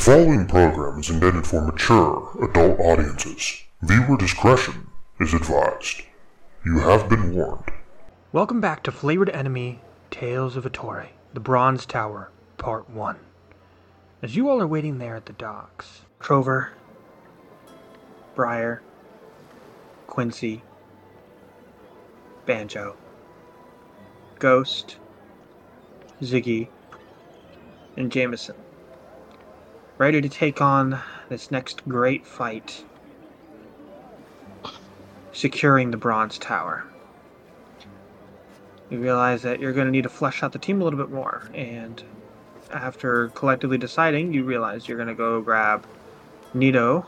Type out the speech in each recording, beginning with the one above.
The following program is intended for mature adult audiences. Viewer discretion is advised. You have been warned. Welcome back to Flavored Enemy Tales of Ettore, The Bronze Tower, Part 1. As you all are waiting there at the docks, Trover, Briar, Quincy, Banjo, Ghost, Ziggy, and Jameson, ready to take on this next great fight, securing the Bronze Tower. You realize that you're going to need to flesh out the team a little bit more, and after collectively deciding, you realize you're going to go grab Nito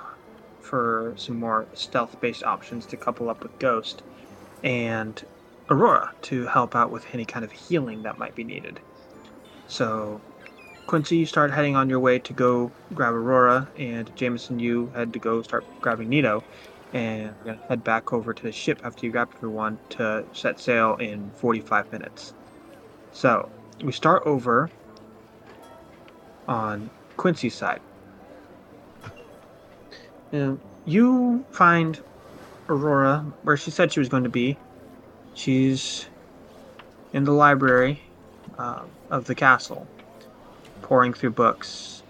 for some more stealth based options to couple up with Ghost, and Aurora to help out with any kind of healing that might be needed. So, Quincy, you start heading on your way to go grab Aurora, and Jameson, you head to go start grabbing Nito. And we're going to head back over to the ship after you grab everyone to set sail in 45 minutes. So, we start over on Quincy's side. Now, you find Aurora where she said she was going to be. She's in the library uh, of the castle, pouring through books.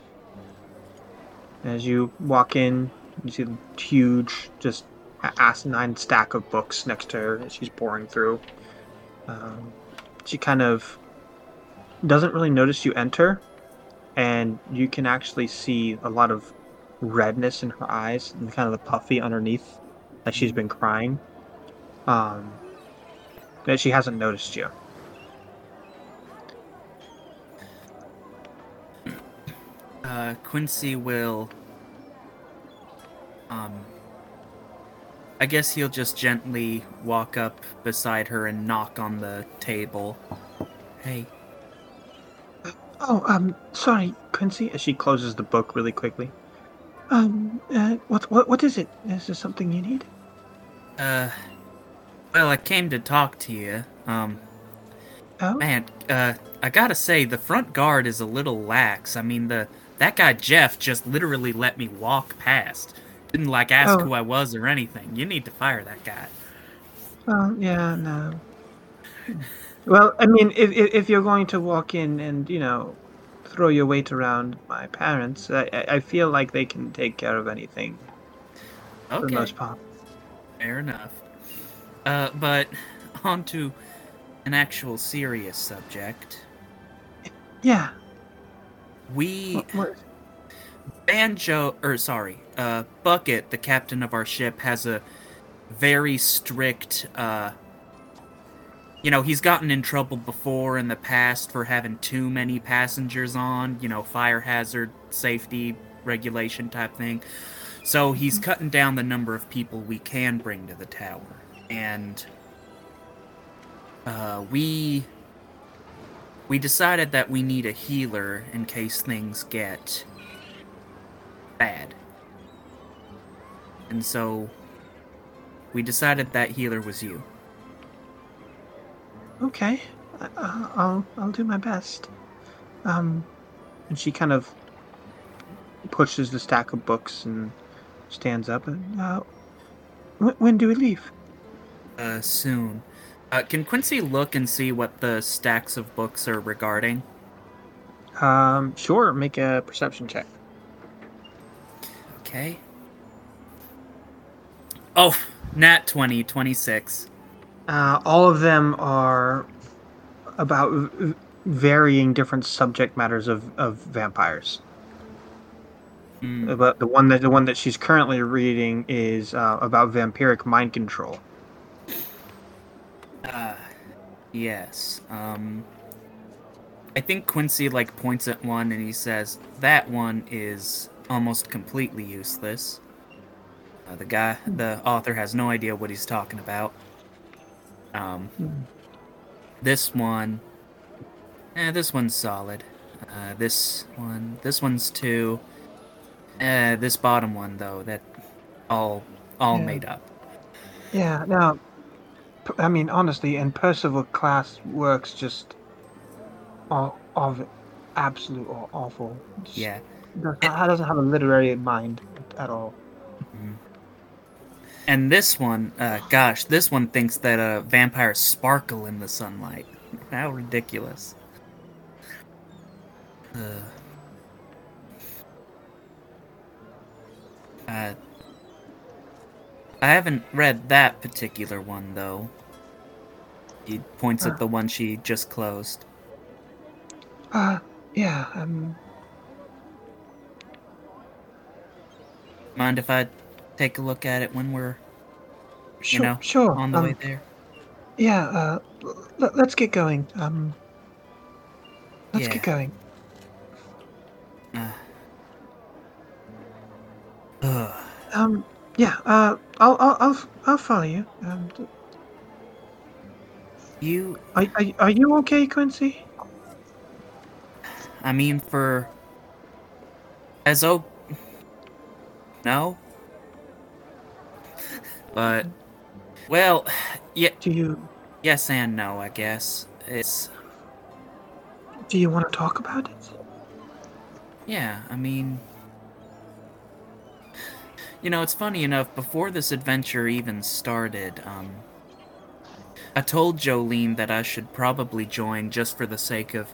As you walk in, you see the huge, just asinine stack of books next to her as she's pouring through. Um, she kind of doesn't really notice you enter, and you can actually see a lot of redness in her eyes and kind of the puffy underneath, like she's been crying. Um, that she hasn't noticed you. Uh, Quincy will. Um. I guess he'll just gently walk up beside her and knock on the table. Hey. Oh, um, sorry, Quincy. As she closes the book really quickly. Um, uh, what, what, what is it? Is there something you need? Uh. Well, I came to talk to you. Um. Oh, Man, uh, I gotta say, the front guard is a little lax. I mean, the that guy Jeff just literally let me walk past. Didn't like ask Oh. who I was or anything. You need to fire that guy. well, yeah, no. Well, I mean, if, if if you're going to walk in and you know throw your weight around my parents, I I I feel like they can take care of anything Okay. for the most part. fair enough. Uh, but on to an actual serious subject. Yeah. We What, Banjo, or sorry, uh, Bucket, the captain of our ship, has a very strict, uh, you know, he's gotten in trouble before in the past for having too many passengers on, you know, fire hazard, safety, regulation type thing. So he's cutting down the number of people we can bring to the tower. And, uh, we. We decided that we need a healer in case things get bad. And so we decided that healer was you. okay. I, I- I'll I'll do my best. Um, and she kind of pushes the stack of books and stands up. And uh, when, when do we leave? Uh, soon. Uh, can Quincy look and see what the stacks of books are regarding? Um, sure. Make a perception check. Okay. Oh, nat 20, 26. Uh, all of them are about v- varying different subject matters of, of vampires. Mm, But the one that the one that she's currently reading is uh, about vampiric mind control. Uh, yes. Um, I think Quincy, like, points at one and he says, that one is almost completely useless. Uh, the guy, the author has no idea what he's talking about. Um, this one, eh, this one's solid. Uh, this one, this one's two. Uh, this bottom one though, that all, all Yeah. made up. Yeah. Now, I mean, honestly, and Percival class works just of absolute or awful. Just- Yeah. does, doesn't have a literary mind at all. And this one, uh, gosh, this one thinks that uh, vampires sparkle in the sunlight. How ridiculous. Uh, uh, I haven't read that particular one, though. He points at the one she just closed. Uh, yeah, um, Mind if I take a look at it when we're sure, know, sure. on the um, way there? Yeah, uh, l- let's get going. Um, let's Yeah. get going. Uh, ugh. Um, yeah, uh, I'll, I'll, I'll, I'll follow you. Um, you are, are, are you okay, Quincy? I mean, for as oh, no, but well, yeah, Do you, yes and no. I guess it's do you want to talk about it? yeah. I mean, you know, it's funny enough. Before this adventure even started, um, I told Jolene that I should probably join just for the sake of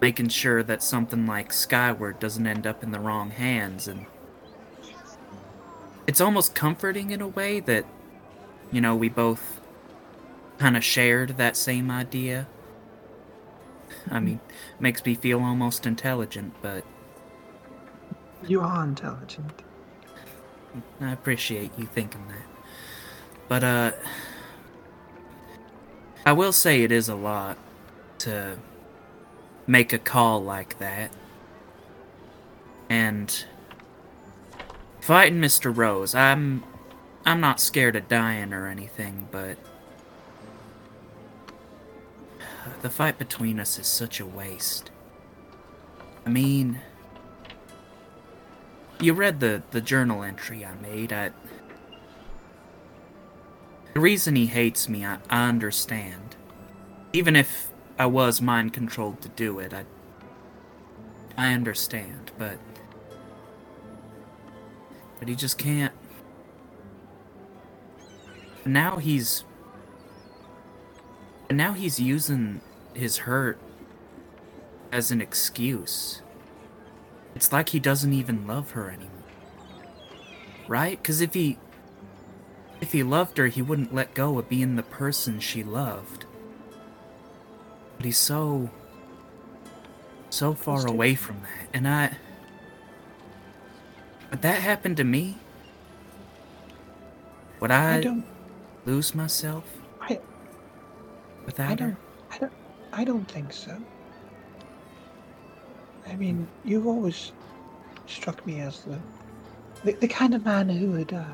making sure that something like Skyward doesn't end up in the wrong hands and it's almost comforting in a way that you know we both kind of shared that same idea. I mean, makes me feel almost intelligent, but You are intelligent. I appreciate you thinking that. But uh I will say it is a lot to make a call like that. And fighting Mr. Rose, I'm I'm not scared of dying or anything, but the fight between us is such a waste. I mean, you read the the journal entry I made. I the reason he hates me, I, I understand. Even if I was mind controlled to do it, I I understand, but but he just can't. Now he's now he's using his hurt as an excuse. It's like he doesn't even love her anymore. Right? Cuz if he if he loved her, he wouldn't let go of being the person she loved. But he's so so far away from that. And I Would that happen to me? Would I, I don't, lose myself I, without I don't, I don't, I don't think so. I mean, you've always struck me as the, the, the kind of man who would uh,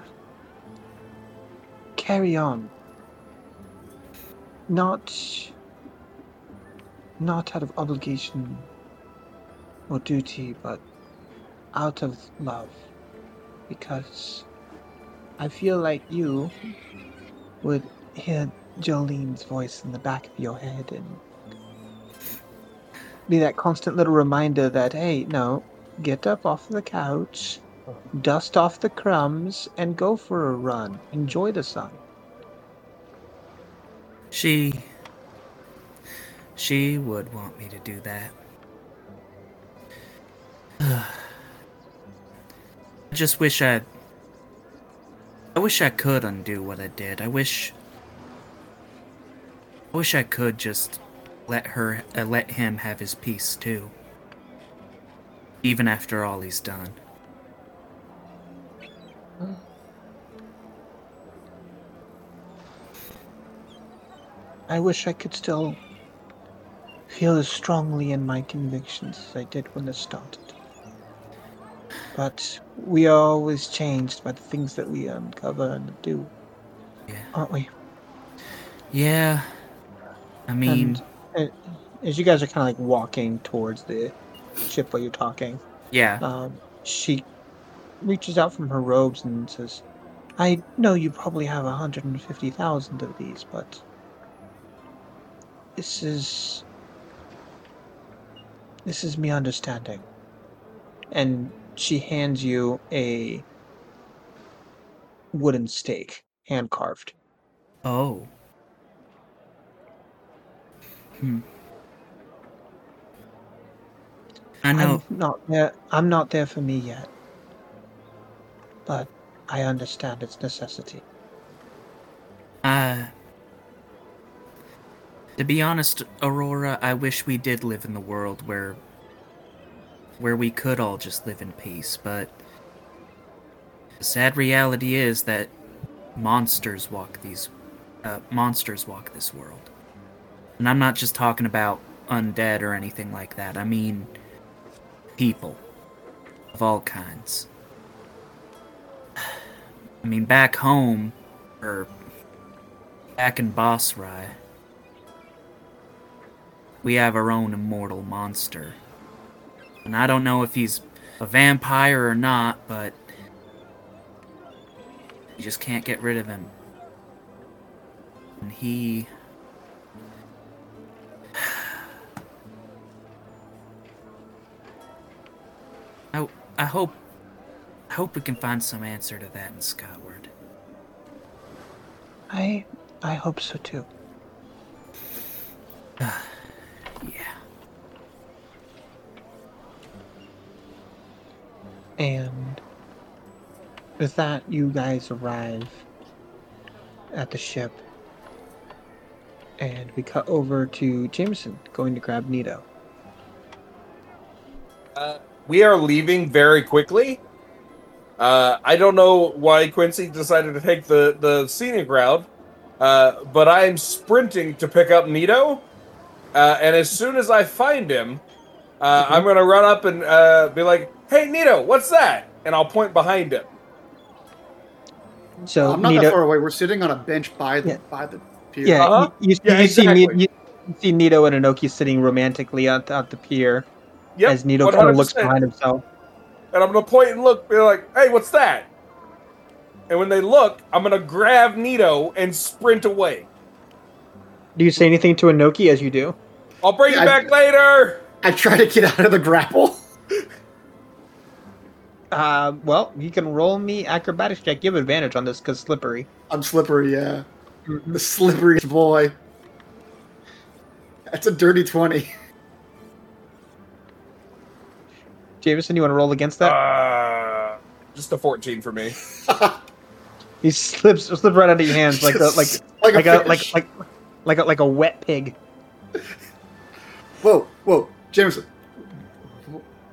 carry on, not, not out of obligation or duty, but out of love, because I feel like you would hear Jolene's voice in the back of your head and be that constant little reminder that, hey, no, get up off the couch, dust off the crumbs, and go for a run. Enjoy the sun. She. She would want me to do that. I just wish I. I wish I could undo what I did. I wish. I wish I could just let her, uh, let him have his peace too. Even after all he's done. I wish I could still feel as strongly in my convictions as I did when this started. But we are always changed by the things that we uncover and do, Yeah. aren't we? Yeah. I mean, And, as you guys are kind of like walking towards the ship while you're talking, yeah. um, she reaches out from her robes and says, I know you probably have 150,000 of these, but this is. This is me understanding. and she hands you a wooden stake, hand carved. Oh. Hmm. I know. I'm not there. I'm not there for me yet, but I understand its necessity. Uh, to be honest, Aurora, I wish we did live in the world where where we could all just live in peace, but the sad reality is that monsters walk these uh, monsters walk this world. And I'm not just talking about undead or anything like that. I mean people of all kinds. I mean back home or back in Bossrai, we have our own immortal monster. And I don't know if he's a vampire or not, but you just can't get rid of him. And he. I, I hope. I hope we can find some answer to that in Skyward. I I hope so too. Yeah. And with that, you guys arrive at the ship, and we cut over to Jameson going to grab Nito. Uh, we are leaving very quickly. Uh, I don't know why Quincy decided to take the, the scenic route, uh, but I am sprinting to pick up Nito. Uh, and as soon as I find him, uh, I'm going to run up and uh, be like, hey, Nito, what's that? And I'll point behind him. So I'm not Nito, that far away. We're sitting on a bench by the Yeah. by the pier. yeah, Uh-huh. you, you, Yeah, you see Ni- you, you see Nito and Inoki sitting romantically at, at the pier Yep, as Nito kind of looks behind himself. And I'm going to point and look, be like, hey, what's that? And when they look, I'm going to grab Nito and sprint away. Do you say anything to Inoki as you do? I'll bring Yeah, you I- back later. I try to get out of the grapple. Uh, well, you can roll me acrobatics check. You have advantage on this because slippery. I'm slippery, yeah. The slipperiest boy. That's a dirty 20. Jameson, you want to roll against that? Uh, just a 14 for me. he slips slips right out of your hands like a like like, like a, a like like like a like a wet pig. Whoa, whoa, Jameson.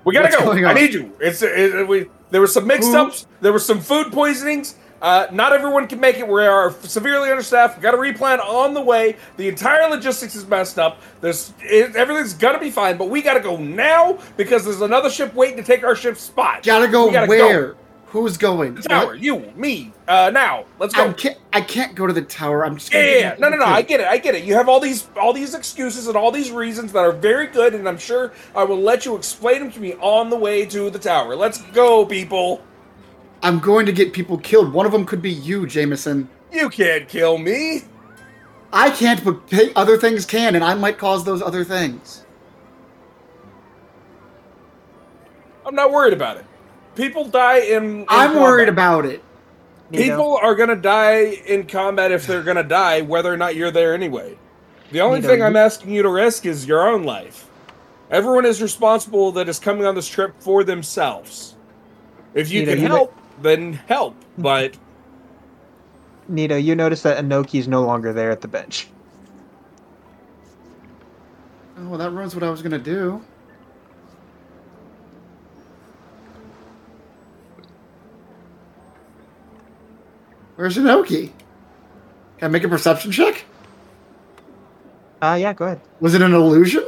We gotta What's go. going I need you. It's it, it- we. There were some mix-ups. There were some food poisonings. Uh, not everyone can make it. We are severely understaffed. We got to replan on the way. The entire logistics is messed up. There's it, everything's gonna be fine, but we gotta go now because there's another ship waiting to take our ship's spot. Gotta go gotta where? Who's going? The tower. What? You, me. Uh, now let's go. I go. can't. I can't go to the tower. I'm just. Yeah, gonna yeah, yeah. No, no, no. I get it. I get it. You have all these, all these excuses and all these reasons that are very good, and I'm sure I will let you explain them to me on the way to the tower. Let's go, people. I'm going to get people killed. One of them could be you, Jameson. You can't kill me. I can't, but other things can, and I might cause those other things. I'm not worried about it. People die in. in I'm combat. worried about it. Nito. People are gonna die in combat if they're gonna die, whether or not you're there anyway. The only Nito, thing you- I'm asking you to risk is your own life. Everyone is responsible that is coming on this trip for themselves. If you Nito, can you help, then help. But Nito, you notice that Inoki's no longer there at the bench. Oh, well, that ruins what I was gonna do. Where's Inoki? Can I make a perception check? Uh, yeah, go ahead. Was it an illusion?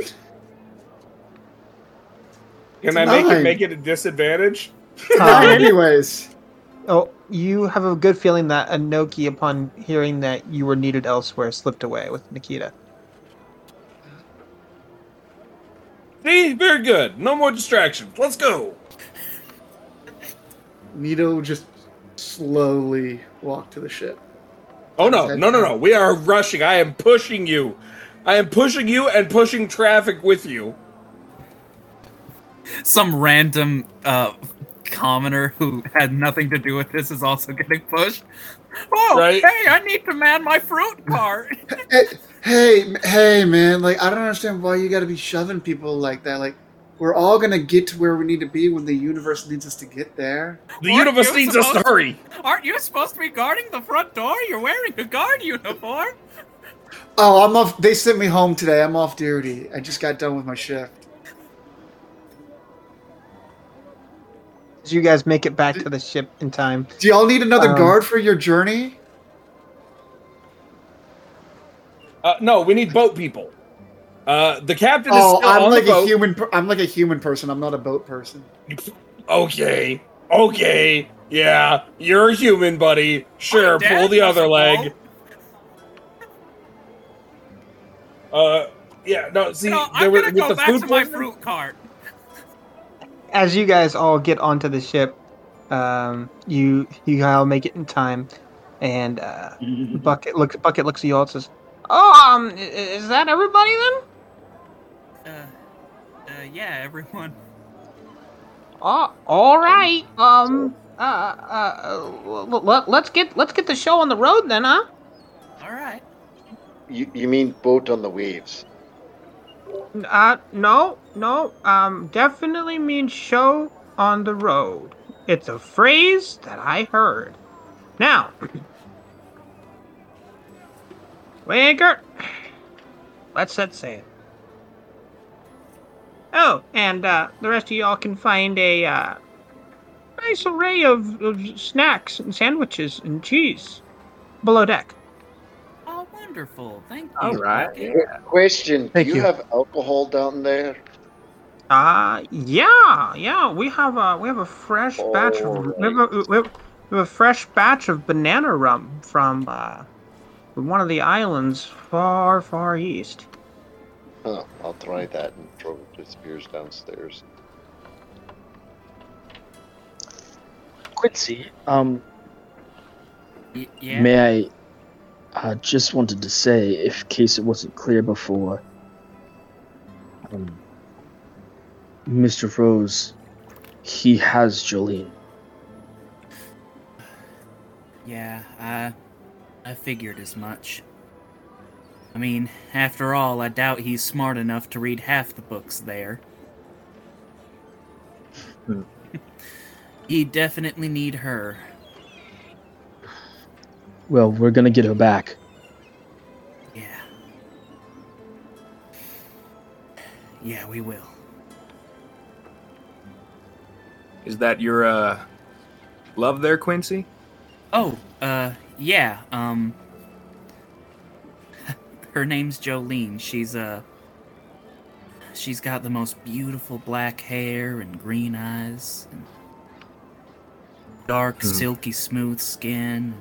can It's I make it make it a disadvantage? Nine, anyways. Oh, you have a good feeling that Inoki, upon hearing that you were needed elsewhere, slipped away with Nikita. See, very good. No more distractions. Let's go. Nito just slowly walked to the ship. Oh no, no, no, no. We are rushing. I am pushing you. I am pushing you and pushing traffic with you. some random uh, commoner who had nothing to do with this is also getting pushed. Oh, Right. hey, I need to man my fruit cart. Hey, hey, hey, man! Like, I don't understand why you got to be shoving people like that. Like, we're all gonna get to where we need to be when the universe needs us to get there. The Aren't universe needs us to supposed- hurry. Aren't you supposed to be guarding the front door? You're wearing a guard uniform. Oh, I'm off. They sent me home today. I'm off duty. I just got done with my shift. You guys make it back to the ship in time. Do y'all need another Um, guard for your journey? Uh, no, we need boat people. Uh, the captain is Oh, still I'm on like the a human. Per- I'm like a human person. I'm not a boat person. Okay, okay, yeah, you're a human, buddy. Sure, My dad pull the other a leg. Uh, yeah, no, see, You know, there I'm was gonna with go the back food to my fruit cart. As you guys all get onto the ship, um, you you all make it in time, and uh, Bucket looks Bucket looks at you all and says, "Oh, um, is that everybody then? Uh, uh, yeah, everyone. Oh, all right. Um, uh, uh, uh let, let's get let's get the show on the road then, huh? All right. You, you mean boat on the waves? Uh, no, no. Um, definitely means show on the road. It's a phrase that I heard. Now, weigh anchor. Let's set sail. Oh, and uh, the rest of y'all can find a uh, nice array of, of snacks and sandwiches and cheese below deck. Wonderful. Thank you. All right. Qu- question: Thank Do you, you. have alcohol down there? Uh yeah, yeah. We have a we have a fresh batch of we have a, we have, we have a fresh batch of banana rum from uh one of the islands far far east. Huh, I'll try that and throw it to Spears downstairs. Quincy, um, Y- yeah. may I uh, just wanted to say, if case it wasn't clear before, um, Mr. Rose, he has Jolene. Yeah, I I figured as much. I mean, after all, I doubt he's smart enough to read half the books there. Hmm. he definitely need her. Well, we're gonna get her back. Yeah. Yeah, we will. Is that your uh love there, Quincy? Oh, uh, yeah, um. Her name's Jolene. She's, uh. She's got the most beautiful black hair and green eyes, and dark, Hmm. silky smooth skin.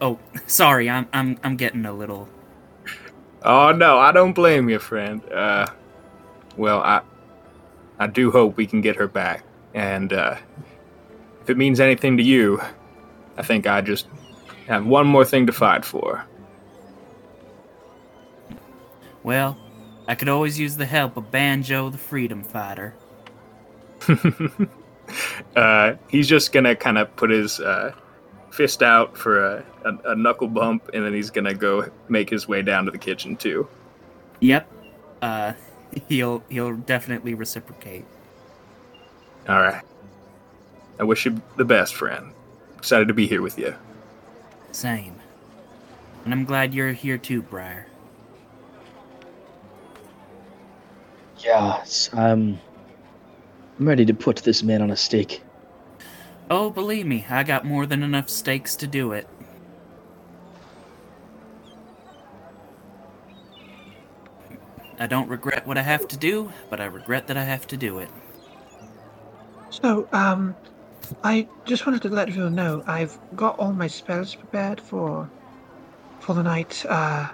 Oh, sorry, I'm I'm I'm getting a little. Oh no, I don't blame you, friend. Uh well, I I do hope we can get her back. And uh if it means anything to you, I think I just have one more thing to fight for. Well, I could always use the help of Banjo the Freedom Fighter. uh, he's just gonna kind of put his uh, fist out for a, a, a knuckle bump, and then he's gonna go make his way down to the kitchen too. Yep. Uh, he'll he'll definitely reciprocate. All right. I wish you the best, friend. Excited to be here with you. Same. And I'm glad you're here too, Briar. Yeah, it's, um, I'm ready to put this man on a stake. Oh, believe me, I got more than enough stakes to do it. I don't regret what I have to do, but I regret that I have to do it. So, um, I just wanted to let you know I've got all my spells prepared for for the night. Uh,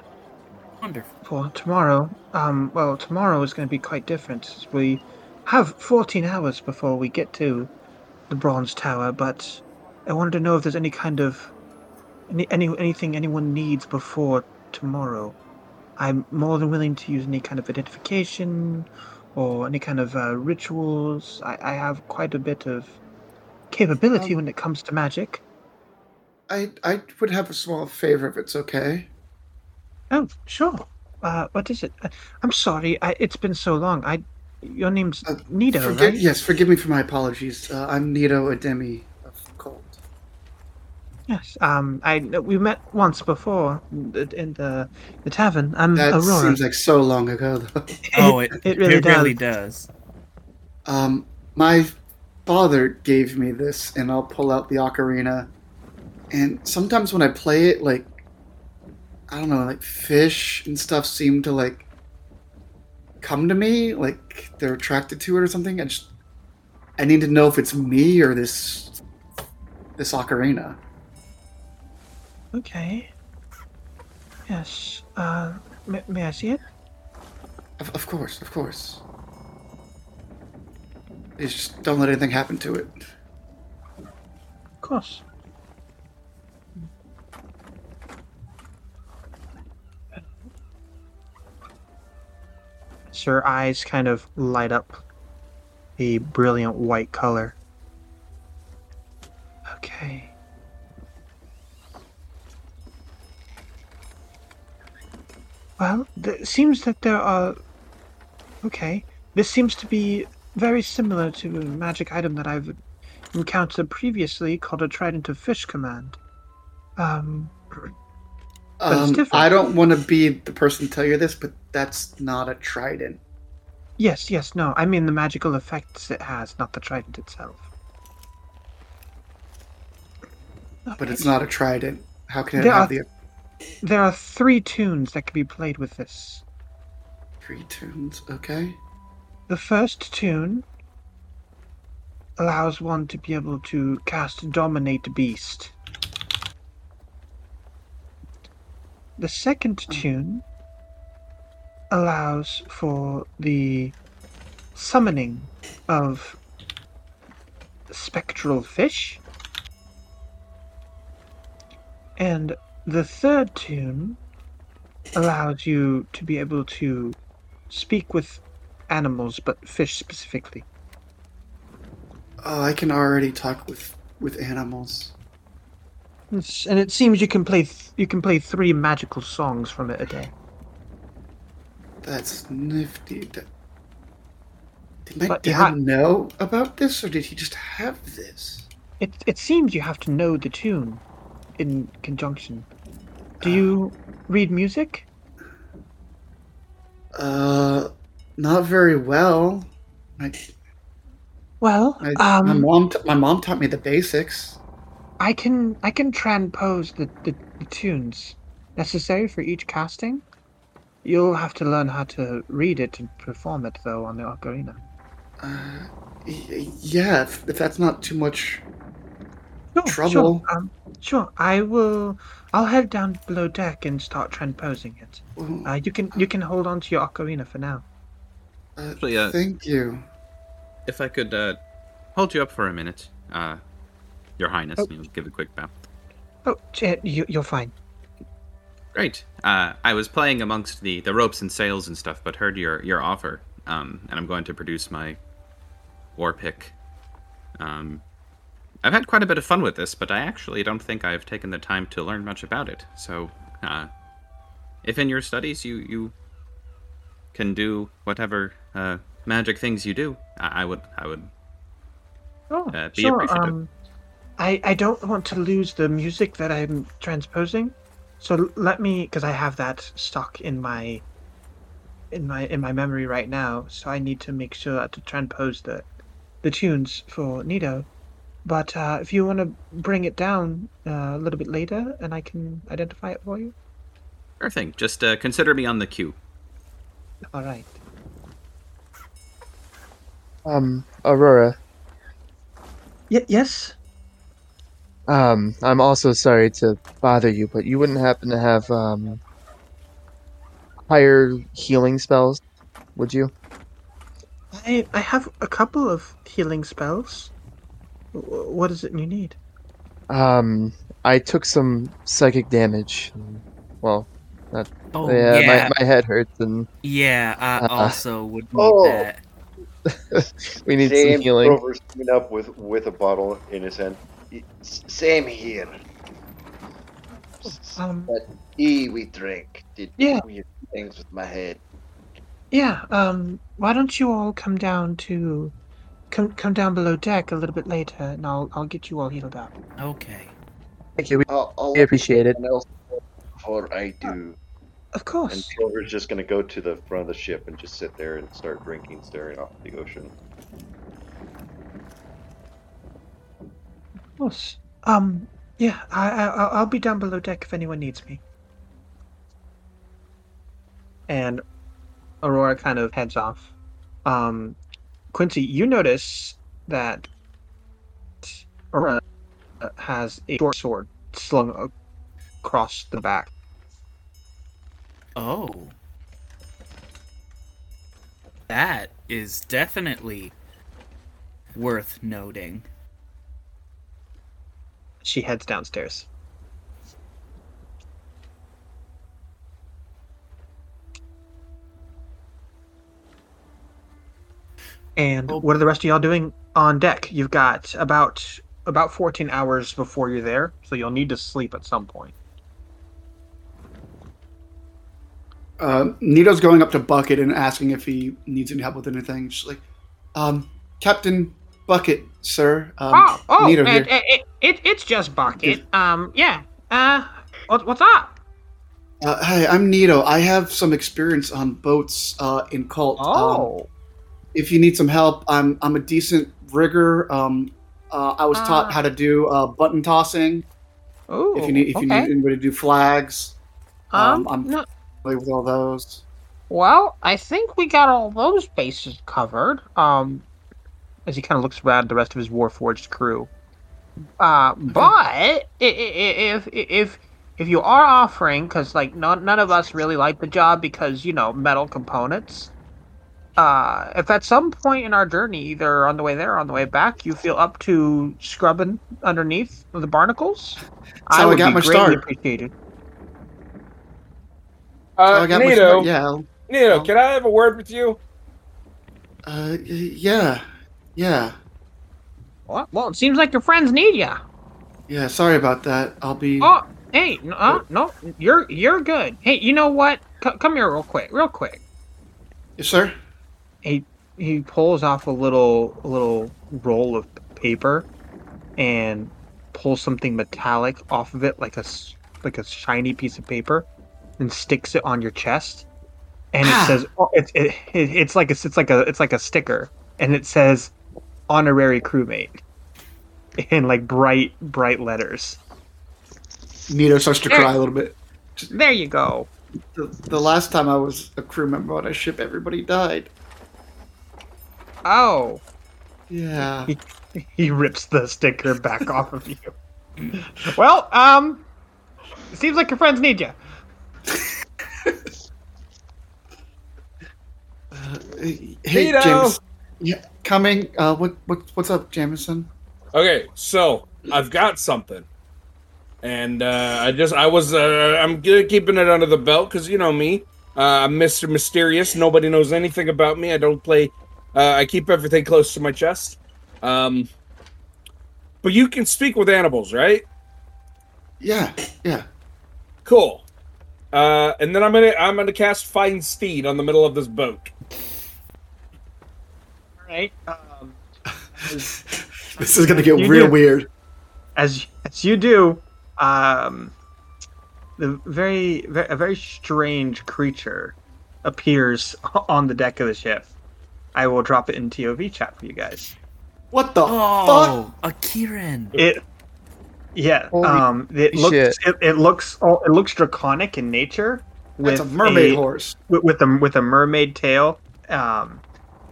Wonderful. for tomorrow. Um, well, tomorrow is going to be quite different. We have 14 hours before we get to the Bronze Tower, but I wanted to know if there's any kind of any, any anything anyone needs before tomorrow. I'm more than willing to use any kind of identification or any kind of uh, rituals. I, I have quite a bit of capability Um, when it comes to magic. I I would have a small favor if it's okay. Oh, sure. Uh, what is it? Uh, I'm sorry. I, it's been so long. I, your name's Uh, Nito, Forgive, right? Yes, forgive me for my apologies. Uh, I'm Nito Ademi of Cold. Yes. Um, I we met once before in the the tavern. I'm That Aurora. seems like so long ago, though. Oh, it, it really it really does. does. Um, my father gave me this, and I'll pull out the ocarina. And sometimes when I play it, like I don't know, like fish and stuff seem to like come to me, like they're attracted to it or something. I just I need to know if it's me or this this ocarina. Okay. Yes. Uh, may, may I see it? Of, of course, of course. It's just don't let anything happen to it. Of course. So her eyes kind of light up a brilliant white color. Okay. Well, it seems that there are. Okay. This seems to be very similar to a magic item that I've encountered previously called a Trident of Fish command. Um, Um. I don't want to be the person to tell you this, but that's not a trident. yes, yes, no. I mean the magical effects it has, not the trident itself. But it's not a trident. How can it There have are- the There are three tunes that can be played with this. three tunes? Okay. The first tune allows one to be able to cast Dominate Beast. The second tune allows for the summoning of spectral fish. And the third tune allows you to be able to speak with animals, but fish specifically. Oh, I can already talk with with animals. It's, and it seems you can play th- you can play three magical songs from it a day. That's nifty. That- Did my But dad ha- know about this, or did he just have this? It it seems you have to know the tune in conjunction. Do you read music? Uh, not very well. My, Well, my, my um, mom t- my mom taught me the basics. I can I can transpose the, the, the tunes necessary for each casting. You'll have to learn how to read it and perform it though on the ocarina. Uh, y- yeah, if, if that's not too much. Sure, Trouble. Sure, um, sure. I will. I'll head down below deck and start transposing it. Uh, Uh, you can you can hold on to your ocarina for now. Actually, uh, thank you. if I could uh, hold you up for a minute, uh, Your Highness, Oh. you give a quick bow. Oh, you, you're fine. Great. Uh, I was playing amongst the, the ropes and sails and stuff, but heard your, your offer, um, and I'm going to produce my war pick. Um, I've had quite a bit of fun with this, but I actually don't think I've taken the time to learn much about it. So, uh, if in your studies you, you can do whatever uh, magic things you do, I, I would I would Oh, Uh, be sure. appreciative. Um, I I don't want to lose the music that I'm transposing, so let me because I have that stuck in my in my in my memory right now. So I need to make sure to transpose the the tunes for Nito. But uh, if you want to bring it down uh, a little bit later, and I can identify it for you. sure thing. Just uh, consider me on the queue. All right. Um, Aurora, Y- yes. Um, I'm also sorry to bother you, but you wouldn't happen to have, um, higher healing spells, would you? I I have a couple of healing spells. W- What is it you need? Um, I took some psychic damage. Well, That, Oh yeah, yeah, My, my head hurts and yeah. I Uh, also would need Oh. that. we need Same some healing. Grover's coming up with with a bottle in his hand. "E- s- Same here. S- Um, But E we drink. Did Yeah. weird things with my head. Yeah, um, why don't you all come down to come come down below deck a little bit later and I'll I'll get you all healed up. Okay. Thank you. We, I'll, I'll we appreciate it. else before I do. Of course. And course. Grover's just gonna go to the front of the ship and just sit there and start drinking, staring off the ocean. Course. Um, yeah, I, I I'll I'll be down below deck if anyone needs me. And Aurora kind of heads off. Um, Quincy, you notice that Aurora has a short sword slung across the back. Oh. That is definitely worth noting. She heads downstairs. And Oh. what are the rest of y'all doing on deck? You've got about about 14 hours before you're there, so you'll need to sleep at some point. Uh, Nito's going up to Bucket and asking if he needs any help with anything. She's like, um, Captain Bucket, sir. Um, oh, oh, it, here. it, it, it's just Bucket. Um, yeah. Uh, what, what's up? Uh, hi, I'm Nito. I have some experience on boats uh, in Cult. Um, Oh, if you need some help, I'm I'm a decent rigger. Um, uh, I was taught Ah. how to do uh, button tossing. oh. If you need if you need anybody to do flags, um, um, I'm no, familiar with all those. Well, I think we got all those bases covered. Um, as he kind of looks around the rest of his Warforged crew. Uh, but i- i- i- if if if you are offering, because like none none of us really like the job because you know metal components. Uh, if at some point in our journey, either on the way there or on the way back, you feel up to scrubbing underneath the barnacles, how I would got be my greatly start. appreciated. So Uh, I got Nito, start. Yeah. Nito, Oh. can I have a word with you? Uh, yeah. Yeah. Well, well, it seems like your friends need you. Yeah. Sorry about that. I'll be. Oh, hey, no, uh, no, you're you're good. Hey, you know what? C- come here, real quick, real quick. Yes, sir. He he pulls off a little a little roll of paper, and pulls something metallic off of it, like a like a shiny piece of paper, and sticks it on your chest, and it Ah. says oh, it's it, it, it's like a it's like a it's like a sticker, and it says honorary crewmate, in like bright bright letters. Nito starts to cry a little bit. There you go. The, the last time I was a crew member on a ship, everybody died. Oh. Yeah. he rips the sticker back off of you. Well, um, seems like your friends need you. Uh, hey, Nito! James. Yeah, coming. Uh, what, what, what's up, Jameson? Okay, so I've got something, and uh, I just I was uh, I'm keeping it under the belt because you know me, uh, I'm Mister Mysterious. Nobody knows anything about me. I don't play. Uh, I keep everything close to my chest. Um, but you can speak with animals, right? Yeah, yeah. Cool. Uh, and then I'm gonna I'm gonna cast Find Steed on the middle of this boat. All right. Um, This is gonna get real do. weird. as as you do, um, the very, very a very strange creature appears on the deck of the ship. I will drop it in TOV chat for you guys. What the fuck? Oh, a Ki-rin. It, yeah. Holy um, it looks shit. it, it looks oh, it looks draconic in nature. That's a mermaid a- horse. with, with a with a mermaid tail, um,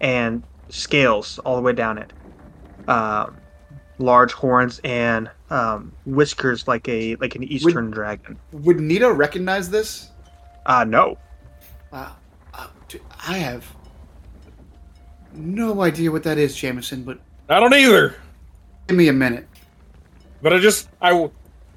and scales all the way down it. Um, large horns and um, whiskers like a like an eastern dragon. Would Nita recognize this? Uh no. Wow. Uh, dude, I have no idea what that is, Jameson. But I don't either. give me a minute. But I just I,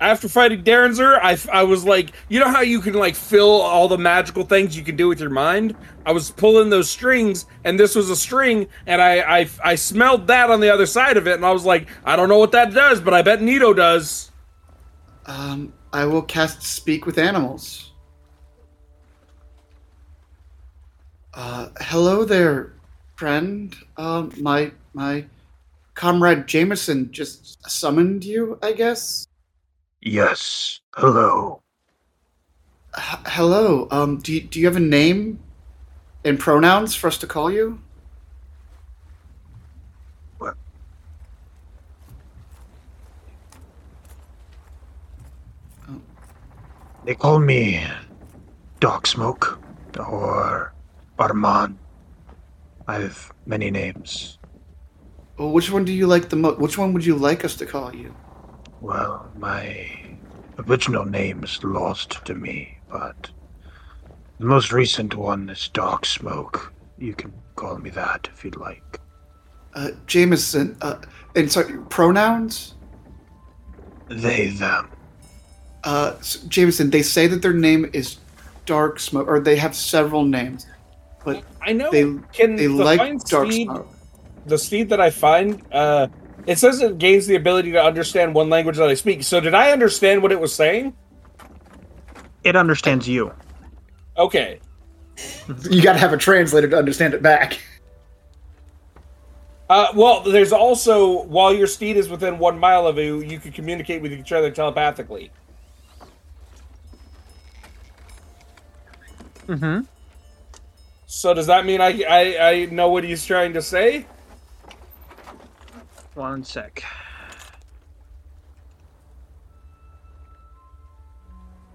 after fighting Derringer, I, I was like, you know how you can like fill all the magical things you can do with your mind? I was pulling those strings, and this was a string, and I, I I smelled that on the other side of it, and I was like, I don't know what that does, but I bet Nito does. Um, I will cast Speak with Animals. Uh, hello there, friend. Um, my my comrade Jameson just summoned you, I guess. Yes. Hello. H- hello. Um, do you, do you have a name and pronouns for us to call you? What? They call me Dark Smoke or Armand. I have many names. Well, which one do you like the most? Which one would you like us to call you? Well, my original name is lost to me, but the most recent one is Dark Smoke. You can call me that if you'd like. Uh, Jameson. Uh, and sorry, pronouns. They, them. Uh, s- Jameson. They say that their name is Dark Smoke, or they have several names, but I know. they Can they the like Dark steed- Smoke. the steed that I find, uh, it says it gains the ability to understand one language that I speak. So did I understand what it was saying? It understands you. Okay. You got to have a translator to understand it back. Uh, well, there's also while your steed is within one mile of you, you can communicate with each other telepathically. Mm-hmm. So does that mean I I, I know what he's trying to say? One sec.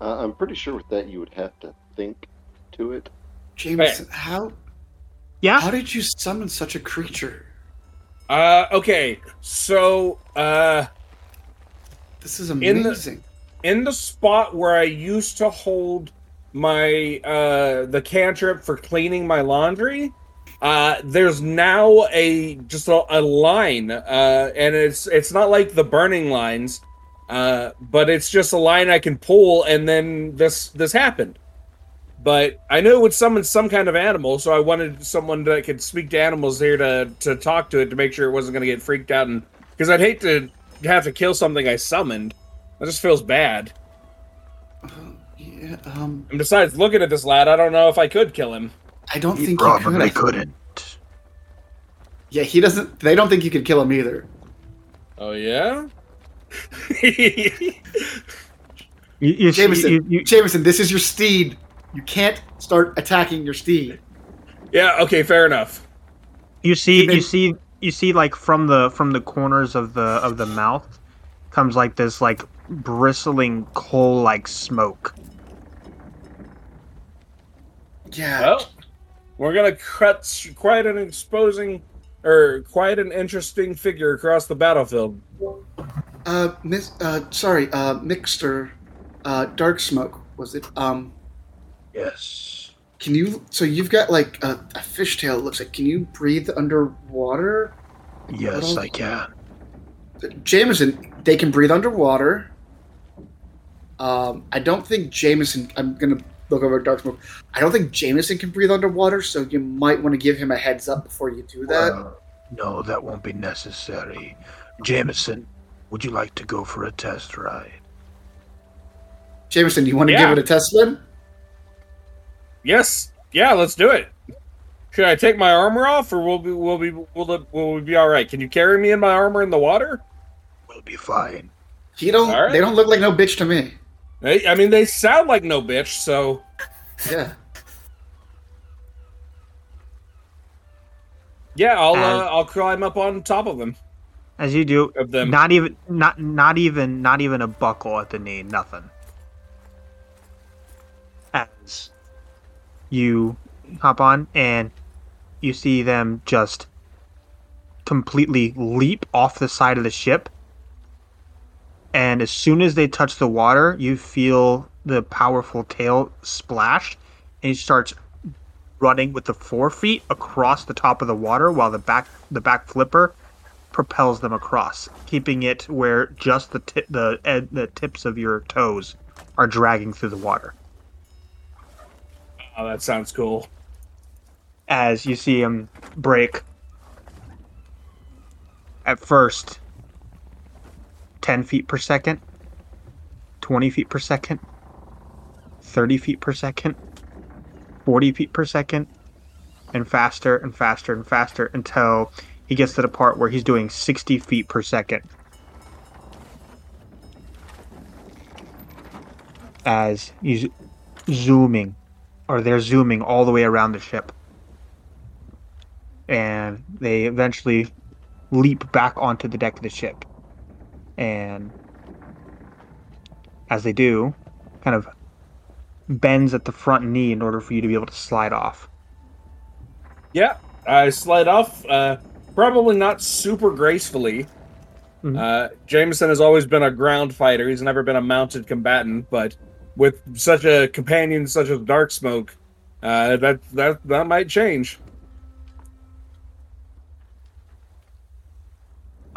Uh, I'm pretty sure with that you would have to think to it. Jameson, how Yeah. how did you summon such a creature? Uh, okay. So uh, This is In the- amazing. in the spot where I used to hold my uh the cantrip for cleaning my laundry, uh there's now a just a, a line uh and it's it's not like the burning lines uh but it's just a line I can pull and then this this happened. But I knew it would summon some kind of animal, so I wanted someone that could speak to animals here to to talk to it to make sure it wasn't going to get freaked out and because I'd hate to have to kill something I summoned. That just feels bad. Yeah, um, And besides, looking at this lad, I don't know if I could kill him. I don't You think you probably could. couldn't. Yeah, he doesn't. They don't think you could kill him either. Oh yeah. You, you, Jameson, you, you, Jameson, this is your steed. You can't start attacking your steed. yeah. Okay. Fair enough. you see Then- you see you see like from the from the corners of the of the mouth comes like this like bristling coal like smoke. Yeah. Well, we're gonna cut quite an exposing or quite an interesting figure across the battlefield. Uh, Miss, uh, sorry, uh, Mixter, uh, Dark Smoke, was it? Um, Yes. can you, so you've got like a, a fishtail, it looks like. Can you breathe underwater? Yes, Little- I can. Jameson, they can breathe underwater. Um, I don't think Jameson, I'm gonna look over Dark Smoke. I don't think Jameson can breathe underwater, so you might want to give him a heads up before you do that. Well, no, that won't be necessary. Jameson, would you like to go for a test ride? Jameson, you want to Yeah. give it a test swim? Yes. Yeah. Let's do it. Should I take my armor off, or will we will we will will we be all right? Can you carry me in my armor in the water? We'll be fine. He don't. All right. They don't look like no bitch to me. They, I mean, they sound like no bitch. So Yeah. yeah, I'll Uh, uh, I'll climb up on top of them. As you do, Of them. not even not not even not even a buckle at the knee, nothing. As you hop on and you see them just completely leap off the side of the ship. And as soon as they touch the water, you feel the powerful tail splash, and he starts running with the forefeet across the top of the water, while the back the back flipper propels them across, keeping it where just the ti- the ed- the tips of your toes are dragging through the water. Oh, that sounds cool. As you see him break at first 10 feet per second, 20 feet per second, 30 feet per second, 40 feet per second, and faster and faster and faster until he gets to the part where he's doing 60 feet per second. As he's zooming, or they're zooming all the way around the ship. And they eventually leap back onto the deck of the ship. And as they do, kind of bends at the front knee in order for you to be able to slide off. Yeah, I slide off. Uh, probably not super gracefully. Uh, Jameson has always been a ground fighter. He's never been a mounted combatant, but with such a companion such as Dark Smoke, uh, that that that might change.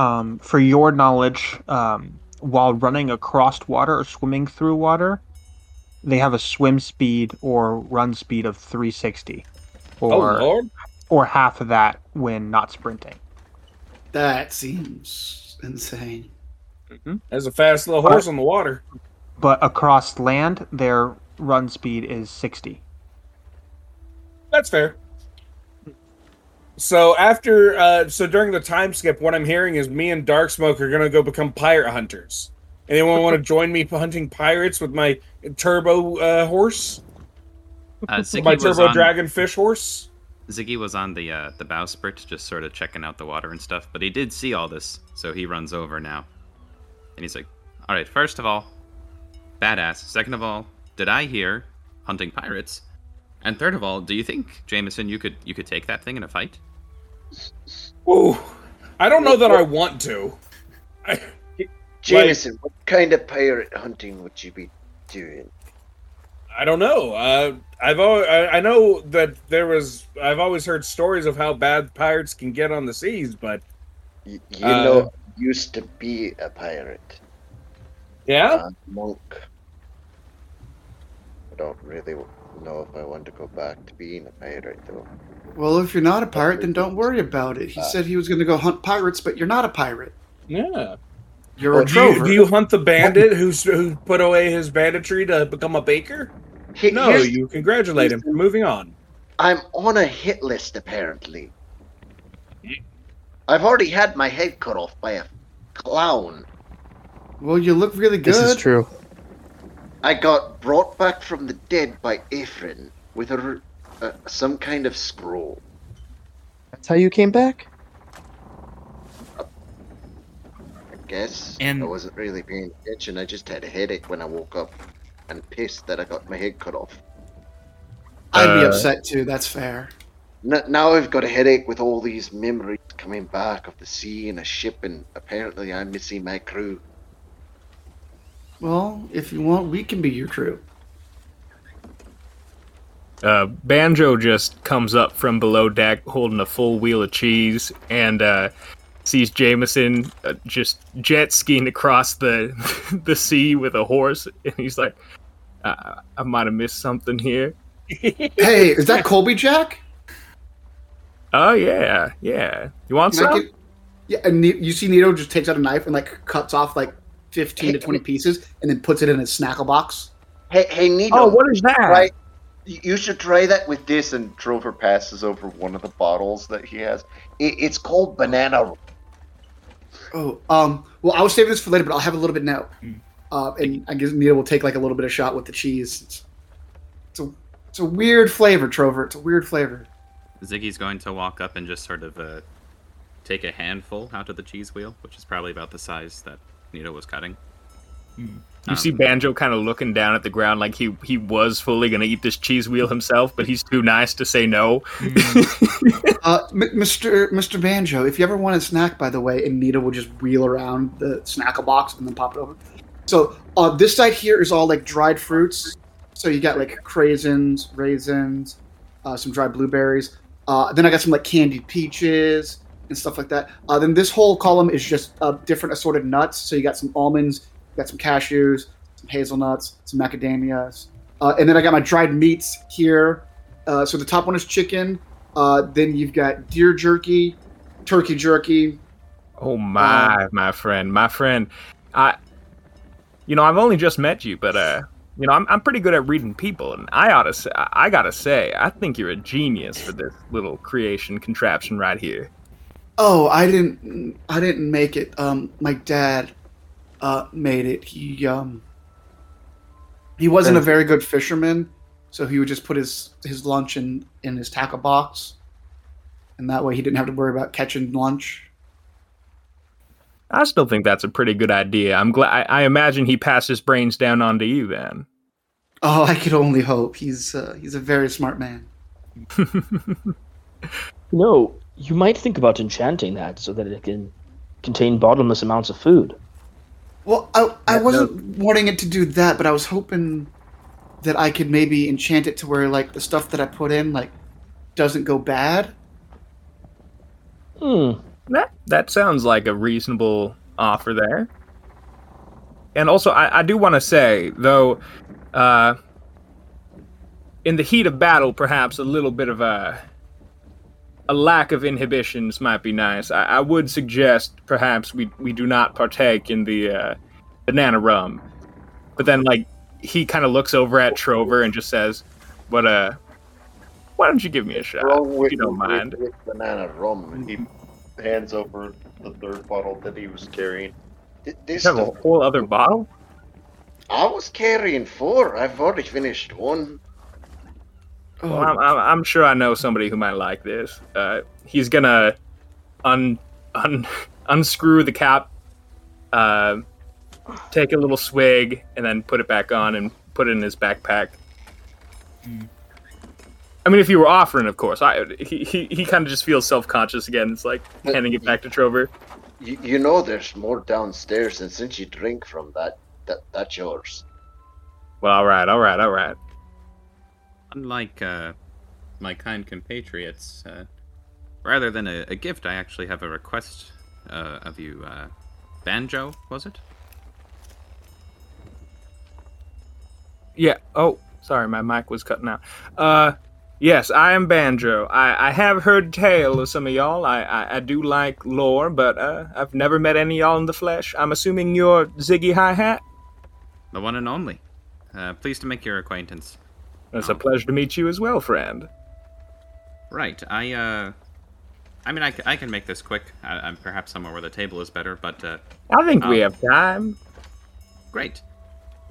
Um, for your knowledge, um, while running across water or swimming through water, they have a swim speed or run speed of 360, or oh lord! or half of that when not sprinting. That seems insane. There's a fast little horse on the water. But across land, their run speed is 60. That's fair. So after, uh, so during the time skip, what I'm hearing is me and Dark Smoke are gonna go become pirate hunters. Anyone want to join me hunting pirates with my turbo uh, horse? Uh, my was turbo on- dragon fish horse. Ziggy was on the uh, the bowsprit, just sort of checking out the water and stuff. But he did see all this, so he runs over now, and he's like, "All right, first of all, badass. Second of all, did I hear hunting pirates? And third of all, do you think Jameson you could you could take that thing in a fight? Ooh, I don't know that I want to. I, Jameson, what kind of pirate hunting would you be doing? I don't know. Uh, I've always, I, I know that there was. I've always heard stories of how bad pirates can get on the seas, but You, you Uh, know, I used to be a pirate. yeah, monk. I don't really know if I want to go back to being a pirate, though. Well, if you're not a pirate, then don't worry about it. He ah. said he was going to go hunt pirates, but you're not a pirate. yeah. You're a do, you, do you hunt the bandit who's who put away his banditry to become a baker? He- No, you congratulate him. Moving on. I'm on a hit list, apparently. I've already had my head cut off by a clown. Well, you look really good. This is true. I got brought back from the dead by Ifrin with a, r- uh, some kind of scroll. That's how you came back? I guess. And- I wasn't really paying attention. I just had a headache when I woke up and pissed that I got my head cut off. I'd be Uh, upset too. That's fair. N- now I've got a headache with all these memories coming back of the sea and a ship, and apparently I'm missing my crew. Well, if you want, we can be your crew. Uh, Banjo just comes up from below deck holding a full wheel of cheese and uh, sees Jameson uh, just jet skiing across the the sea with a horse, and he's like, uh, "I might have missed something here." Hey, is that Colby Jack? Oh yeah, yeah. You want Can I some? get- yeah, and you see Nito just takes out a knife and like cuts off like fifteen to twenty pieces, and then puts it in his snackle box. Hey, hey, Nito. Oh, what is that? Try, you should try that with this. And Trover passes over one of the bottles that he has. It, it's called banana. Oh, um, well, I was saving this for later, but I'll have a little bit now. Uh, and I guess Nito will take like a little bit of shot with the cheese. It's, it's a it's a weird flavor, Trover. It's a weird flavor. Ziggy's going to walk up and just sort of uh, take a handful out of the cheese wheel, which is probably about the size that Nito was cutting. You see Banjo kind of looking down at the ground like he he was fully gonna eat this cheese wheel himself, but he's too nice to say no. Uh, M- Mr. Mr. Banjo, if you ever want a snack, by the way, and Nito will just wheel around the snackle box and then pop it over. So uh, this side here is all like dried fruits. So you got like craisins, raisins, uh, some dried blueberries. Uh, then I got some like candied peaches, and stuff like that. Uh, then this whole column is just uh, different assorted nuts. So you got some almonds, you got some cashews, some hazelnuts, some macadamias, uh, and then I got my dried meats here. Uh, so the top one is chicken. Uh, then you've got deer jerky, turkey jerky. Oh my, Um, my friend, my friend. I, you know, I've only just met you, but uh, you know, I'm I'm pretty good at reading people, and I ought to say, I gotta say, I think you're a genius for this little creation contraption right here. Oh, I didn't. I didn't make it. Um, my dad uh, made it. He um, he wasn't a very good fisherman, so he would just put his his lunch in in his tackle box, and that way he didn't have to worry about catching lunch. I still think that's a pretty good idea. I'm glad. I, I imagine he passed his brains down onto you then. Oh, I could only hope. He's uh, he's a very smart man. No, you might think about enchanting that so that it can contain bottomless amounts of food. Well, I I wasn't wanting it to do that, but I was hoping that I could maybe enchant it to where like the stuff that I put in like doesn't go bad. Hmm. That that sounds like a reasonable offer there. And also, I, I do want to say, though, uh, in the heat of battle, perhaps a little bit of a a lack of inhibitions might be nice. I, I would suggest perhaps we we do not partake in the uh, banana rum. But then, like, he kind of looks over at Trover and just says, "What uh, why don't you give me a shot with, you don't mind?" with banana rum. He hands over the third bottle that he was carrying. Th- This You have a whole other bottle. I was carrying four. I've already finished one. Well, I'm, I'm, I'm sure I know somebody who might like this. Uh, he's gonna un, un, unscrew the cap, uh, take a little swig, and then put it back on and put it in his backpack. I mean, if you were offering, of course. I he he, he kind of just feels self conscious again. It's like handing it back to Trover. You, you know there's more downstairs, and since you drink from that, that that's yours. Well, all right, all right, all right. Unlike uh, my kind compatriots, uh, rather than a, a gift, I actually have a request uh, of you. Uh, Banjo, was it? Yeah. Oh, sorry, my mic was cutting out. Uh, yes, I am Banjo. I, I have heard tale of some of y'all. I, I, I do like lore, but uh, I've never met any of y'all in the flesh. I'm assuming you're Ziggy Hi Hat. The one and only. Uh, pleased to make your acquaintance. It's a pleasure to meet you as well, friend. Right. I uh, I mean, I can make this quick. I, I'm perhaps somewhere where the table is better, but uh, I think we um, have time. Great.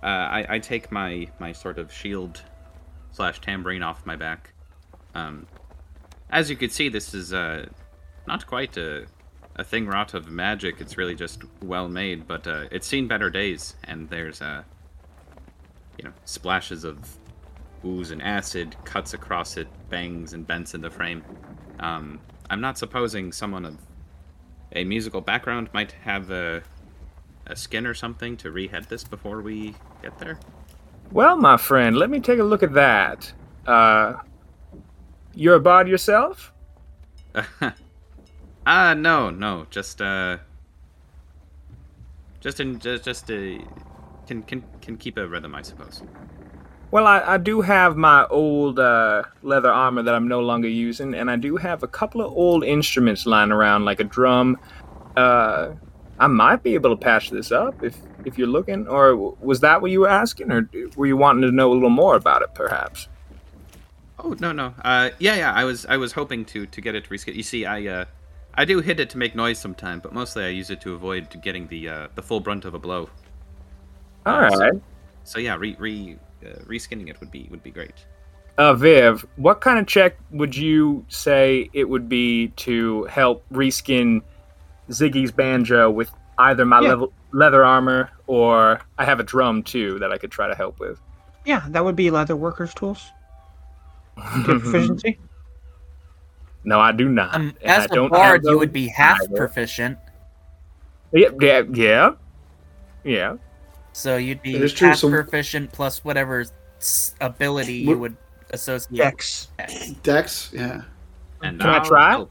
Uh, I, I take my my sort of shield slash tambourine off my back. Um, as you can see, this is uh, not quite a a thing wrought of magic. It's really just well made, but uh, it's seen better days, and there's uh, you know splashes of ooze and acid, cuts across it, bangs and bends in the frame. Um, I'm not supposing someone of a musical background might have a a skin or something to rehead this before we get there? Well, my friend, let me take a look at that. Uh, you're a bard yourself? Ah, no, no, just uh, just in just just uh, can can can keep a rhythm, I suppose. Well, I, I do have my old uh, leather armor that I'm no longer using, and I do have a couple of old instruments lying around, like a drum. Uh, I might be able to patch this up if if you're looking. Or was that what you were asking, or were you wanting to know a little more about it, perhaps? Oh no no, uh, yeah yeah, I was I was hoping to to get it to reskinned. You see, I uh, I do hit it to make noise sometimes, but mostly I use it to avoid getting the uh, the full brunt of a blow. All Uh, so- So, yeah, re re uh, reskinning it would be would be great. Uh, Viv, what kind of check would you say it would be to help reskin Ziggy's banjo with either my Yeah. level, leather armor or I have a drum too that I could try to help with? Yeah, that would be leather workers' tools. Good proficiency. No, I do not. Um, And as I a don't bard, you would be half either. proficient, Yeah, yeah, yeah, yeah. So you'd be That is true, half so- proficient plus whatever ability you would associate. Dex. Dex, yeah. And Can I I'll try?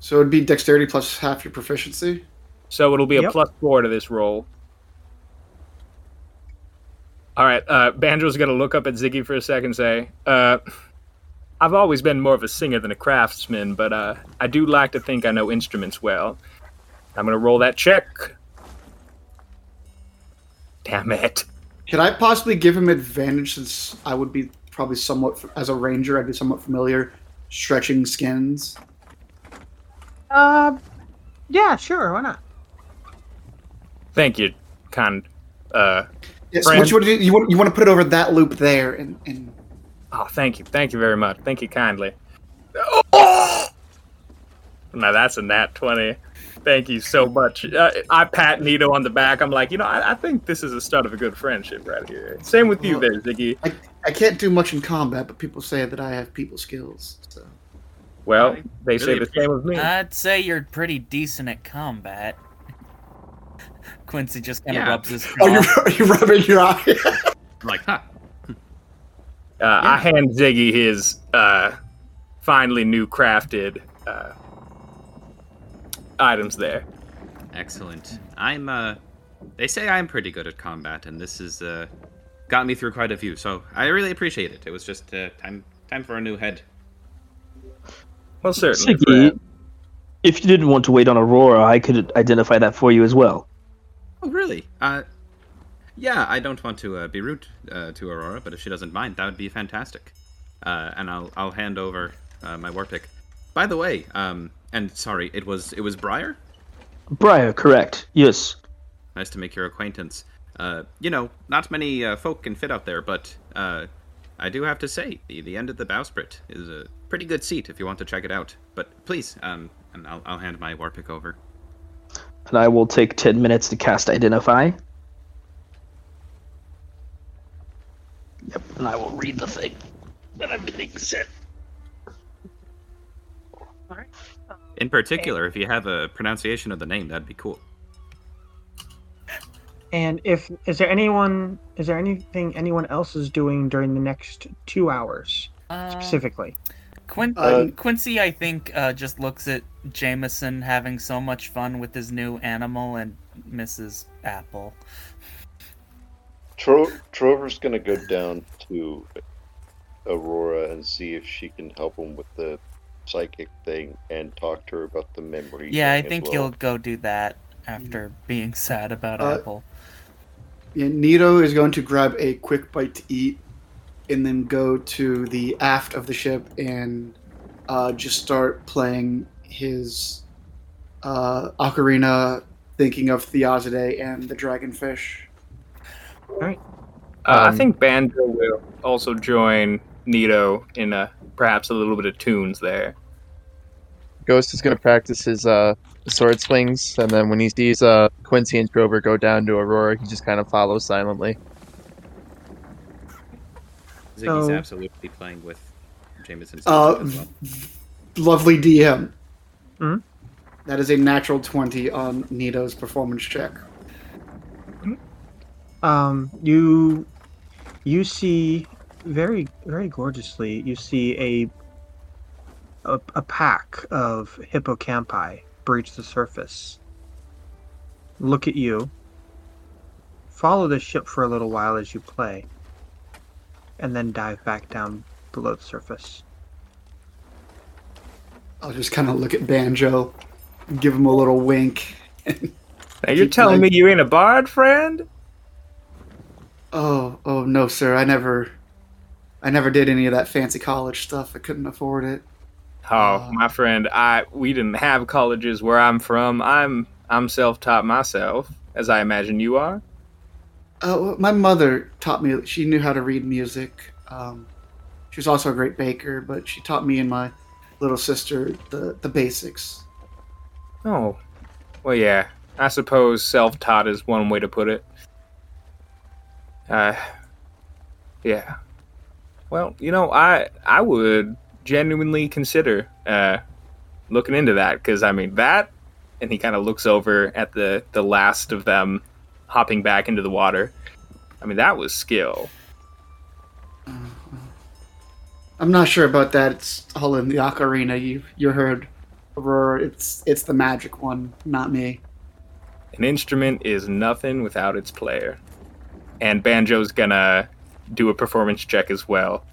So it'd be dexterity plus half your proficiency. So it'll be a plus four to this roll. All right, uh, Banjo's gonna look up at Ziggy for a second. and Say, uh, "I've always been more of a singer than a craftsman, but uh, I do like to think I know instruments well. I'm gonna roll that check. Damn it! Could I possibly give him advantage since I would be probably somewhat as a ranger, I'd be somewhat familiar stretching skins. Uh, yeah, sure. Why not? Thank you, kind. Uh, Yeah, so friend. what you want to do? You want you want to put it over that loop there, and, and Oh, thank you, thank you very much, thank you kindly. Oh! Now that's a nat twenty. Thank you so much. Uh, I pat Nito on the back. I'm like, you know, I, I think this is the start of a good friendship right here. Same with you Well- there, Ziggy. I, I can't do much in combat, but people say that I have people skills. So Well, they say the same of me. I'd say you're pretty decent at combat. Quincy just kind of Yeah. rubs his are you jaw. are you rubbing your eye? I'm like, huh. Uh, I hand Ziggy his uh, finely new crafted uh, items there. Excellent. I'm uh they say I'm pretty good at combat and this has uh got me through quite a few. So I really appreciate it. It was just uh, time time for a new head. Well, certainly. Ziggy, if you didn't want to wait on Aurora, I could identify that for you as well. Oh, really? Uh yeah, I don't want to uh, be rude uh, to Aurora, but if she doesn't mind, that would be fantastic. Uh, and I'll I'll hand over uh, my war pick. By the way, um, and sorry, it was it was Briar. Briar, correct. Yes. Nice to make your acquaintance. Uh, you know, not many uh, folk can fit out there, but uh, I do have to say, the, the end of the bowsprit is a pretty good seat if you want to check it out. But please, um, and I'll, I'll hand my war pick over. And I will take 10 minutes to cast Identify. Yep, and I will read the thing that I'm getting sent. In particular, if you have a pronunciation of the name, that'd be cool. And if is there anyone is there anything anyone else is doing during the next two hours Uh, specifically? Quin- Uh, Quincy, I think, uh, just looks at Jameson having so much fun with his new animal and Mrs. Apple. Tro- Trover's gonna go down to Aurora and see if she can help him with the psychic thing and talk to her about the memory. Yeah, I thing as think well. he'll go do that after being sad about Uh, Apple. Yeah, Nito is going to grab a quick bite to eat, and then go to the aft of the ship and uh, just start playing his uh, ocarina, thinking of Theozide and the dragonfish. Uh, I Um, think Banjo will also join Nito in uh, perhaps a little bit of tunes there. Ghost is going to practice his uh, sword swings, and then when he sees uh, Quincy and Trover go down to Aurora, he just kind of follows silently. Ziggy's So- absolutely playing with Jameson's Uh, as well. lovely DM. Hmm? That is a natural 20 on Nito's performance check. Um, you you see very very gorgeously. You see a a, a pack of hippocampi breach the surface. Look at you. Follow the ship for a little while as you play, and then dive back down below the surface. I'll just kind of look at Banjo, give him a little wink. Now you're telling me you ain't a bard, friend? Oh, oh no, sir. I never, I never did any of that fancy college stuff. I couldn't afford it. Oh, my friend, I we didn't have colleges where I'm from. I'm I'm self-taught myself, as I imagine you are. Uh, well, my mother taught me. She knew how to read music. Um, she was also a great baker, but she taught me and my little sister the the basics. Oh, well, yeah. I suppose self-taught is one way to put it. Uh, yeah. Well, you know, I I would genuinely consider uh looking into that because I mean that, and he kind of looks over at the the last of them hopping back into the water. I mean, that was skill. I'm not sure about that. It's all in the ocarina. You you heard Aurora, it's it's the magic one, not me. An instrument is nothing without its player. And Banjo's gonna do a performance check as well.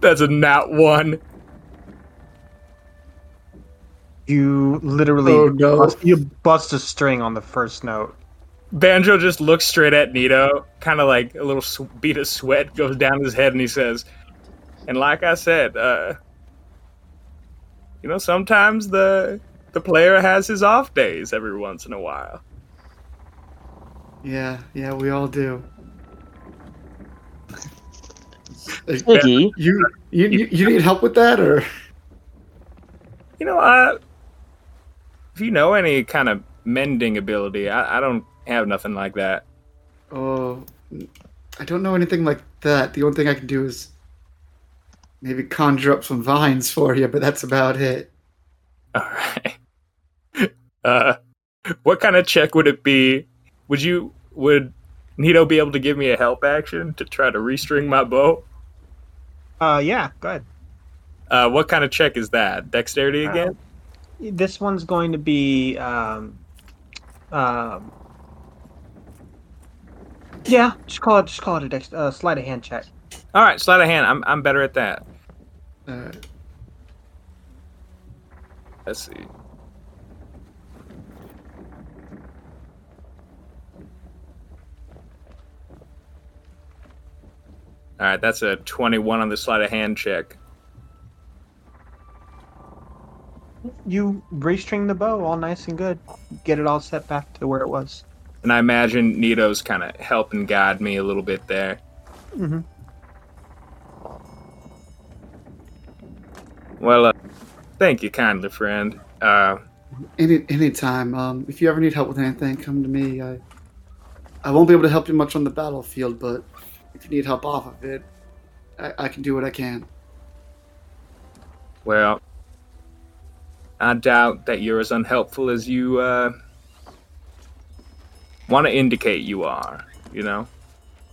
That's a nat one. You literally Oh, no. bust, you bust a string on the first note. Banjo just looks straight at Nito, kind of like a little bead of sweat goes down his head, and he says, "And like I said, uh, you know, sometimes the the player has his off days every once in a while." Yeah, yeah, we all do. Ziggy, You you you, you need help with that, or You know, I if you know any kind of mending ability, I, I don't have nothing like that. oh, I don't know anything like that. The only thing I can do is maybe conjure up some vines for you, but that's about it. All right. Uh, what kind of check would it be? Would you would Nito be able to give me a help action to try to restring my bow? Uh, yeah, go ahead. Uh, what kind of check is that? Dexterity Uh, again? This one's going to be, um, um, yeah, just call it, just call it a dex, uh, sleight of hand check. All right, sleight of hand. I'm I'm better at that. Uh, Let's see. All right, that's a 21 on the sleight of hand check. You restring the bow, all nice and good. Get it all set back to where it was. And I imagine Nito's kind of helping guide me a little bit there. Mm-hmm. Well, uh, thank you kindly, friend. Uh, any anytime. Um, if you ever need help with anything, come to me. I I won't be able to help you much on the battlefield, but if you need help off of it, I, I can do what I can. well, I doubt that you're as unhelpful as you uh, want to indicate you are. You know,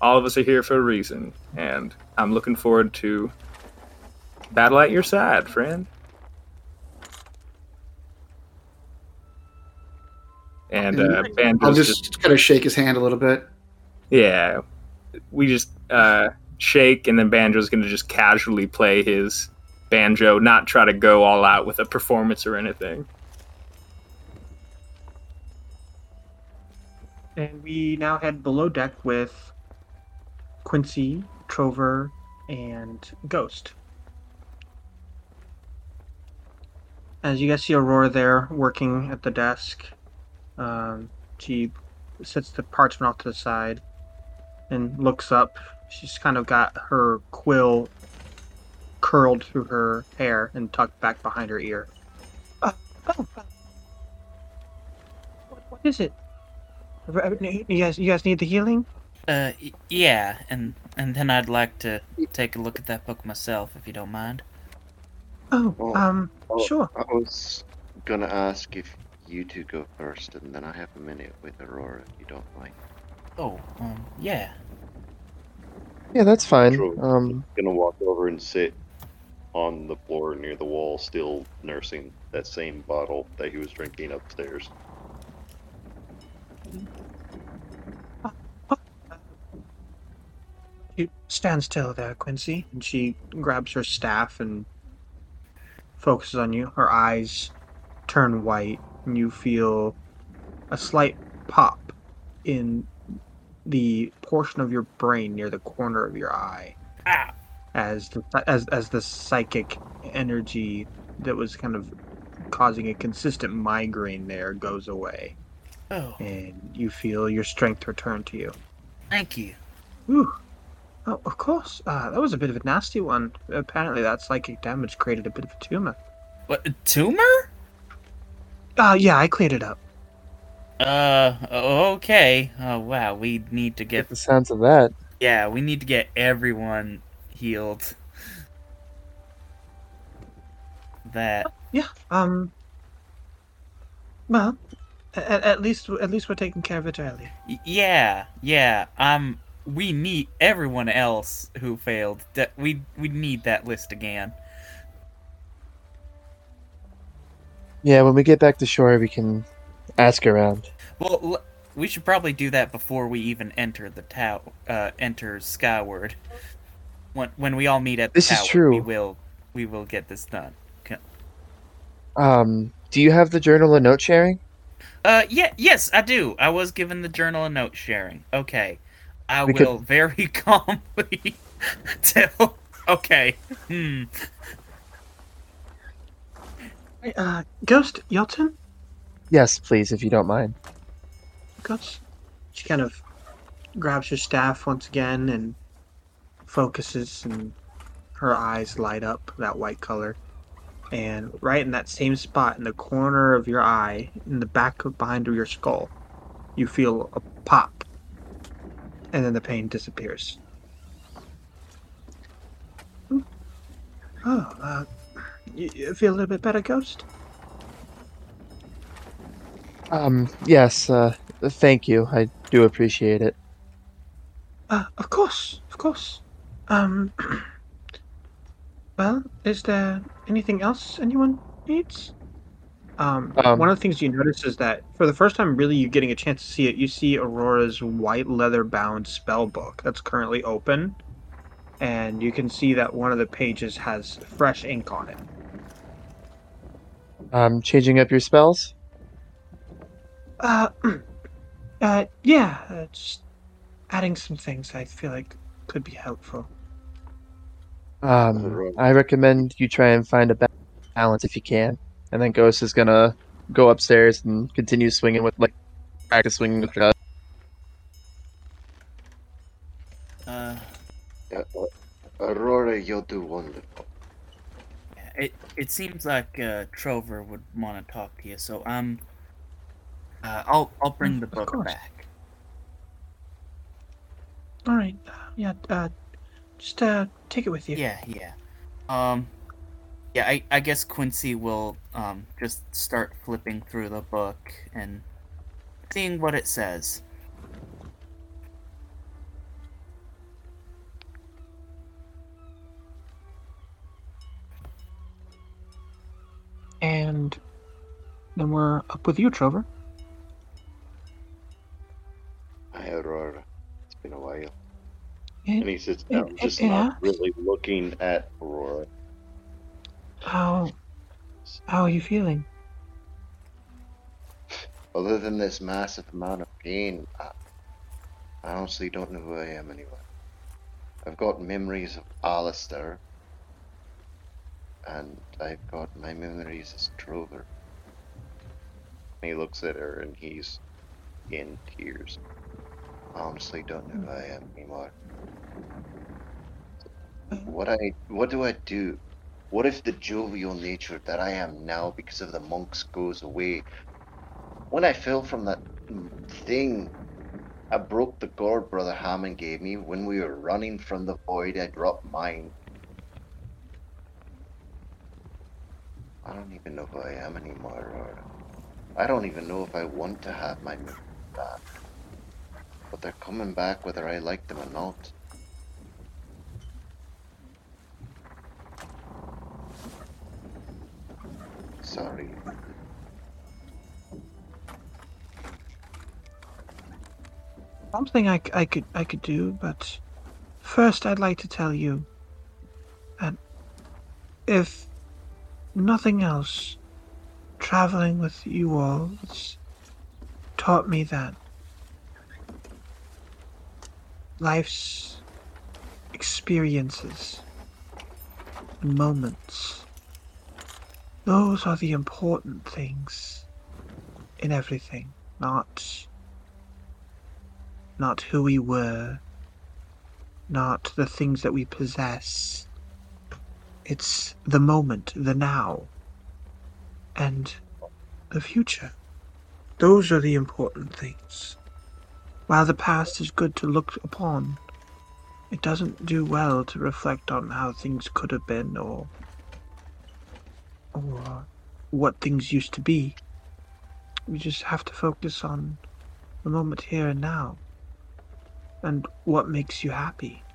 all of us are here for a reason, and I'm looking forward to battle at your side, friend. And uh, Banjo's I'll just, kind of shake his hand a little bit. Yeah, we just uh, shake, and then Banjo's gonna just casually play his banjo, not try to go all out with a performance or anything. And we now head below deck with Quincy, Trover, and Ghost. As you guys see Aurora there working at the desk, um, she sets the parchment off to the side and looks up. She's kind of got her quill curled through her hair and tucked back behind her ear. Uh, oh, uh, what, what is it? You guys, you guys need the healing? Uh, yeah, and and then I'd like to take a look at that book myself, if you don't mind. Oh, Well, um, oh, sure. I was gonna ask if you two go first, and then I have a minute with Aurora, if you don't mind. Oh, um, yeah. Yeah, that's fine. True. Um, Gonna walk over and sit on the floor near the wall, still nursing that same bottle that he was drinking upstairs. She stands still there, Quincy. And she grabs her staff and focuses on you. Her eyes turn white, and you feel a slight pop in the portion of your brain near the corner of your eye. Ah. As the as as the psychic energy that was kind of causing a consistent migraine there goes away, Oh, and you feel your strength return to you. thank you. Ooh. Oh, of course. Uh, that was a bit of a nasty one. Apparently, that psychic damage created a bit of a tumor. What, a tumor? Uh, yeah, I cleared it up. Uh, okay. Oh, wow, we need to get get. the sense of that. Yeah, we need to get everyone healed. That. Yeah. Um. Well, at, at least at least we're taking care of it early. Yeah, yeah. I'm we need everyone else who failed. That we we need that list again. Yeah, when we get back to shore, we can ask around. Well, l- we should probably do that before we even enter the tower. Uh, enter Skyward. When when we all meet at the This is true. we will we will get this done. Okay. Um, do you have the journal of note sharing? Uh, yeah, yes, I do. I was given the journal of note sharing. Okay, I We could- will very calmly tell. Okay. Hmm. Uh, Ghost Yelton? Yes, please, if you don't mind. Ghost? She kind of grabs her staff once again and focuses, and her eyes light up that white color. And right in that same spot, in the corner of your eye, in the back of behind your skull, you feel a pop. And then the pain disappears. Oh, uh, you, feel a little bit better, Ghost? Um, yes, uh, thank you. I do appreciate it. Uh, of course, of course. Um, well, is there anything else anyone needs? Um, Um, one of the things you notice is that for the first time, really, you're getting a chance to see it, you see Aurora's white leather-bound spell book that's currently open, and you can see that one of the pages has fresh ink on it. Um, changing up your spells? Uh, uh, yeah, uh, just adding some things I feel like could be helpful. Um, I recommend you try and find a ba- balance if you can. And then Ghost is gonna go upstairs and continue swinging with, like, practice swinging with uh, Uh, Uh, uh, Aurora, you'll do wonderful. It it seems like uh, Trover would want to talk to you, so um, uh, I'll I'll bring the book back. All right, uh, yeah, uh, just uh, take it with you. Yeah, yeah. Um, yeah, I, I guess Quincy will um just start flipping through the book and seeing what it says. And then we're up with you, Trover. Hi, Aurora. It's been a while. It- And he sits down, it- just it not really looking at Aurora. How how are you feeling? Other than this massive amount of pain, I, I honestly don't know who I am anymore. I've got memories of Alistair, and I've got my memories as Trover. He looks at her and he's in tears. I honestly don't know who I am anymore. What I what do I do? What if the jovial nature that I am now because of the monks goes away? When I fell from that thing, I broke the gourd Brother Hammond gave me. When we were running from the void, I dropped mine. I don't even know who I am anymore, or I don't even know if I want to have my memories back. But they're coming back whether I like them or not. Sorry. Something I, I could I could do, but first I'd like to tell you that if nothing else, traveling with you all has taught me that life's experiences and moments those are the important things in everything, not not who we were, not the things that we possess. It's the moment, the now, and the future. Those are the important things. While the past is good to look upon, it doesn't do well to reflect on how things could have been or or what things used to be. We just have to focus on the moment here and now. And what makes you happy?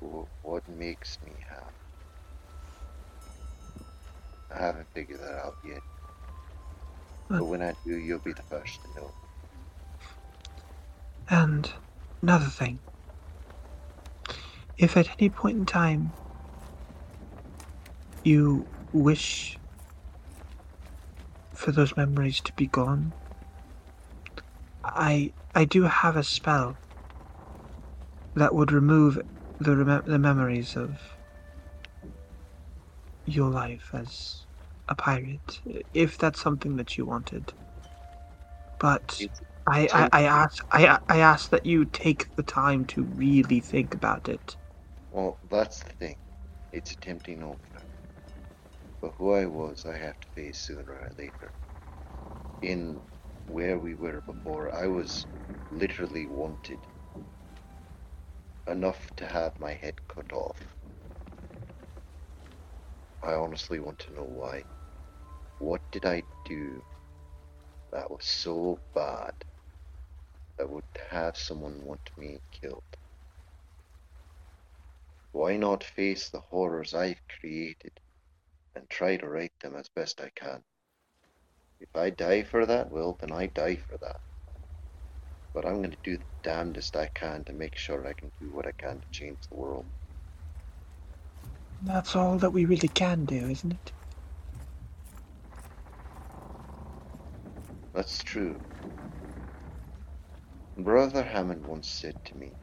Wh- What makes me happy? I haven't figured that out yet. But when I do, you'll be the first to know. And another thing. If at any point in time you wish for those memories to be gone, I I do have a spell that would remove the remem- the memories of your life as a pirate, if that's something that you wanted. But I, I, I ask I, I ask that you take the time to really think about it. Well, that's the thing. It's a tempting offer. But who I was, I have to face sooner or later. In where we were before, I was literally wanted. Enough to have my head cut off. I honestly want to know why. What did I do that was so bad that would have someone want me killed? Why not face the horrors I've created and try to right them as best I can? If I die for that, well, then I die for that. But I'm going to do the damnedest I can to make sure I can do what I can to change the world. That's all that we really can do, isn't it? That's true. Brother Hammond once said to me,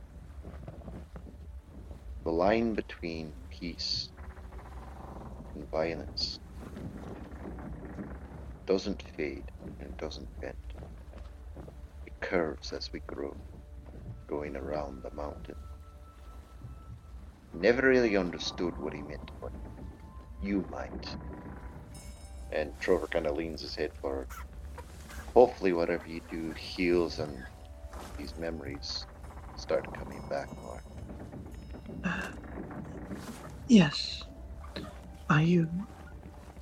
the line between peace and violence doesn't fade and it doesn't bend. Curves as we grow, going around the mountain. Never really understood what he meant, but you might. And Trover kind of leans his head forward. Hopefully, whatever you do heals and these memories start coming back more. Uh, yes. Are you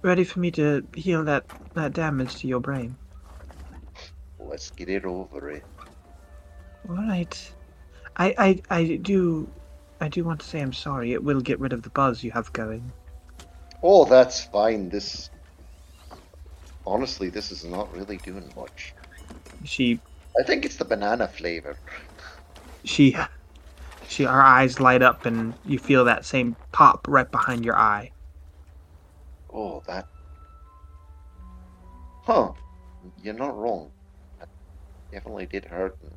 ready for me to heal that, that damage to your brain? Let's get it over it. Alright. I, I I do I do want to say I'm sorry. It will get rid of the buzz you have going. Oh, that's fine. This. Honestly, this is not really doing much. She I think it's the banana flavor. she she her eyes light up and you feel that same pop right behind your eye. Oh, that. Huh. You're not wrong. Definitely did hurt. and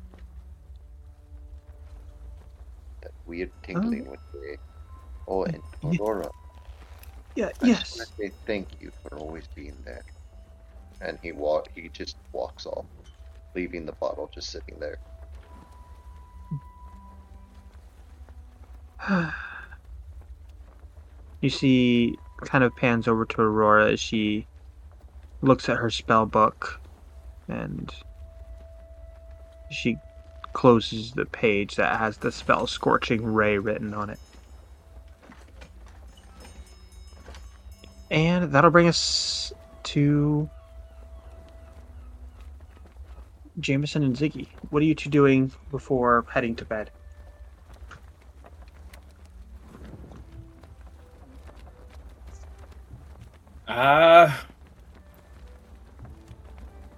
That weird tingling oh. went away. Oh, and Aurora, Yeah, I yes. just want to say thank you for always being there. And he walk. He just walks off, leaving the bottle just sitting there. you see kind of pans over to Aurora as she looks at her spell book and she closes the page that has the spell scorching ray written on it. And that'll bring us to Jameson and Ziggy. What are you two doing before heading to bed? Uh,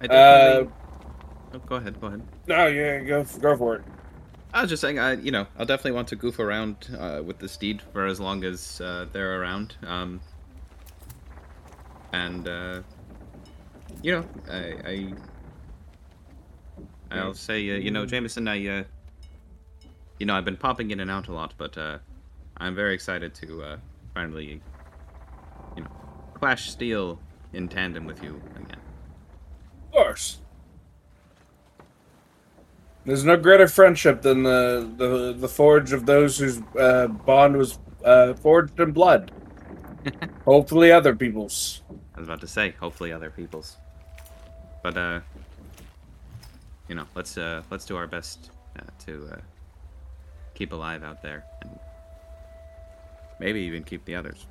I uh, oh, go ahead. Go ahead. No, yeah, go go for it. I was just saying, I you know, I'll definitely want to goof around uh, with the steed for as long as uh, they're around. Um, and uh, you know, I, I I'll say, uh, you know, Jameson, I uh, you know, I've been popping in and out a lot, but uh, I'm very excited to uh, finally, you know, clash steel in tandem with you again. Of course. There's no greater friendship than the the, the forge of those whose uh, bond was uh, forged in blood. Hopefully, other people's. I was about to say, hopefully other people's. But uh you know, let's uh let's do our best uh, to uh keep alive out there and maybe even keep the others.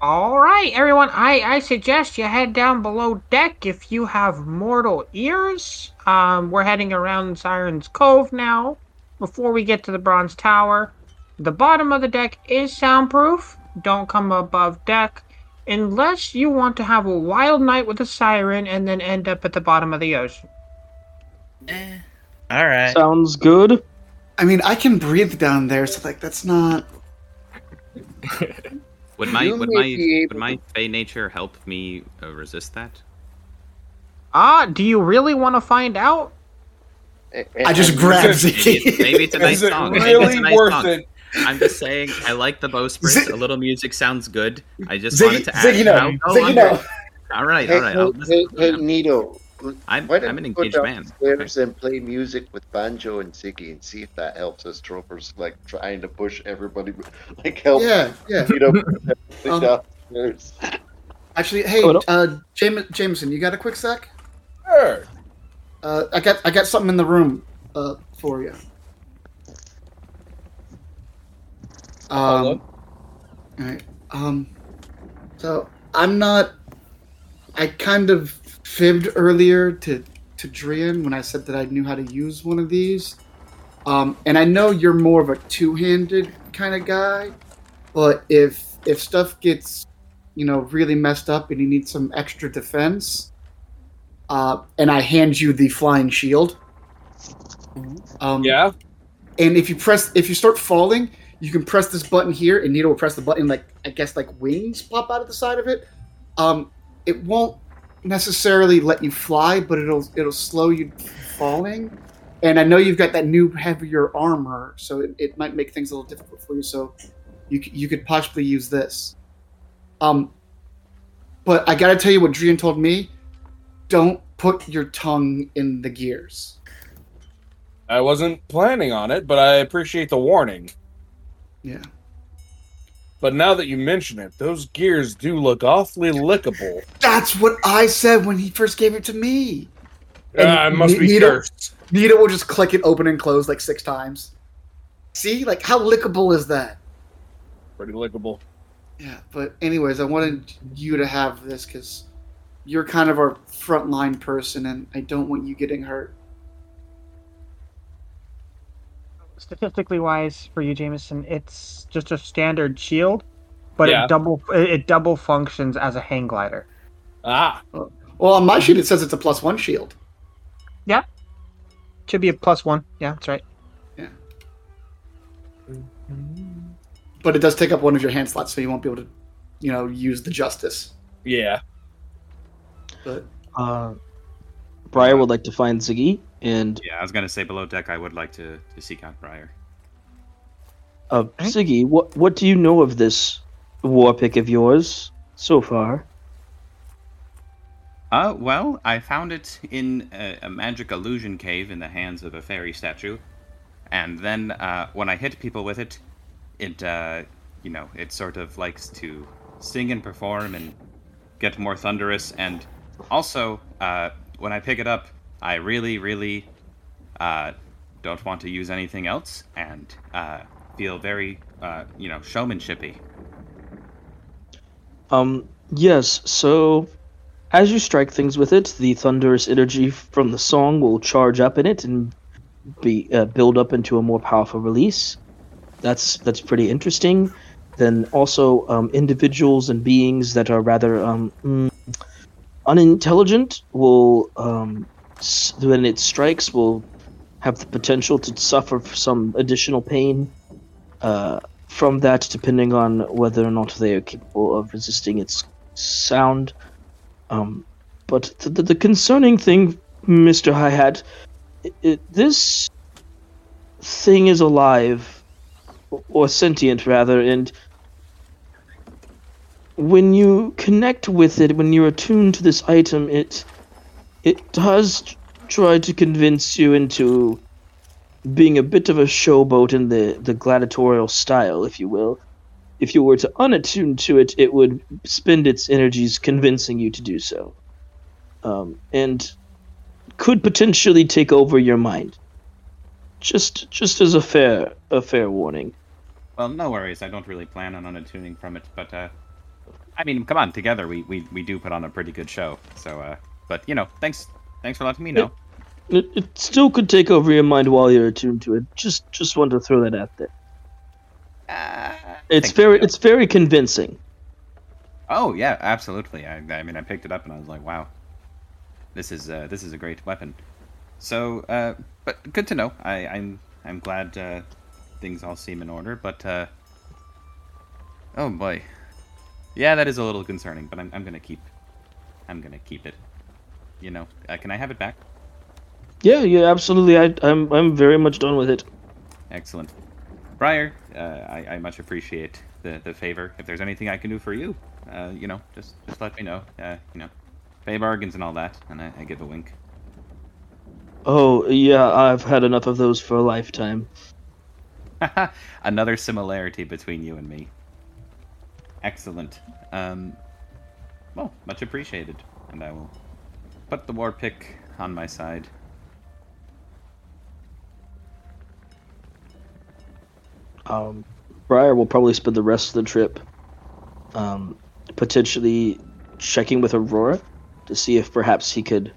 All right, everyone. I, I suggest you head down below deck if you have mortal ears. Um, we're heading around Siren's Cove now. Before we get to the Bronze Tower, the bottom of the deck is soundproof. Don't come above deck unless you want to have a wild night with a siren and then end up at the bottom of the ocean. Eh. All right. Sounds good. I mean, I can breathe down there, so like that's not. Would my You would my would my fey nature help me uh, resist that? Ah, do you really want to find out? I just grabbed Maybe maybe it's a nice Is it song. Maybe it's a really nice worth song. it? I'm just saying, I like the bowsprit. Zig- a little music sounds good. I just Ziggy- wanted to add. Ziggy, no. I'll go Ziggy, no. All right, Hey, all right. I'll hey, hey, hey, Nito. I'm, I'm an engaged man. downstairs and play music with banjo and Ziggy and see if that helps us troopers like trying to push everybody like help Yeah, yeah. Nito push everybody Um, downstairs. Actually, hey, uh, Jame- Jameson, you got a quick sec? Sure. Uh, I got I got something in the room uh, for you. Hello? Um, all right. Um, so I'm not. I kind of fibbed earlier to to Drian when I said that I knew how to use one of these. Um, and I know you're more of a two-handed kind of guy, but if if stuff gets you know really messed up and you need some extra defense, uh, and I hand you the flying shield. Um, Yeah. and if you press, if you start falling, you can press this button here, and Nito will press the button. Like I guess like wings pop out of the side of it. Um, it won't necessarily let you fly, but it'll it'll slow you falling. And I know you've got that new heavier armor, so it, it might make things a little difficult for you. So you you could possibly use this. Um, but I gotta tell you what Drian told me: don't put your tongue in the gears. I wasn't planning on it, but I appreciate the warning. Yeah. But now that you mention it, those gears do look awfully lickable. That's what I said when he first gave it to me. Ah, it must be Nito- cursed. Nito will just click it open and close like six times. See, like how lickable is that? Pretty lickable. Yeah, but anyways, I wanted you to have this because you're kind of our frontline person, and I don't want you getting hurt. Statistically wise, for you, Jameson, it's just a standard shield, but Yeah. it double it it double functions as a hang glider. Ah, Well, on my sheet it says it's a plus one shield. Yeah. Should be a plus one. Yeah, that's right. Yeah. But it does take up one of your hand slots, so you won't be able to, you know, use the justice. yeah. But Uh, Briar would like to find Ziggy, and Yeah, I was gonna say below deck. I would like to, to seek out Briar. uh, Ziggy, what what do you know of this war pick of yours so far? Uh, well, I found it in a, a magic illusion cave in the hands of a fairy statue, and then uh, when I hit people with it, it uh, you know it sort of likes to sing and perform and get more thunderous, and also uh, when I pick it up, I really, really uh, don't want to use anything else, and uh, feel very uh, you know showmanshipy. Um, yes. So, as you strike things with it, the thunderous energy from the song will charge up in it and be uh, build up into a more powerful release. That's that's pretty interesting. Then also, um, individuals and beings that are rather um, mm, unintelligent will, um, when it strikes, will have the potential to suffer some additional pain. Uh, from that, depending on whether or not they are capable of resisting its sound. Um, but the, the, concerning thing, Mr. Hi Hat, i i this thing is alive, or sentient rather, and when you connect with it, when you're attuned to this item, it it does try to convince you into being a bit of a showboat in the, the gladiatorial style, if you will. If you were to unattune to it, it would spend its energies convincing you to do so. Um, and could potentially take over your mind. Just just as a fair a fair warning. Well, no worries. I don't really plan on unattuning from it, but uh, I mean, come on, together we, we, we do put on a pretty good show. So, uh, but you know, thanks thanks for letting me know. It, it still could take over your mind while you're attuned to it. Just just wanted to throw that out there. it's thank very it's very convincing. Oh yeah, absolutely. I, I mean, I picked it up and I was like, wow, this is uh, this is a great weapon. So, uh, but good to know. I, I'm I'm glad uh, things all seem in order. But uh, oh boy, yeah, that is a little concerning. But I'm I'm gonna keep I'm gonna keep it. You know, uh, can I have it back? Yeah, yeah, absolutely. I, I'm I'm very much done with it. Excellent. Briar, uh, I, I much appreciate the, the favor. If there's anything I can do for you, uh, you know, just just let me know. Uh, you know, pay bargains and all that. And I, I give a wink. Oh yeah, I've had enough of those for a lifetime. Another similarity between you and me. Excellent. Um, well, much appreciated. And I will put the war pick on my side. Um, Briar will probably spend the rest of the trip, um, potentially checking with Aurora to see if perhaps he could,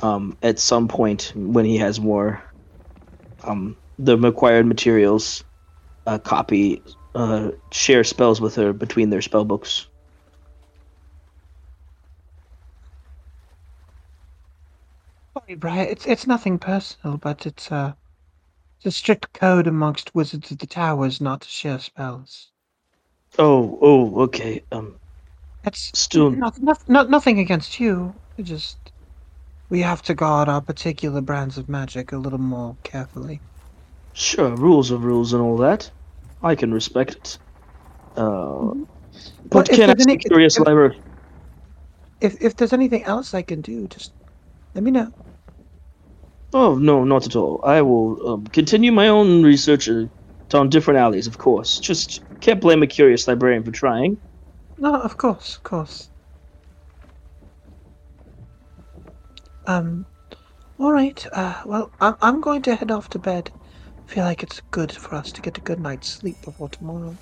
um, at some point when he has more, um, the required materials, uh, copy, uh, share spells with her between their spell books. Sorry, Briar. It's it's nothing personal, but it's uh, it's a strict code amongst wizards of the towers not to share spells. Oh, oh, okay. Um, It's still not, not, not nothing against you. It just we have to guard our particular brands of magic a little more carefully. Sure, rules are rules and all that. I can respect it. Uh, but But can I any- curious, if-? If if there's anything else I can do, just let me know. Oh no, not at all. I will um, continue my own research down different alleys, of course. Just can't blame a curious librarian for trying. No, of course, of course. Um, all right. Uh, well, I'm I'm going to head off to bed. Feel like it's good for us to get a good night's sleep before tomorrow.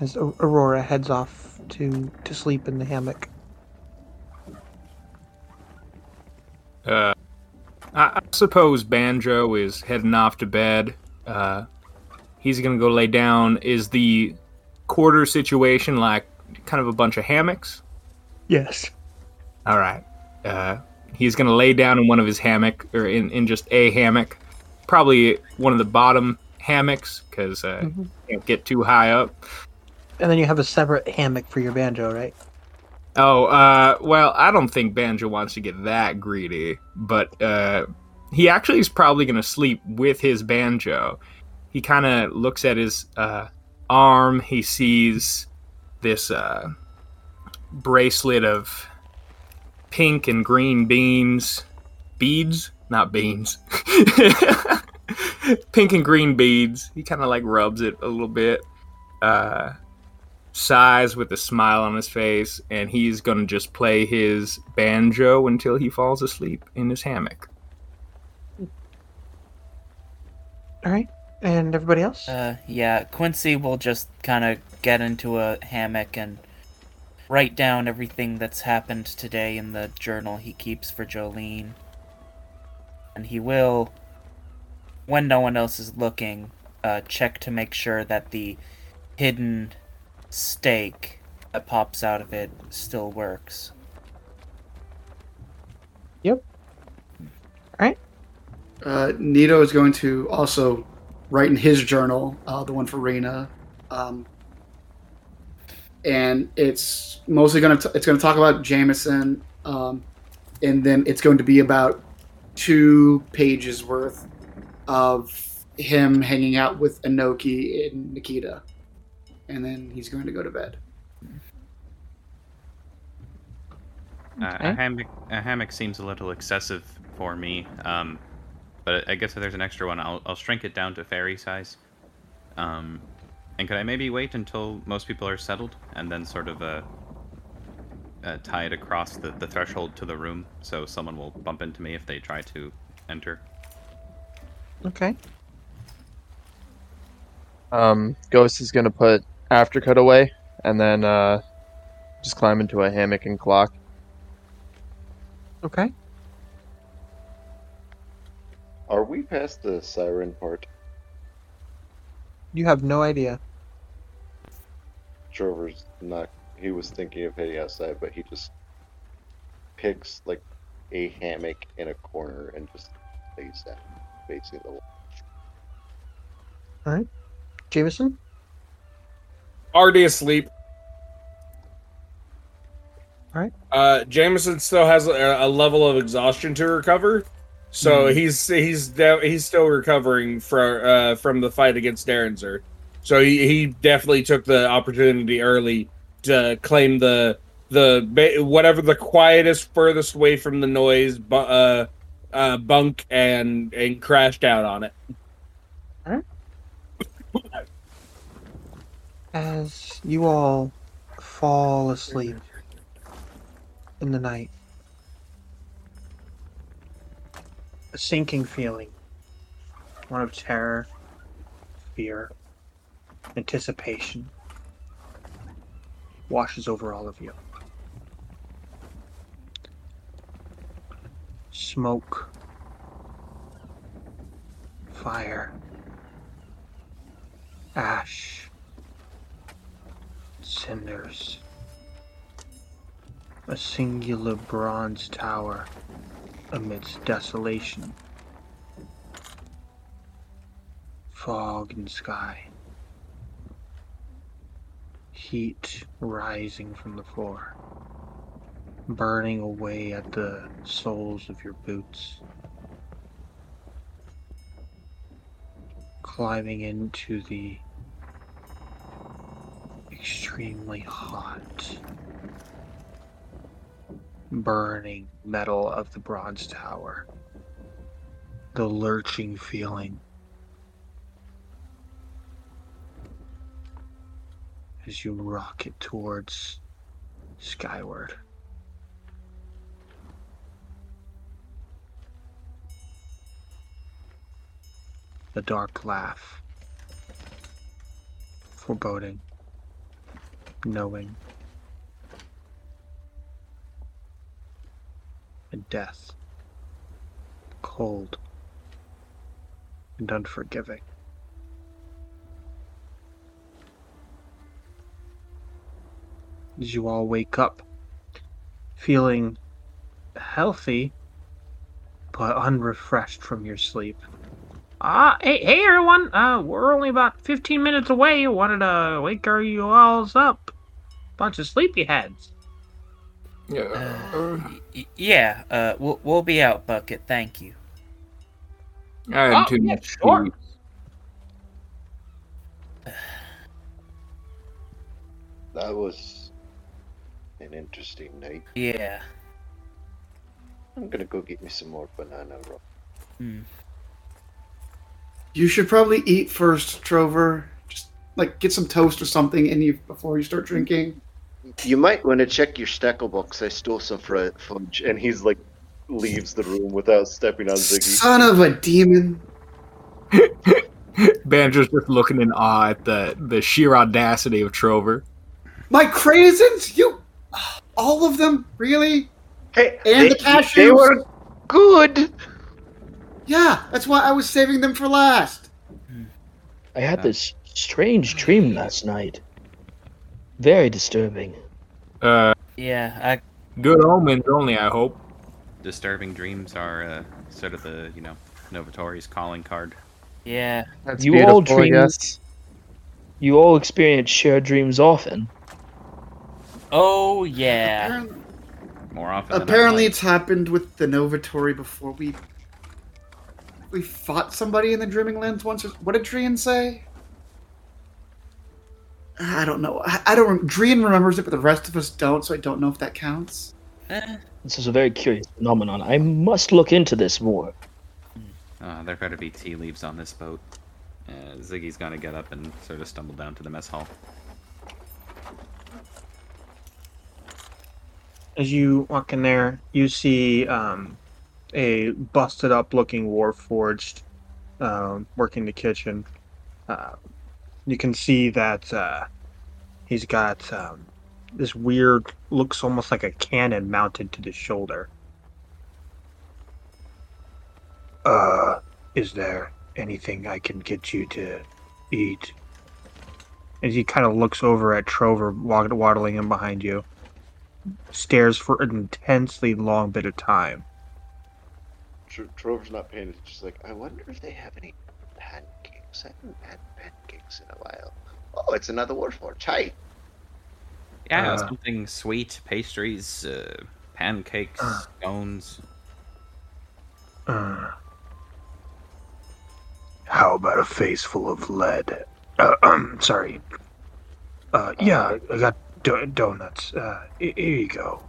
As Aurora heads off to to sleep in the hammock. Uh, I, I suppose Banjo is heading off to bed. Uh, he's gonna go lay down. Is the quarter situation like kind of a bunch of hammocks? Yes. All right. Uh, he's gonna lay down in one of his hammock or in, in just a hammock, probably one of the bottom hammocks because uh, Mhm. can't get too high up. And then you have a separate hammock for your banjo, right? Oh, uh, well, I don't think Banjo wants to get that greedy, but uh, he actually is probably going to sleep with his banjo. He kind of looks at his uh, arm. He sees this uh, bracelet of pink and green beans, beads, not beans. pink and green beads. He kind of like rubs it a little bit. Uh, sighs with a smile on his face, and he's gonna just play his banjo until he falls asleep in his hammock. All right. And everybody else? Uh, yeah, Quincy will just kind of get into a hammock and write down everything that's happened today in the journal he keeps for Jolene. And he will, when no one else is looking, uh, check to make sure that the hidden stake that pops out of it still works. Yep. Right. Uh, Nito is going to also write in his journal, uh, the one for Rena, um, and it's mostly going to it's going to talk about Jameson, um, and then it's going to be about two pages worth of him hanging out with Inoki and Nikita, and then he's going to go to bed. Uh, a hammock, a hammock seems a little excessive for me. Um, but I guess if there's an extra one, I'll I'll shrink it down to fairy size. Um, and could I maybe wait until most people are settled and then sort of uh, uh tie it across the, the threshold to the room so someone will bump into me if they try to enter. Okay. Um, Ghost is gonna put aftercut away and then uh, just climb into a hammock and clock. Okay. Are we past the siren part? You have no idea. Trover's not. He was thinking of heading outside, but he just picks like a hammock in a corner and just lays down, facing the wall. All right. Jameson? Already asleep. Alright. Uh, Jameson still has a, a level of exhaustion to recover, so Mhm. he's he's de- he's still recovering from uh, from the fight against Derrenzer. So he, he definitely took the opportunity early to claim the the whatever the quietest, furthest away from the noise bu- uh, uh, bunk and and crashed out on it. As you all fall asleep in the night, a sinking feeling, one of terror, fear, anticipation, washes over all of you. Smoke, fire, ash, cinders. A singular bronze tower amidst desolation. Fog and sky. Heat rising from the floor. Burning away at the soles of your boots. Climbing into the extremely hot, burning metal of the bronze tower. The lurching feeling as you rocket towards skyward. The dark laugh. Foreboding knowing, and death, cold and unforgiving. As you all wake up, feeling healthy but unrefreshed from your sleep. Ah, hey, hey everyone! Uh, we're only about 15 minutes away. Wanted to wake you all up. Bunch of sleepyheads. Uh, y- yeah, uh, we'll, we'll be out, Bucket. Thank you. I had Oh, too yeah, much sure. That was an interesting night. Yeah. I'm gonna go get me some more banana roll. Hmm. You should probably eat first, Trover. Just like get some toast or something in you before you start drinking. You might want to check your stackle box. I stole some fr- fudge, and he's like leaves the room without stepping on Ziggy. Son of a demon. Banjo's just looking in awe at the, the sheer audacity of Trover. My craisins? You all of them? Really? Hey, And they, the cashews? they were good. Yeah, that's why I was saving them for last. I had this strange dream last night. Very disturbing. Uh, Yeah, I good omens only, I hope. Disturbing dreams are uh, sort of the you know Novatori's calling card. yeah. That's You beautiful, all I dream- guess. You all experience shared dreams often. Oh yeah. Apparently, More often. apparently like. it's happened with the Novatory before we we fought somebody in the Dreaming Lands once. What did Drian say? I don't know. I, I don't. Drian remembers it, but the rest of us don't. So I don't know if that counts. Eh, This is a very curious phenomenon. I must look into this more. Uh, there better be tea leaves on this boat. Uh, Ziggy's gonna get up and sort of stumble down to the mess hall. As you walk in there, you see um, a busted up looking Warforged um, working the kitchen. Uh, you can see that uh, he's got um, this weird, looks almost like a cannon mounted to the shoulder. Uh, is there anything I can get you to eat? And he kind of looks over at Trover waddling in behind you, stares for an intensely long bit of time. Tro- Trover's not paying attention. Just like, I wonder if they have any. I haven't had pancakes in a while. Oh, it's another Warforged. Hi. Yeah, Uh, something sweet, pastries, uh, pancakes, Uh. scones. Uh, how about a face full of lead? Uh, um, sorry. Uh, yeah, I got do- donuts. Uh, h- here you go.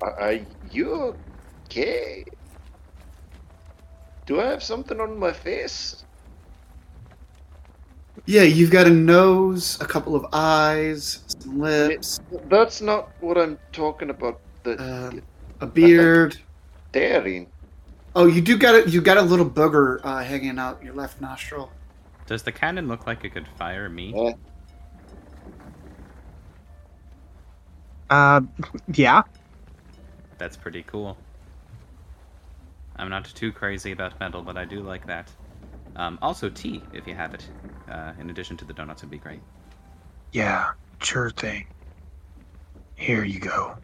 Are, are you okay? Do I have something on my face? Yeah, you've got a nose, a couple of eyes, some lips, That's not what I'm talking about. The uh, a beard. staring. Oh, you do got a you got a little booger uh, hanging out your left nostril. Does the cannon look like it could fire me? Eh, Uh, yeah. That's pretty cool. I'm not too crazy about metal, but I do like that. Um, also, tea, if you have it, uh, in addition to the donuts, would be great. Yeah, sure thing. Here you go.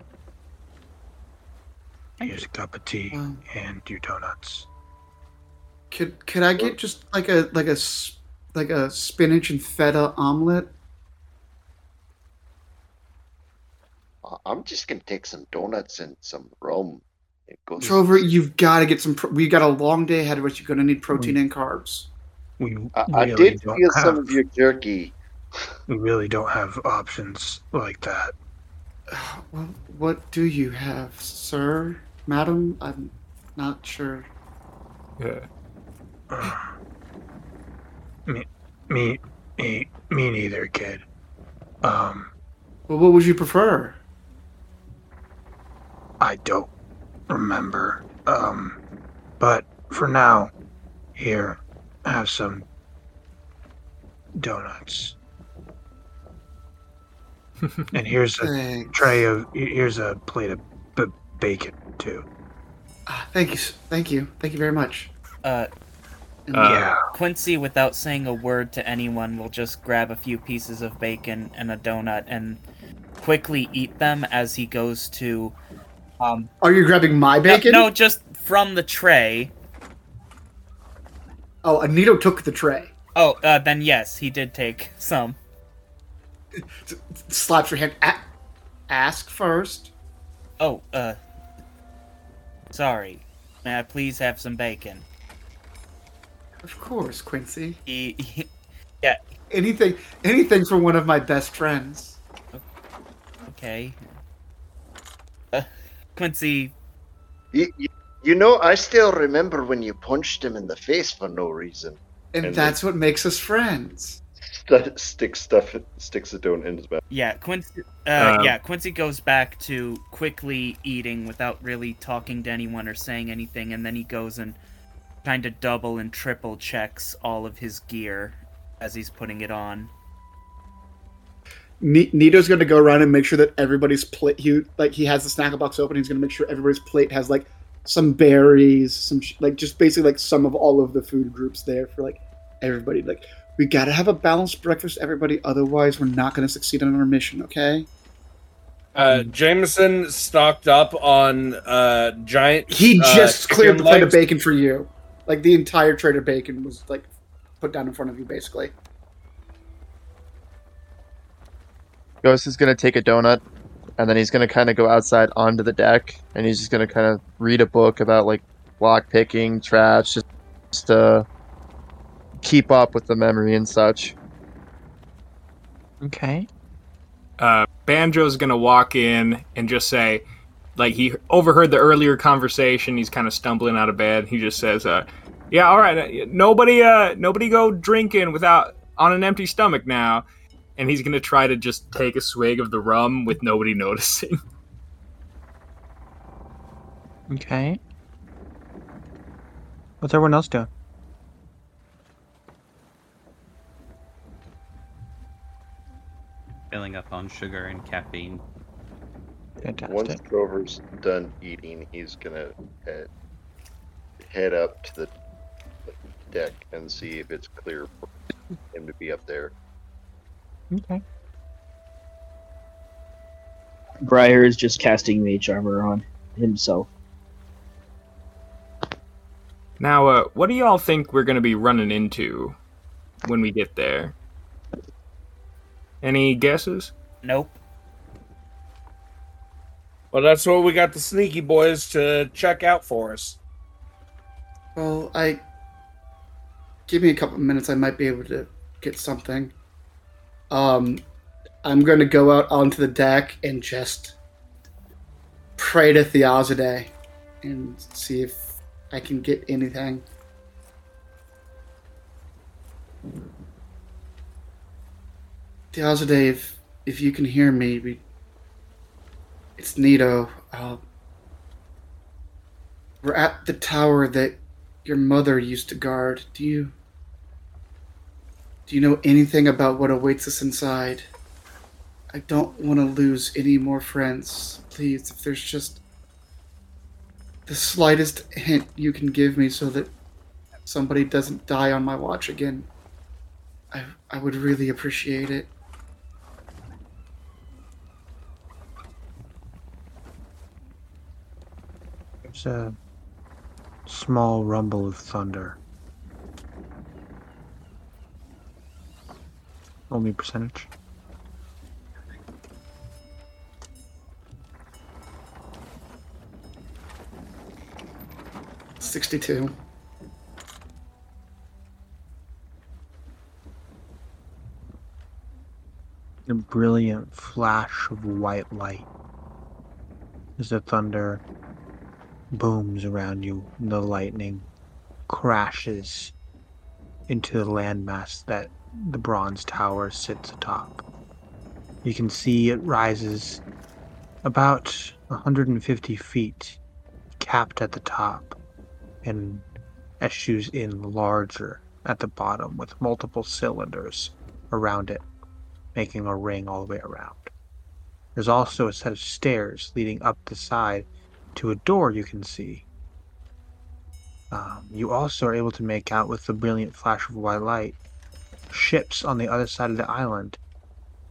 Here's a cup of tea Wow. and your donuts. Could could I get just like a like a s- like a spinach and feta omelet? I- I'm just gonna take some donuts and some rum. It goes. Trover, you've got to get some. Pro- we got a long day ahead of us. You're going to need protein and carbs. We I, I did don't feel have, some of your jerky. We really don't have options like that. Well, what do you have, sir, madam? I'm not sure. Yeah. me, me, me, me neither, kid. Um, Well, what would you prefer? I don't remember. Um, but for now, here, have some donuts. and here's a Thanks. tray of here's a plate of b- bacon too. Ah, thank you, thank you, thank you very much. Uh, Uh, yeah. Quincy, without saying a word to anyone, will just grab a few pieces of bacon and a donut and quickly eat them as he goes to. Um, Are you grabbing my no- bacon? No, just from the tray. Oh, Anito took the tray. Oh, uh, then yes, he did take some. Slaps your hand. A- ask first. Oh, uh. Sorry. May I please have some bacon? Of course, Quincy. He, he- yeah, Anything, anything for one of my best friends. okay. Uh, Quincy, You, you, you know, I still remember when you punched him in the face for no reason. And, And that's what makes us friends. St- stick stuff, sticks it down in his mouth. yeah, Quincy, uh, Um, yeah, Quincy goes back to quickly eating without really talking to anyone or saying anything, and then he goes and kind of double and triple checks all of his gear as he's putting it on. Ni- Nito's going to go around and make sure that everybody's plate. He like he has the snack box open. He's going to make sure everybody's plate has like some berries, some sh- like just basically like some of all of the food groups there for like everybody. Like we got to have a balanced breakfast, everybody. Otherwise, we're not going to succeed on our mission. Okay? Uh, Jameson stocked up on uh, giant. He uh, just cleared the chicken plate of bacon for you. Like the entire tray of bacon was like put down in front of you, basically. Ghost is gonna take a donut, and then he's gonna kind of go outside onto the deck, and he's just gonna kind of read a book about like lock picking, traps, just, just to keep up with the memory and such. Okay. uh, Banjo's gonna walk in and just say, like he overheard the earlier conversation. He's kind of stumbling out of bed. He just says, uh, "Yeah, all right, uh, nobody, uh, nobody go drinking without on an empty stomach now." And he's gonna try to just take a swig of the rum with nobody noticing. Okay. What's everyone else doing? filling up on sugar and caffeine. Fantastic. Once Trover's done eating, he's gonna head, head up to the deck and see if it's clear for him to be up there. Okay. Briar is just casting mage armor on himself. Now, uh, what do y'all think we're gonna be running into when we get there? Any guesses? Nope. Well, that's what we got the sneaky boys to check out for us. Well, I give me a couple of minutes. I might be able to get something. Um, I'm going to go out onto the deck and just pray to Theozide and see if I can get anything. Theozide, if if you can hear me, we, it's Nito. Uh, we're at the tower that your mother used to guard. Do you do you know anything about what awaits us inside? I don't want to lose any more friends. Please, if there's just the slightest hint you can give me so that somebody doesn't die on my watch again, I I would really appreciate it. There's a small rumble of thunder. Only percentage. Sixty-two. A brilliant flash of white light as the thunder booms around you and the lightning crashes into the landmass that the bronze tower sits atop. You can see it rises about 150 feet, capped at the top, and eschews in larger at the bottom with multiple cylinders around it, making a ring all the way around. There's also a set of stairs leading up the side to a door you can see. Um, you also are able to make out with the brilliant flash of white light ships on the other side of the island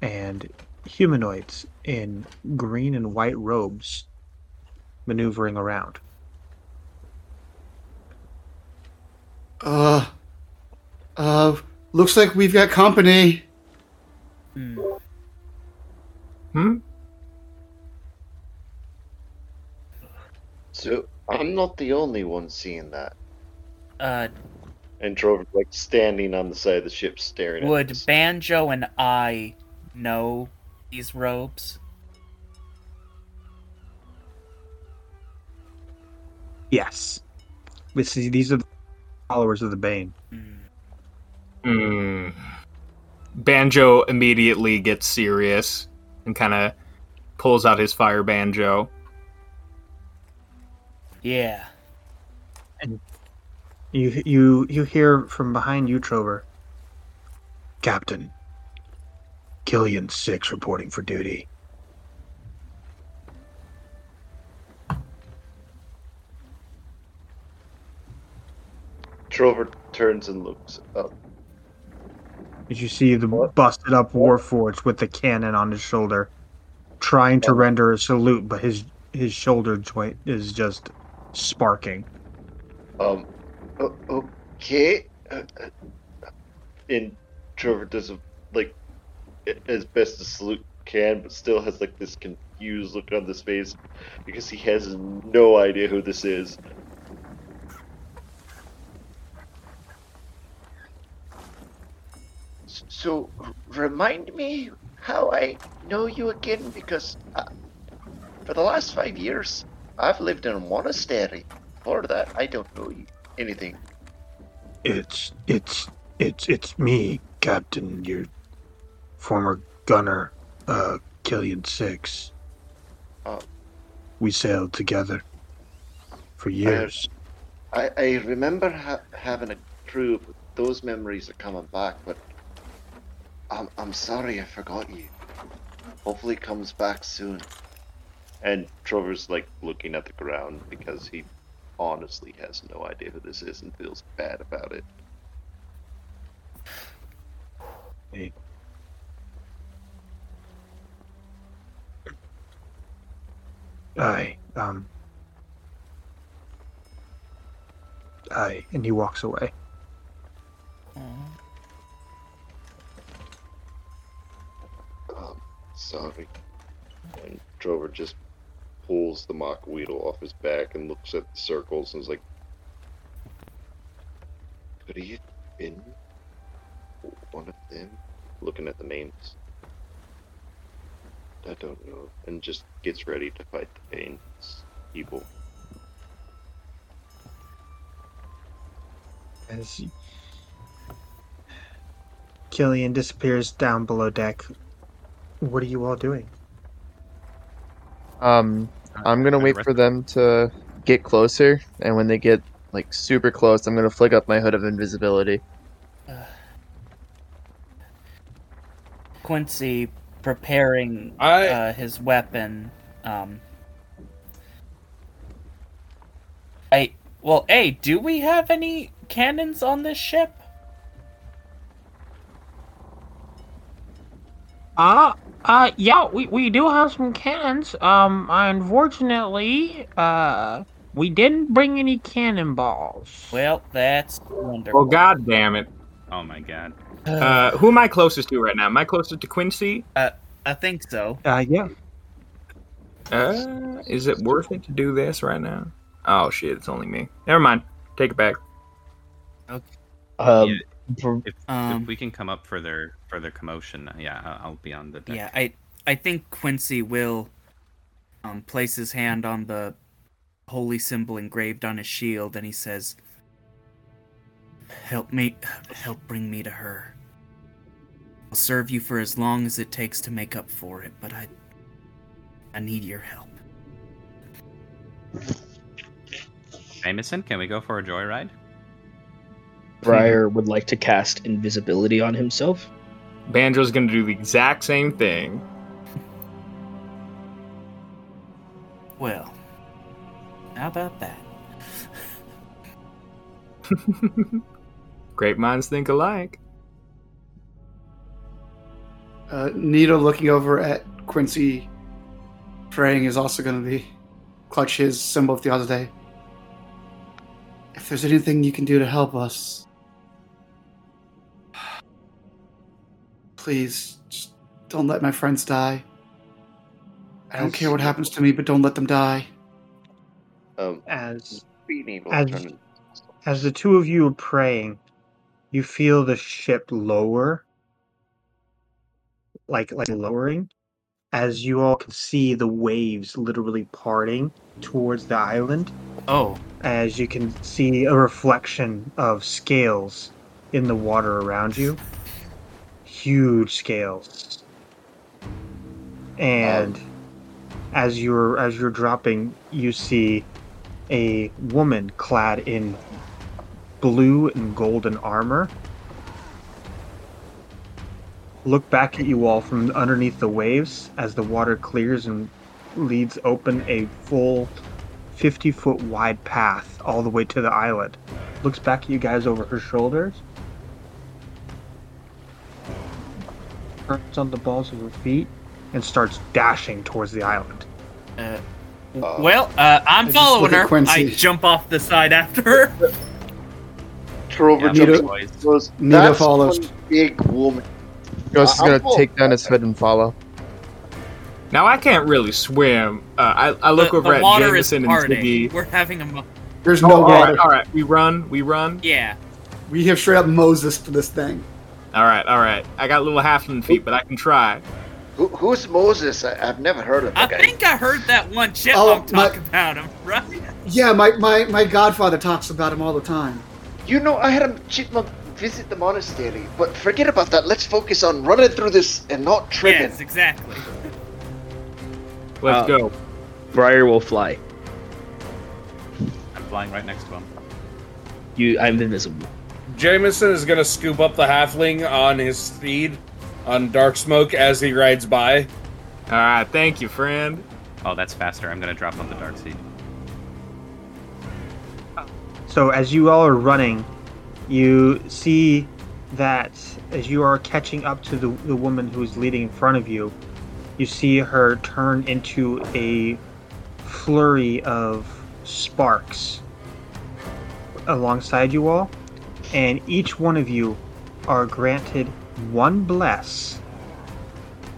and humanoids in green and white robes maneuvering around. Uh, uh, looks like we've got company. Hmm. Hmm? So I'm not the only one seeing that. Uh, And Trover's like standing on the side of the ship staring at would. Banjo and I know these robes? Yes. This is, these are the followers of the Bane. Hmm. Banjo immediately gets serious and kind of pulls out his fire banjo. Yeah. You you you hear from behind you, Trover. Captain. Killian six reporting for duty. Trover turns and looks up. As you see the busted up Warforged with the cannon on his shoulder, trying to render a salute, but his his shoulder joint is just sparking. Um, okay. And Trover does a, like as best as salute can, but still has like this confused look on his face because he has no idea who this is. So, remind me how I know you again because uh, for the last five years I've lived in a monastery. For that, I don't know you anything. It's it's it's it's me, Captain, your former gunner, uh, Killian Six. Oh. We sailed together for years. I, I remember ha- having a crew, but those memories are coming back, but I'm, I'm sorry I forgot you. Hopefully, it comes back soon. And Trover's like looking at the ground because he honestly has no idea who this is and feels bad about it. Hey. Aye, um. Aye, and he walks away. Um, sorry. And Trover just pulls the mock weedle off his back and looks at the circles and is like, Could he have been one of them? Looking at the names. I don't know. And just gets ready to fight the pain. It's evil. As y- Killian disappears down below deck, what are you all doing? Um, I'm gonna wait for them to get closer, and when they get like super close, I'm gonna flick up my hood of invisibility. Quincy preparing I- uh, his weapon. Um, I well, hey, do we have any cannons on this ship? Uh, uh, yeah, we, we do have some cannons. Um, unfortunately, uh, we didn't bring any cannonballs. Well, that's wonderful. Well, god damn it. Oh my god. Uh, who am I closest to right now? Am I closest to Quincy? Uh, I think so. Uh, yeah. Uh, is it worth it to do this right now? Oh shit, it's only me. Never mind. Take it back. Um, Yeah, if, Um, if we can come up for their for their commotion, uh, yeah, I- I'll be on the deck. Yeah, I I think Quincy will um place his hand on the holy symbol engraved on his shield, and he says, "Help me, help bring me to her. I'll serve you for as long as it takes to make up for it, but I I need your help." Jameson, can we go for a joyride? Briar would like to cast invisibility on himself. Banjo's gonna do the exact same thing. Well, how about that? Great minds think alike. Uh, Nito looking over at Quincy praying is also going to be clutch his symbol of the other day. If there's anything you can do to help us, please just don't let my friends die. I don't care what happens to me, but don't let them die. Um, As as- to as the two of you are praying, you feel the ship lower, like like lowering, as you all can see the waves literally parting towards the island. Oh, As you can see a reflection of scales in the water around you, huge scales, and as you're as you're dropping, you see a woman clad in blue and golden armor. Look back at you all from underneath the waves as the water clears and leads open a full 50 foot wide path all the way to the island. Looks back at you guys over her shoulders turns on the balls of her feet and starts dashing towards the island uh, well, uh, I'm just following her. Quincy. I jump off the side after her. Trover Yeah, jumps Nito- boys. goes, Nito follows. one big woman. Ghost is Uh, gonna I'm take down his hood and follow. Now I can't really swim. Uh, I I look the, over the at water is Jameson and parting. Ziggy. We're having a mo- There's Oh, no all water. right, all right. We run. We run. yeah. We have straight up Moses to this thing. All right, all right. I got a little halfling feet, but I can try. Who, who's Moses? I, I've never heard of the I guy. think I heard that one Oh, chipmunk my- talk about him, right? Yeah, my, my, my godfather talks about him all the time. You know, I had a chipmunk visit the monastery, but forget about that. Let's focus on running through this and not tripping. Yes, exactly. Let's Uh, go. Briar will fly. I'm flying right next to him. You, I'm invisible. Jameson is gonna scoop up the halfling on his steed on dark smoke as he rides by. All right, thank you, friend. Oh, that's faster. I'm gonna drop on the dark seed. So as you all are running, you see that as you are catching up to the, the woman who is leading in front of you, you see her turn into a flurry of sparks alongside you all, and each one of you are granted one bless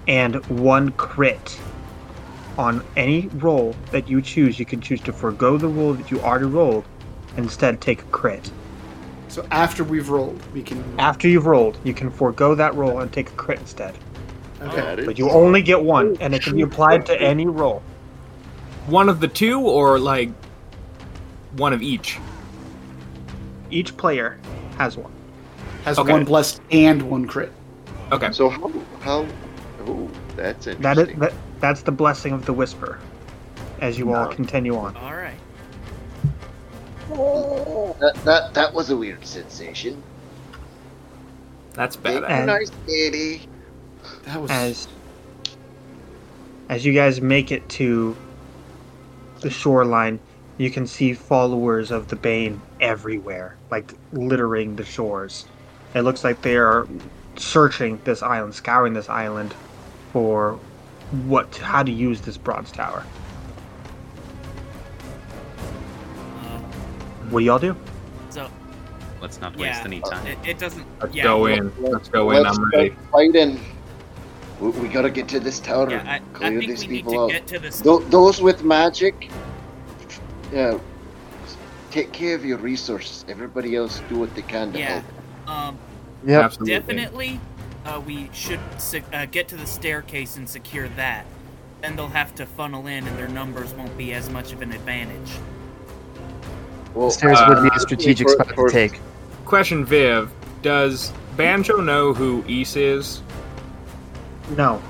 and one crit on any roll that you choose. You can choose to forego the roll that you already rolled, and instead take a crit. So after we've rolled, we can. After you've rolled, you can forego that roll and take a crit instead. Okay. But you only get one, and it can be applied to any roll. One of the two, or like one of each. Each player has one. Has Okay. one blessed and one crit. Okay. So how how? Oh, that's interesting. That is that, that's the blessing of the whisper. As you all continue on. All right. That, that that was a weird sensation. That's bad. you, nice lady. That was. As as you guys make it to the shoreline, you can see followers of the Bane everywhere, like littering the shores. It looks like they are searching this island, scouring this island for what how to use this bronze tower. What do y'all do? so Let's not yeah, waste any time. it, it doesn't. Let's yeah, go well, in. Let's go in. Let's I'm start ready. Fighting. We, we gotta get to this tower Yeah, and I, I clear think these we need people to out. get to this. Tho- those with magic, yeah, take care of your resources. Everybody else do what they can to Yeah. help. Um, Yep. Absolutely. definitely, uh, we should se- uh, get to the staircase and secure that. Then they'll have to funnel in, and their numbers won't be as much of an advantage. Well, Stairs Uh, would be a strategic for- spot to take. Question, Viv. Does Banjo know who East is? No.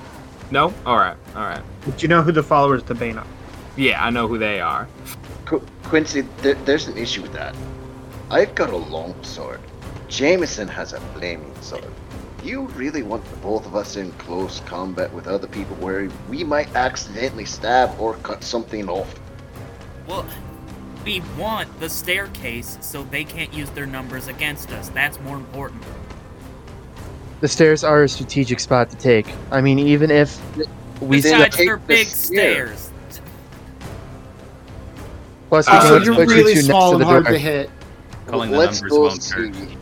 No. All right. All right. But you know who the followers of the Bane are. Yeah, I know who they are. Qu- Quincy, th- there's an issue with that. I've got a long sword. Jameson has a flaming sword. You really want the both of us in close combat with other people where we might accidentally stab or cut something off? Well, we want the staircase so they can't use their numbers against us. That's more important. The stairs are a strategic spot to take. I mean, even if we Then Besides, take they're the big stairs. Plus we Uh, so let's you're put you really small and hard door. to hit. Calling the Let's numbers go won't hurt. see.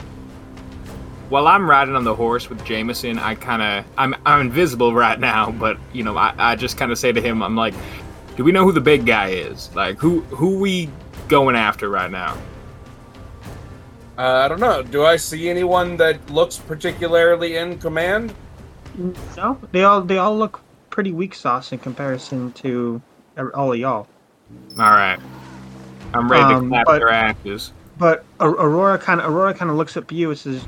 While I'm riding on the horse with Jameson, I kind of I'm I'm invisible right now, but you know I, I just kind of say to him, I'm like, do we know who the big guy is? Like who who we going after right now? Uh, I don't know. Do I see anyone that looks particularly in command? No, they all they all look pretty weak sauce in comparison to all of y'all. All right, I'm ready to Um, clap but- their asses. But Aurora kind of Aurora kind of looks up at you and says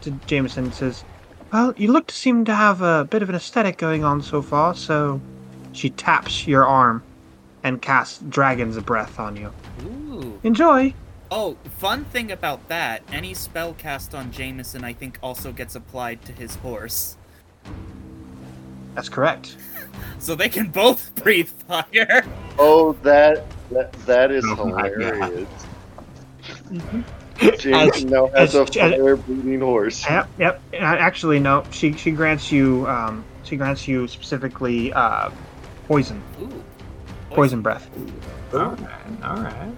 to Jameson and says, "Well, you look to seem to have a bit of an aesthetic going on so far." So she taps your arm and casts Dragon's Breath on you. Ooh. Enjoy. Oh, fun thing about that, any spell cast on Jameson I think also gets applied to his horse. That's correct. So they can both breathe fire. Oh, that that, that is Oh my God. hilarious. Mhm. James now has a as- as- fire breathing horse. Yep, yep. Actually, no. She she grants you um she grants you specifically uh poison Ooh. poison breath. All right, all right.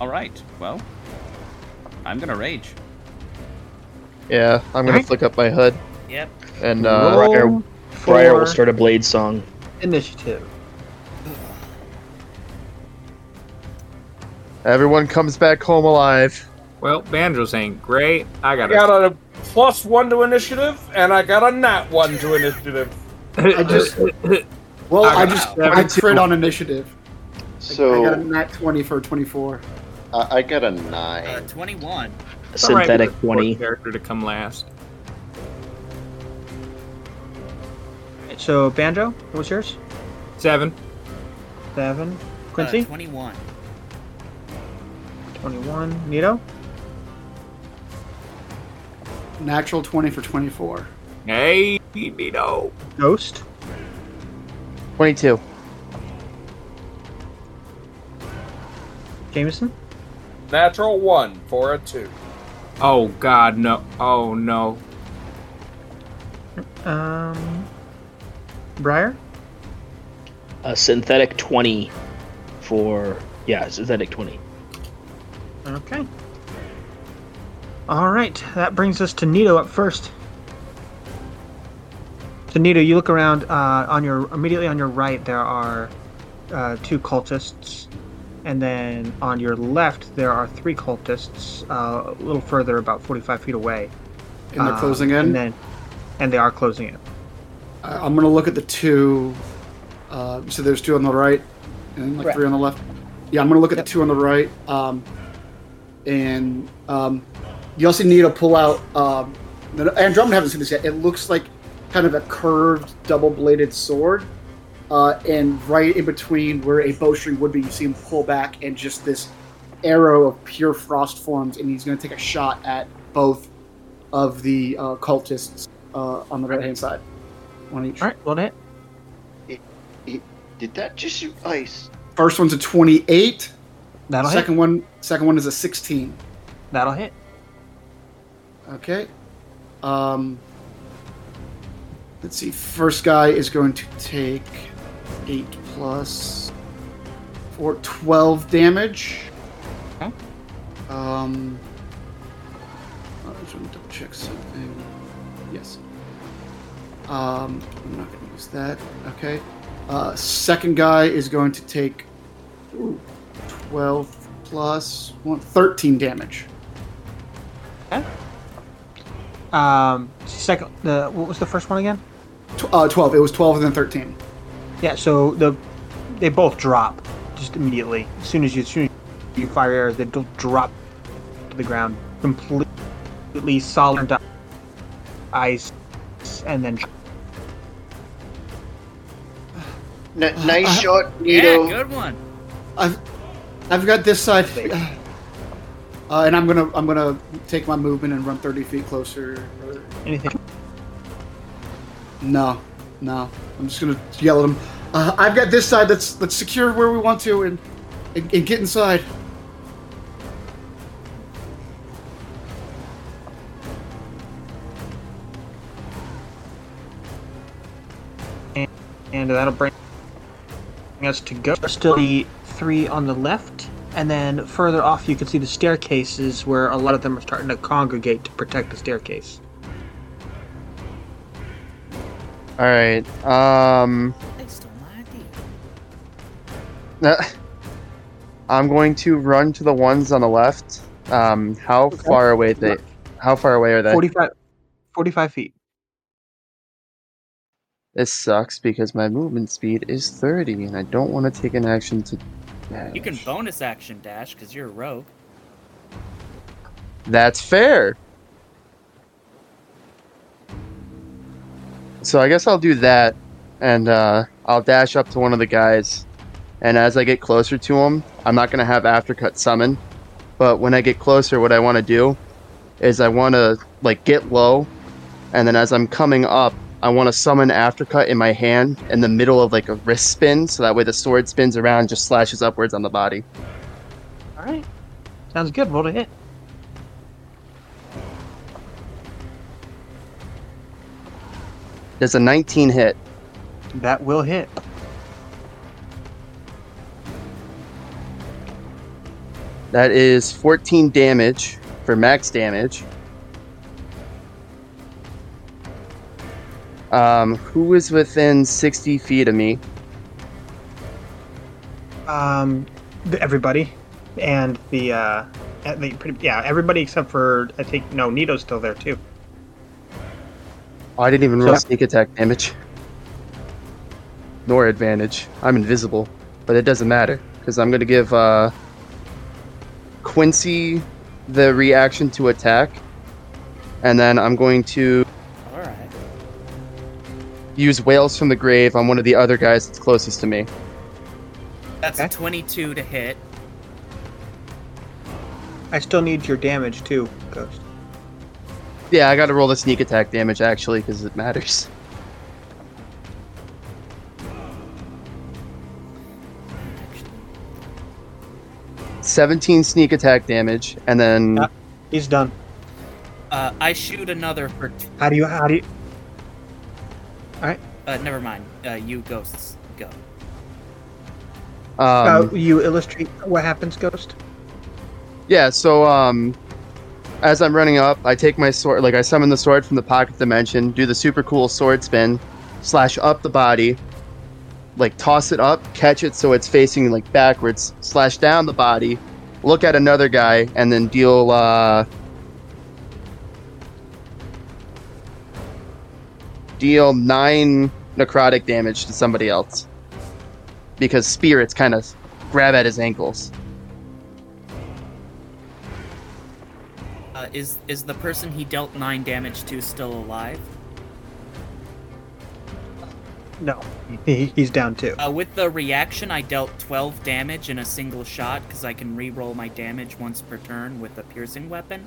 All right. Well, I'm gonna rage. Yeah, I'm gonna Alright. flick up my hood Yep. and uh, Briar- Roll Briar will start a blade song. Initiative. everyone comes back home alive. Well, banjos ain't great. I I got got a plus one to initiative, and I got a nat one to initiative. I just. Well, I Okay. just Wow. I crit on initiative. So I got a nat twenty for twenty-four. I, I got a Uh, nine. 21. It's Synthetic with a fourth 20. character to come last. So banjo, what's yours? Seven. Seven. Uh, Quincy, 21. twenty-one. Nito, Natural twenty for twenty-four. Hey, Nito. Ghost. 22. Jameson. Natural one for a two. Oh God, no! Oh no! Um. Briar. A synthetic 20 for. Yeah, synthetic 20. Okay. All right, that brings us to Nito up first. So Nito, you look around. Uh, on your immediately on your right, there are uh, two cultists, and then on your left there are three cultists. Uh, a little further, about forty-five feet away. And they're Um, closing in. And then, and they are closing in. I'm gonna look at the two. Uh, so there's two on the right, and like Correct. three on the left. Yeah, I'm gonna look at the two on the right. Um, and um, you also need to pull out. Um, the- Andromeda hasn't seen this yet. It looks like kind of a curved, double-bladed sword. Uh, and right in between where a bowstring would be, you see him pull back, and just this arrow of pure frost forms, and he's going to take a shot at both of the uh, cultists uh, on the right-hand side. One each. All right, well hit. Did that just shoot ice? First one's a 28. That'll second hit. one second one is a 16. That'll hit. Okay. Um Let's see. First guy is going to take 8 plus 4 12 damage. Okay. Um I just want to double check something. Yes. Um I'm not going to use that. Okay. Uh, second guy is going to take ooh, 12 plus 1, 13 damage. Um, second. The what was the first one again? Tw- uh, 12. It was 12 and then 13. Yeah, so the they both drop just immediately. As soon as you as soon as you fire arrows, they don't drop to the ground completely solid ice, and then N- nice Uh, shot, Yeah, good one. I've I've got this side, uh, and I'm gonna I'm gonna take my movement and run 30 feet closer. anything. No, no. I'm just gonna yell at him. Uh, I've got this side. Let's let's secure where we want to and and, and get inside. And, and that'll bring us to go. Still the three on the left, and then further off you can see the staircases where a lot of them are starting to congregate to protect the staircase. All right. Um. I'm going to run to the ones on the left. Um. How far away they? How far away are they? 45, 45 feet. This sucks because my movement speed is 30, and I don't want to take an action to. You can bonus action dash because you're a rogue. That's fair. So I guess I'll do that, and uh, I'll dash up to one of the guys. And as I get closer to him, I'm not gonna have aftercut summon, but when I get closer, what I want to do is I want to like get low, and then as I'm coming up, I want to summon aftercut in my hand in the middle of like a wrist spin, so that way the sword spins around, and just slashes upwards on the body. All right, sounds good. Roll to hit. There's a 19 hit. That will hit. That is 14 damage for max damage. Um, who is within 60 feet of me? Um, everybody, and the uh, the pretty, yeah, everybody except for I think no, Nito's still there too. Oh, I didn't even roll So- sneak attack damage. Nor advantage. I'm invisible. But it doesn't matter, because I'm going to give uh, Quincy the reaction to attack. And then I'm going to All right. Use Wails from the Grave on one of the other guys that's closest to me. That's a 22 to hit. I still need your damage too, Ghost. Yeah, I got to roll the sneak attack damage actually because it matters. Seventeen sneak attack damage, and then Yeah. He's done. Uh, I shoot another for. T- How do you? How do you? Uh, never mind. Uh, you ghosts go. um, uh, you illustrate what happens, Ghost. Yeah, so um as I'm running up, I take my sword like I summon the sword from the pocket dimension, do the super cool sword spin, slash up the body, like toss it up, catch it so it's facing like backwards, slash down the body, look at another guy, and then deal uh deal nine necrotic damage to somebody else. Because spirits kind of grab at his ankles. Uh, is is the person he dealt nine damage to still alive? No, he, he's down too. Uh, with the reaction, I dealt 12 damage in a single shot because I can re-roll my damage once per turn with a piercing weapon.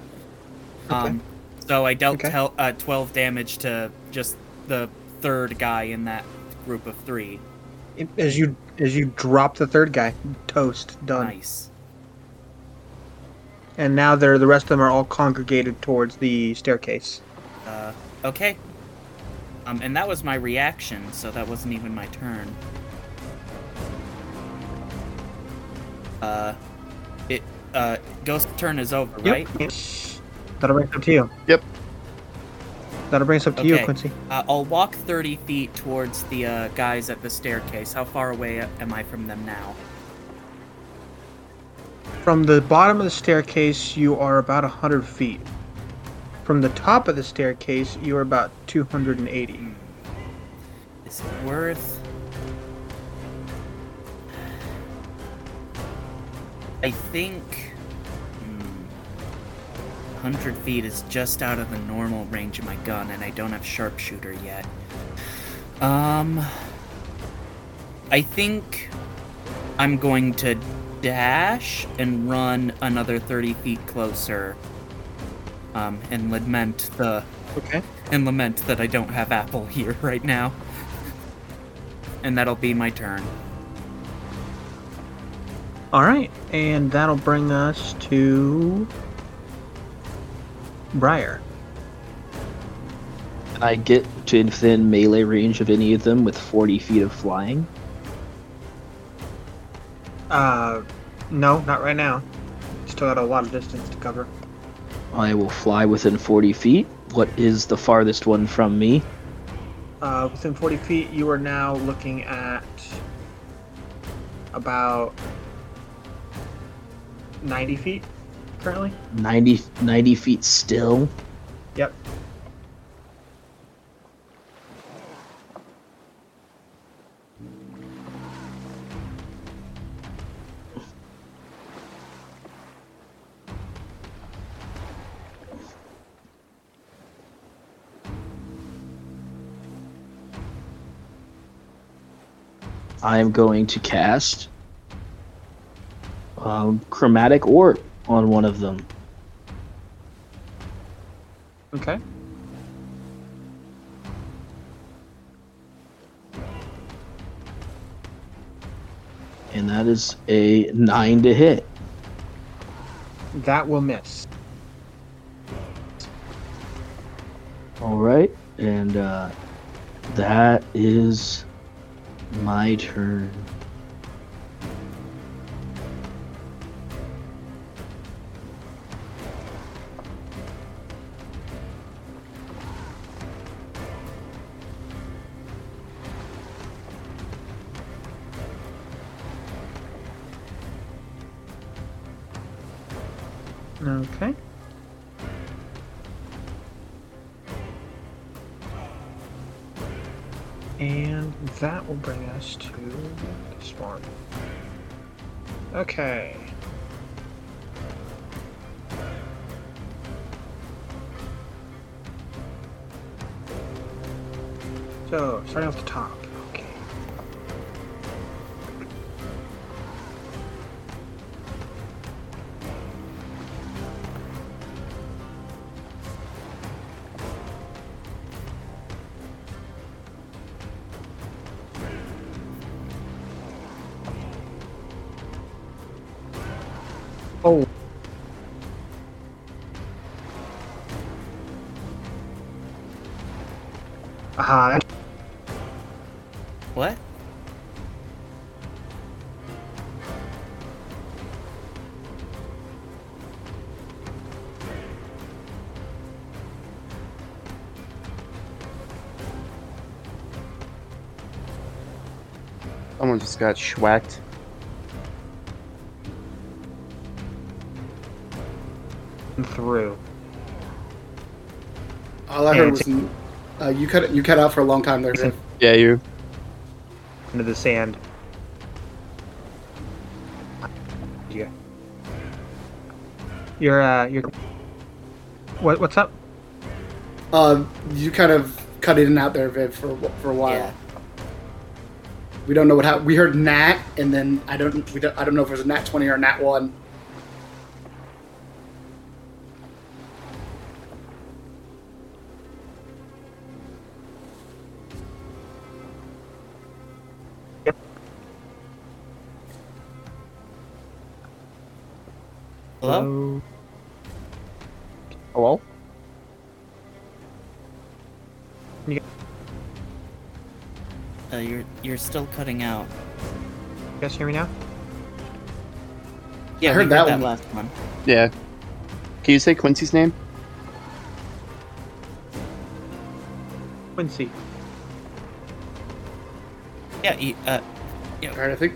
Um, so I dealt Okay. tel- uh, 12 damage to just the third guy in that group of three. As you as you drop the third guy, toast done. Nice. And now they're the rest of them are all congregated towards the staircase. Uh, okay. Um, and that was my reaction, so that wasn't even my turn. Uh, it uh, ghost turn is over, right? Yep. That'll bring up to you. Yep. That'll bring us up to you, Quincy. Uh, I'll walk 30 feet towards the uh, guys at the staircase. How far away am I from them now? From the bottom of the staircase, you are about 100 feet. From the top of the staircase, you are about 280. Is it worth? I think. Hmm, 100 feet is just out of the normal range of my gun, and I don't have sharpshooter yet. Um. I think I'm going to dash and run another 30 feet closer. Um, and lament the Okay. and lament that I don't have Apple here right now. And that'll be my turn. All right, and that'll bring us to Briar. Can I get to within melee range of any of them with 40 feet of flying? Uh, no, not right now. Still got a lot of distance to cover. I will fly within 40 feet. What is the farthest one from me? Uh, within 40 feet, you are now looking at about 90 feet currently. 90, 90 feet still. Yep. I am going to cast um, chromatic orb on one of them. Okay. And that is a 9 to hit. That will miss. Alright, and uh, that is my turn. Got schwacked. through. All I Yeah, heard was uh, you cut you cut out for a long time there. Viv. Yeah, you. into the sand. Yeah. You're uh you're what what's up? Uh, you kind of cut in and out there, Viv, for for a while. Yeah. We don't know what happened. We heard Nat, and then I don't. We don't I don't know if it was a Nat twenty or a Nat one. Still cutting out. You guys hear me now? Yeah, I heard we that that one. last one. Yeah. Can you say Quincy's name? Quincy. Yeah, you, uh, All right, I think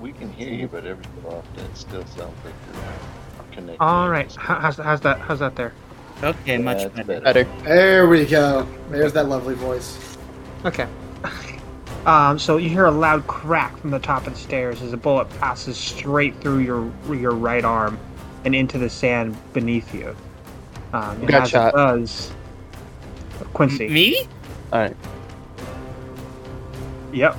We can hear you, but every so often it still sounds like you're connected. All right. How's how's that how's that there? Okay, Yeah, much it's better. better. Better. there we go. There's that lovely voice. Okay. Um, so you hear a loud crack from the top of the stairs as a bullet passes straight through your your right arm and into the sand beneath you. Um, and Got as shot. it does, Quincy. Me? Alright. Yep.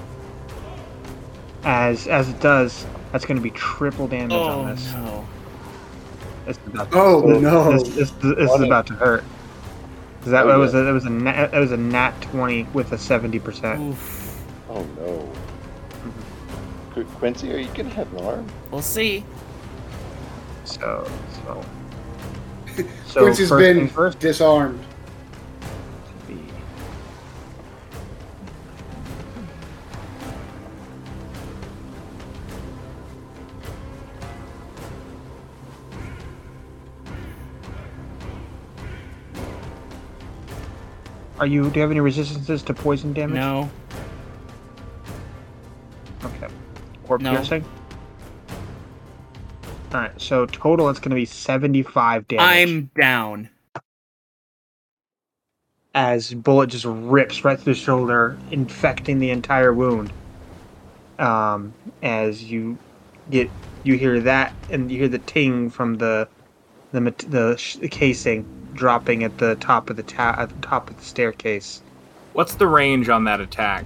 As as it does, that's going to be triple damage Oh on this. no. It's about Oh no! This, this, this is about to hurt. 'Cause that, Oh, was yeah. a, that was a nat, that was a nat twenty with a seventy percent. Oh no. Mm-hmm. Qu- Quincy, are you gonna have an arm? We'll see. So so. So Quincy's first been first. disarmed. Are you? Do you have any resistances to poison damage? No. Okay. Or No. piercing. All right. So total, it's going to be seventy-five damage. I'm down. as bullet just rips right through the shoulder, infecting the entire wound. Um, as you get, you hear that, and you hear the ting from the the the, the casing dropping at the top of the ta- at the top of the staircase. What's the range on that attack?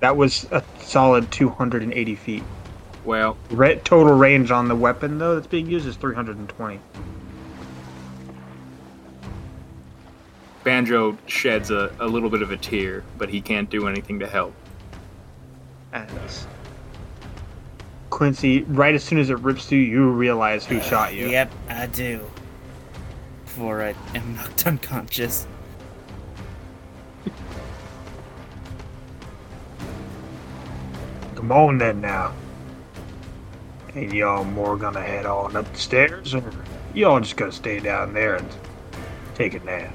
That was a solid 280 feet. Well, Re- total range on the weapon though that's being used is 320. Banjo sheds a, a little bit of a tear, but he can't do anything to help. As Quincy, right as soon as it rips through, you realize who shot you. Yep, I do. Before I am knocked unconscious. Come on then now. Ain't y'all more gonna head on up the stairs, or y'all just gonna stay down there and take a nap?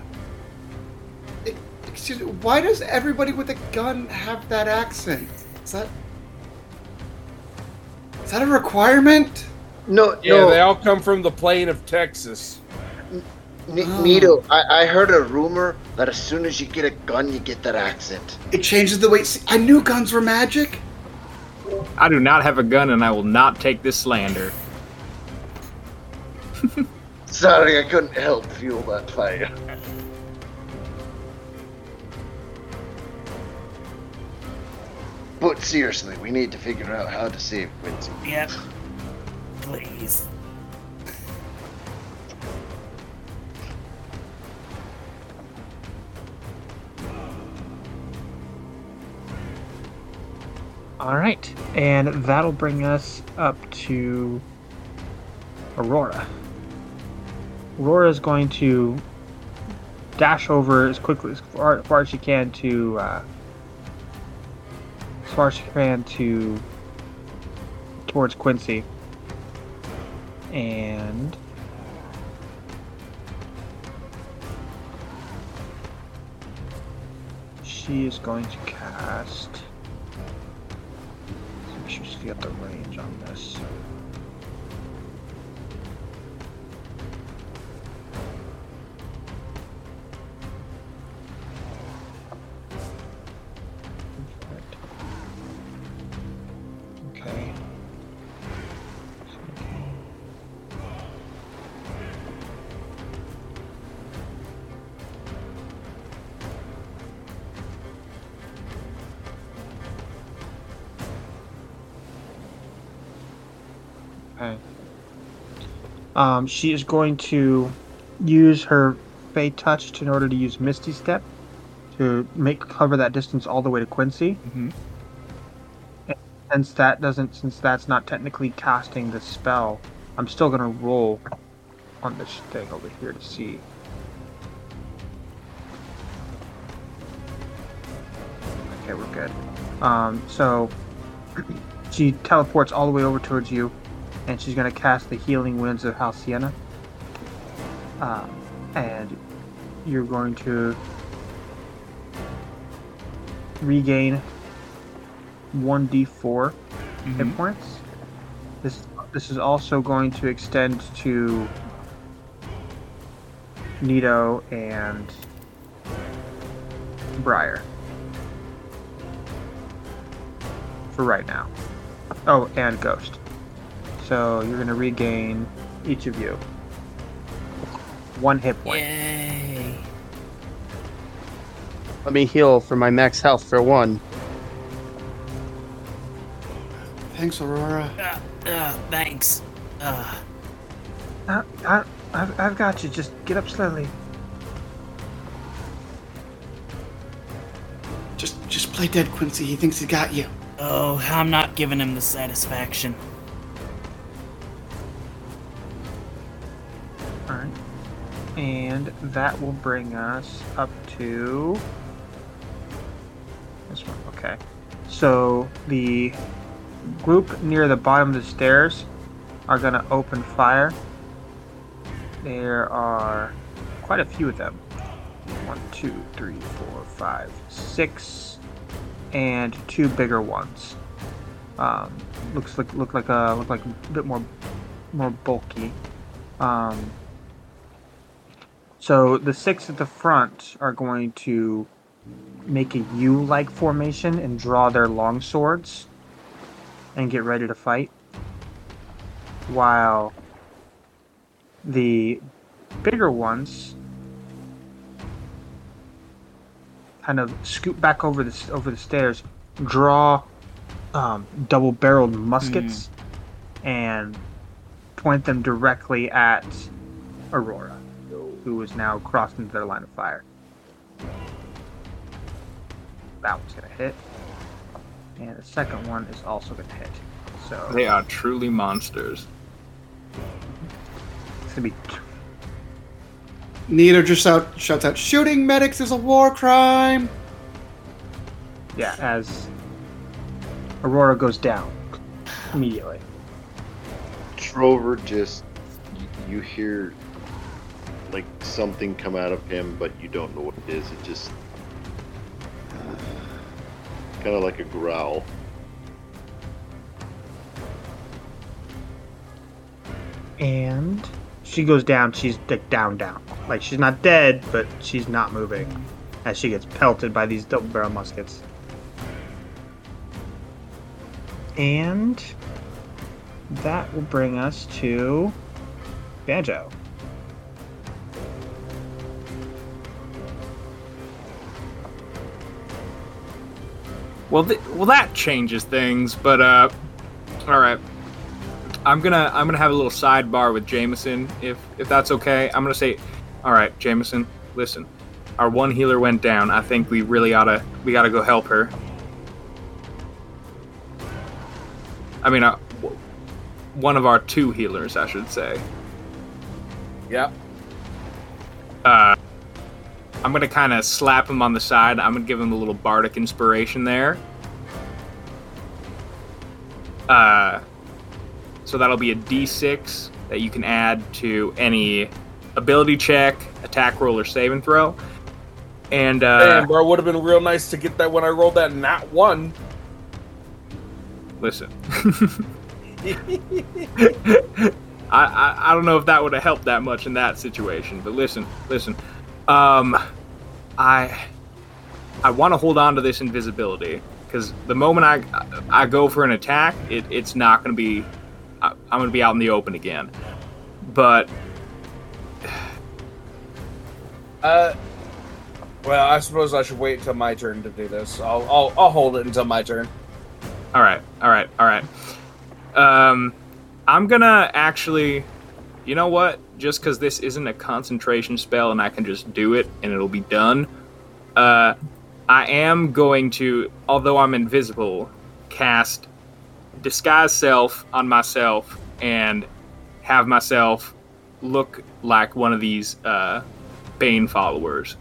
Excuse me, why does everybody with a gun have that accent? Is that is that a requirement? No, Yeah, no. they all come from the plain of Texas. N- Oh. Nito, I, I heard a rumor that as soon as you get a gun, you get that accent. It changes the way. See, I knew guns were magic. I do not have a gun and I will not take this slander. Sorry, I couldn't help fuel that fire. But seriously, we need to figure out how to save Quincy. Yep. Please. All right, and that'll bring us up to Aurora. Aurora is going to dash over as quickly as far, far as she can to uh, as far as she can to towards Quincy, and she is going to cast. Sure she's got the range on this. Okay. Um, she is going to use her Fey Touch in order to use Misty Step to make cover that distance all the way to Quincy. Mhm. And since that doesn't, since that's not technically casting the spell, I'm still gonna roll on this thing over here to see. Okay, we're good. Um, so she teleports all the way over towards you, and she's gonna cast the Healing Winds of Halcyona. Um, and you're going to regain 1d4 hit points. This this is also going to extend to Nito and Briar. For right now. Oh, and Ghost. So you're going to regain each of you one hit point. Yay! Let me heal for my max health for one. Thanks, Aurora. Uh, uh, thanks. Uh, I, I, I've, I've got you. Just get up slowly. Just just play dead, Quincy. He thinks he got you. oh, I'm not giving him the satisfaction. And that will bring us up to this one. Okay. So the group near the bottom of the stairs are going to open fire. There are quite a few of them. One, two, three, four, five, six, and two bigger ones. Um, looks like look like a look like a bit more more bulky. Um, so the six at the front are going to make a U-like formation and draw their long swords and get ready to fight. While the bigger ones kind of scoot back over the over the stairs, draw um, double-barreled muskets, and point them directly at Aurora, who is now crossed into their line of fire. That one's gonna hit, and the second one is also gonna hit. So They are truly monsters. it's gonna be Nito just out shouts out, "Shooting medics is a war crime." yeah as Aurora goes down immediately. Trover just y- you hear like something come out of him, but you don't know what it is. It just kind of like a growl. and she goes down. She's like down, down. Like she's not dead, but she's not moving as she gets pelted by these double barrel muskets. And that will bring us to Banjo. Well, th- well, that changes things. But uh, all right, I'm gonna I'm gonna have a little sidebar with Jameson, if if that's okay. I'm gonna say, all right, Jameson, listen, our one healer went down. I think we really oughta we gotta go help her. I mean, uh, w- one of our two healers, I should say. Yeah. Uh, I'm gonna kind of slap him on the side. I'm gonna give him a little bardic inspiration there. Uh, so that'll be a D6 that you can add to any ability check, attack roll, or saving throw. And uh, Damn, bro, would have been real nice to get that when I rolled that nat one. listen, I, I I don't know if that would have helped that much in that situation, but listen, listen, um, I I want to hold on to this invisibility because the moment I I go for an attack, it, it's not going to be I, I'm going to be out in the open again. But Uh, well, I suppose I should wait until my turn to do this. I'll I'll, I'll hold it until my turn. all right, all right, all right. Um, I'm gonna actually, you know what? Just because this isn't a concentration spell and I can just do it and it'll be done. Uh, I am going to, although I'm invisible, cast disguise self on myself and have myself look like one of these uh, Bane followers.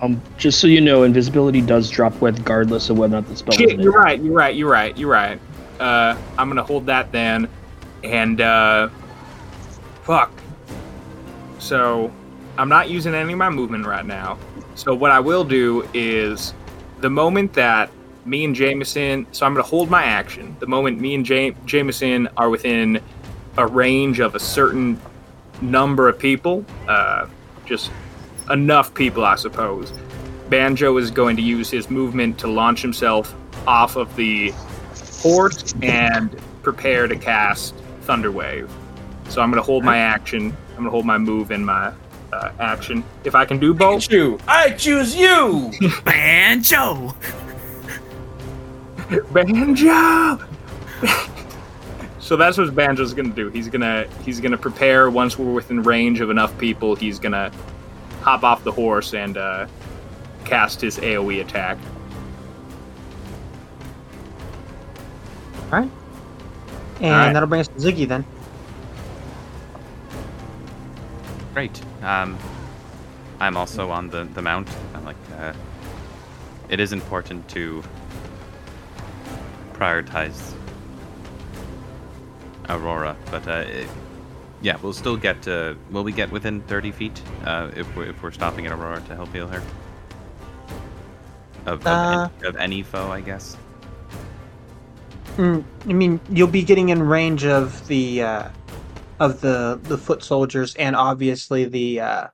Um, just so you know, invisibility does drop regardless of whether or not the spell Shit, you're right. You're right. You're right. You're right. Uh, I'm gonna hold that then, and uh, fuck. So, I'm not using any of my movement right now. So what I will do is, the moment that me and Jameson, so I'm gonna hold my action. The moment me and Jam- Jameson are within a range of a certain number of people, uh, just enough people, I suppose. Banjo is going to use his movement to launch himself off of the horse and prepare to cast Thunder Wave. So I'm going to hold my action. I'm going to hold my move and my uh, action. If I can do both, you. I choose you. Banjo. Banjo. so that's what Banjo's going to do. He's gonna he's gonna prepare once we're within range of enough people. He's gonna hop off the horse and uh, cast his AOE attack. All right. And All right. that'll bring us to Ziggy then. Great. Um, I'm also on the, the mount. I'm like, uh, it is important to prioritize Aurora, but uh, it- yeah, we'll still get. Uh, will we get within 30 feet uh, if we're if we're stopping at Aurora to help heal her? Of of, Uh, any, of any foe, I guess. Mm, I mean, you'll be getting in range of the uh, of the the foot soldiers and obviously the uh,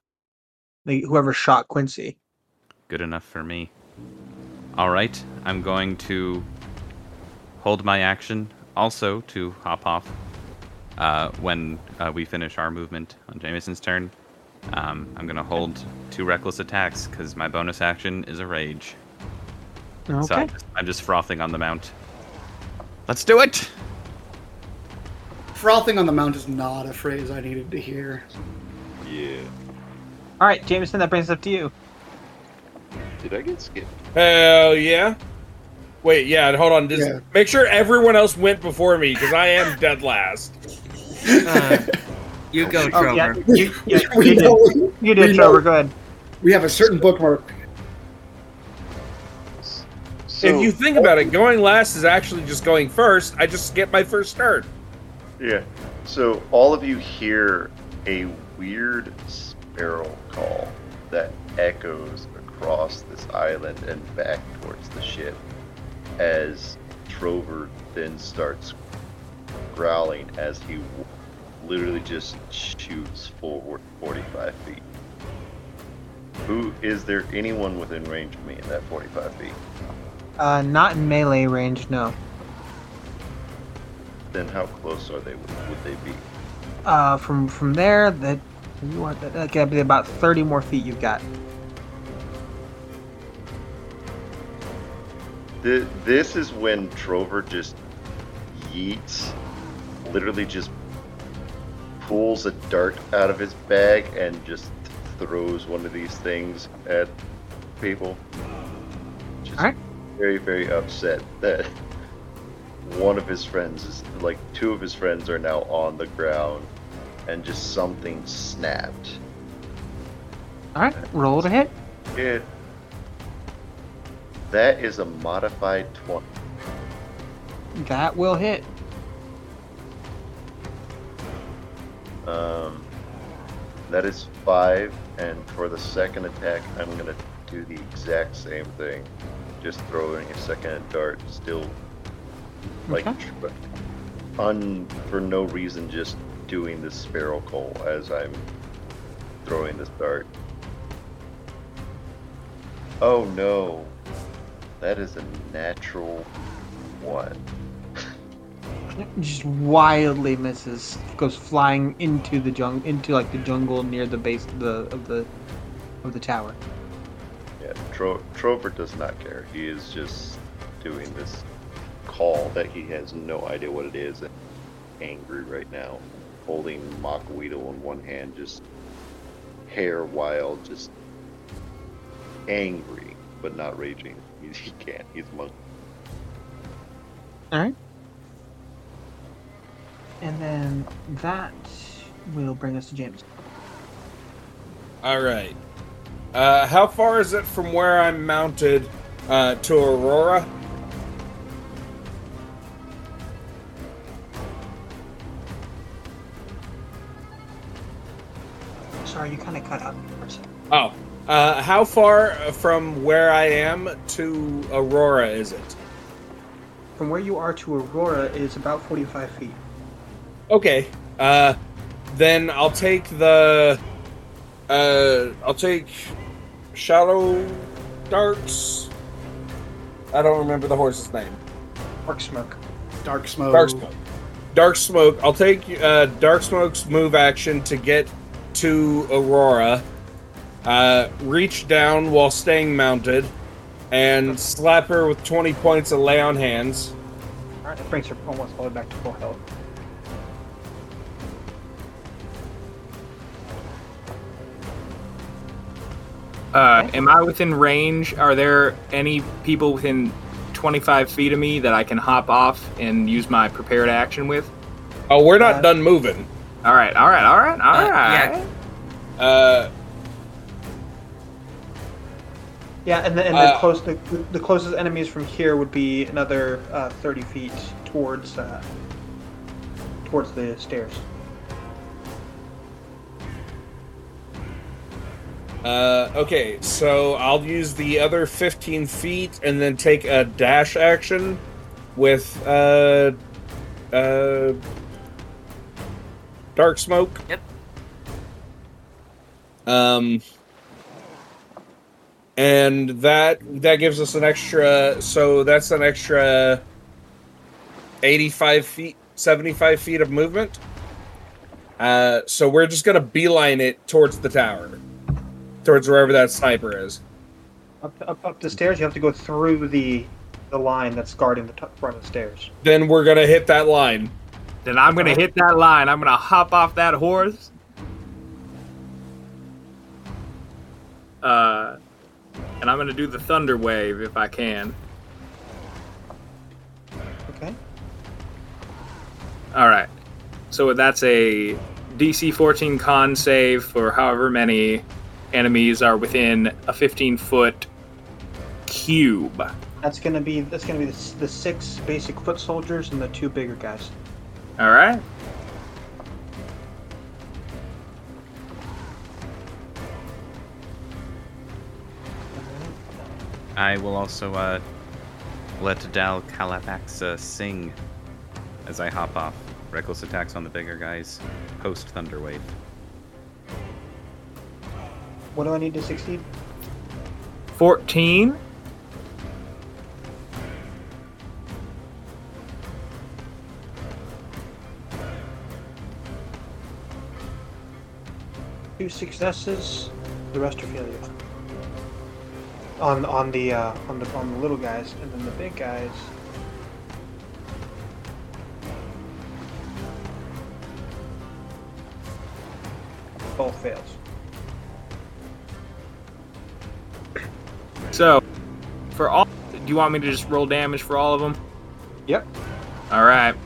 the whoever shot Quincy. Good enough for me. All right, I'm going to hold my action also to hop off uh, when uh, we finish our movement on Jameson's turn. Um, I'm going to hold two reckless attacks because my bonus action is a rage. So Okay. I'm just, I'm just frothing on the mount. Let's do it! Frothing on the mount is not a phrase I needed to hear. Yeah. All right, Jameson, that brings us up to you. Did I get skipped? Hell yeah. Wait, yeah, hold on. Just Yeah. make sure everyone else went before me because I am dead last. Uh, you go, Oh, yeah, Trover. you, yeah, We you know- did. You did, Trover. know- Go ahead. We have a certain bookmark. So, if you think about it, going last is actually just going first. I just skip my first turn. Yeah. So all of you hear a weird sparrow call that echoes across this island and back towards the ship as Trover then starts growling as he literally just shoots forward 45 feet. Who is there anyone within range of me in that 45 feet? Uh, not in melee range, no. Then how close are they? Would, they be? Uh, from from there, that you want that, that gotta be about thirty more feet. You've got. Th- This is when Trover just yeets, literally just pulls a dart out of his bag and just throws one of these things at people. Just Alright. very, very upset that one of his friends is like two of his friends are now on the ground, and just something snapped. All right, roll to hit. It. That is a modified twenty. That will hit. Um, that is five, and for the second attack, I'm gonna do the exact same thing, just throwing a second dart, still like Okay. un for no reason, just doing this sparrow call as I'm throwing this dart. Oh no, that is a natural one. Just wildly misses. Goes flying into the jung into like the jungle near the base of the of the of the tower. Yeah, Tro- Trover does not care. He is just doing this call that he has no idea what it is and angry right now. Holding Mock Weedle in one hand, just hair wild, just angry, but not raging. He, he can't. He's a monk. All right. And then that will bring us to James. All right. Uh, how far is it from where I'm mounted uh, to Aurora? Sorry, you kind of cut out for a second. Oh, uh, how far from where I am to Aurora is it? From where you are to Aurora is about 45 feet. Okay. Uh, then I'll take the. Uh, I'll take shallow darts. I don't remember the horse's name. Dark smoke. Dark smoke. Dark smoke. Dark smoke. I'll take uh, dark smoke's move action to get to Aurora. Uh, reach down while staying mounted, and slap her with twenty points of lay on hands. All right, that brings her almost all the way back to full health. Uh, am I within range? Are there any people within 25 feet of me that I can hop off and use my prepared action with? Oh, we're not done moving. All right, all right, all right, all Uh, right. yeah. Uh, Yeah, and the, and the, Uh, close, the, the closest enemies from here would be another uh, 30 feet towards uh, towards the stairs. Uh, okay, so I'll use the other 15 feet and then take a dash action with uh, uh, dark smoke. Yep. Um, and that that gives us an extra. So that's an extra 85 feet, 75 feet of movement. Uh, so we're just gonna beeline it towards the tower towards wherever that sniper is. Up, up, up the stairs, you have to go through the the line that's guarding the top front of the stairs. Then we're gonna hit that line. Then I'm gonna hit that line. I'm gonna hop off that horse. Uh, and I'm gonna do the thunder wave if I can. Okay. All right. So that's a DC 14 con save for however many enemies are within a 15 foot cube. That's gonna be that's gonna be the, the six basic foot soldiers and the two bigger guys. All right. I will also uh, let Dal Calabax uh, sing as I hop off. Reckless attacks on the bigger guys. Post Thunderwave. What do I need to succeed? 14. Two successes. The rest are failures. On on the uh, on the on the little guys, and then the big guys. Both fails. So, for all, do you want me to just roll damage for all of them? Yep. All right.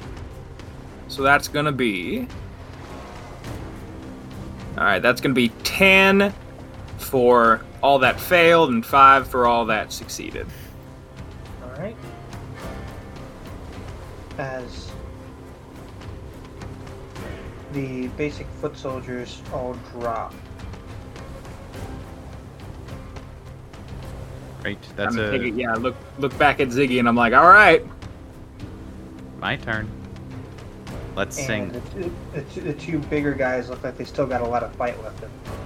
So that's gonna be. All right, that's gonna be ten for all that failed and five for all that succeeded. All right. As the basic foot soldiers all drop. Great. That's I'm a take it- yeah. Look, look back at Ziggy, and I'm like, all right. my turn. Let's And sing. the two, the, two, the two bigger guys look like they still got a lot of fight left in them.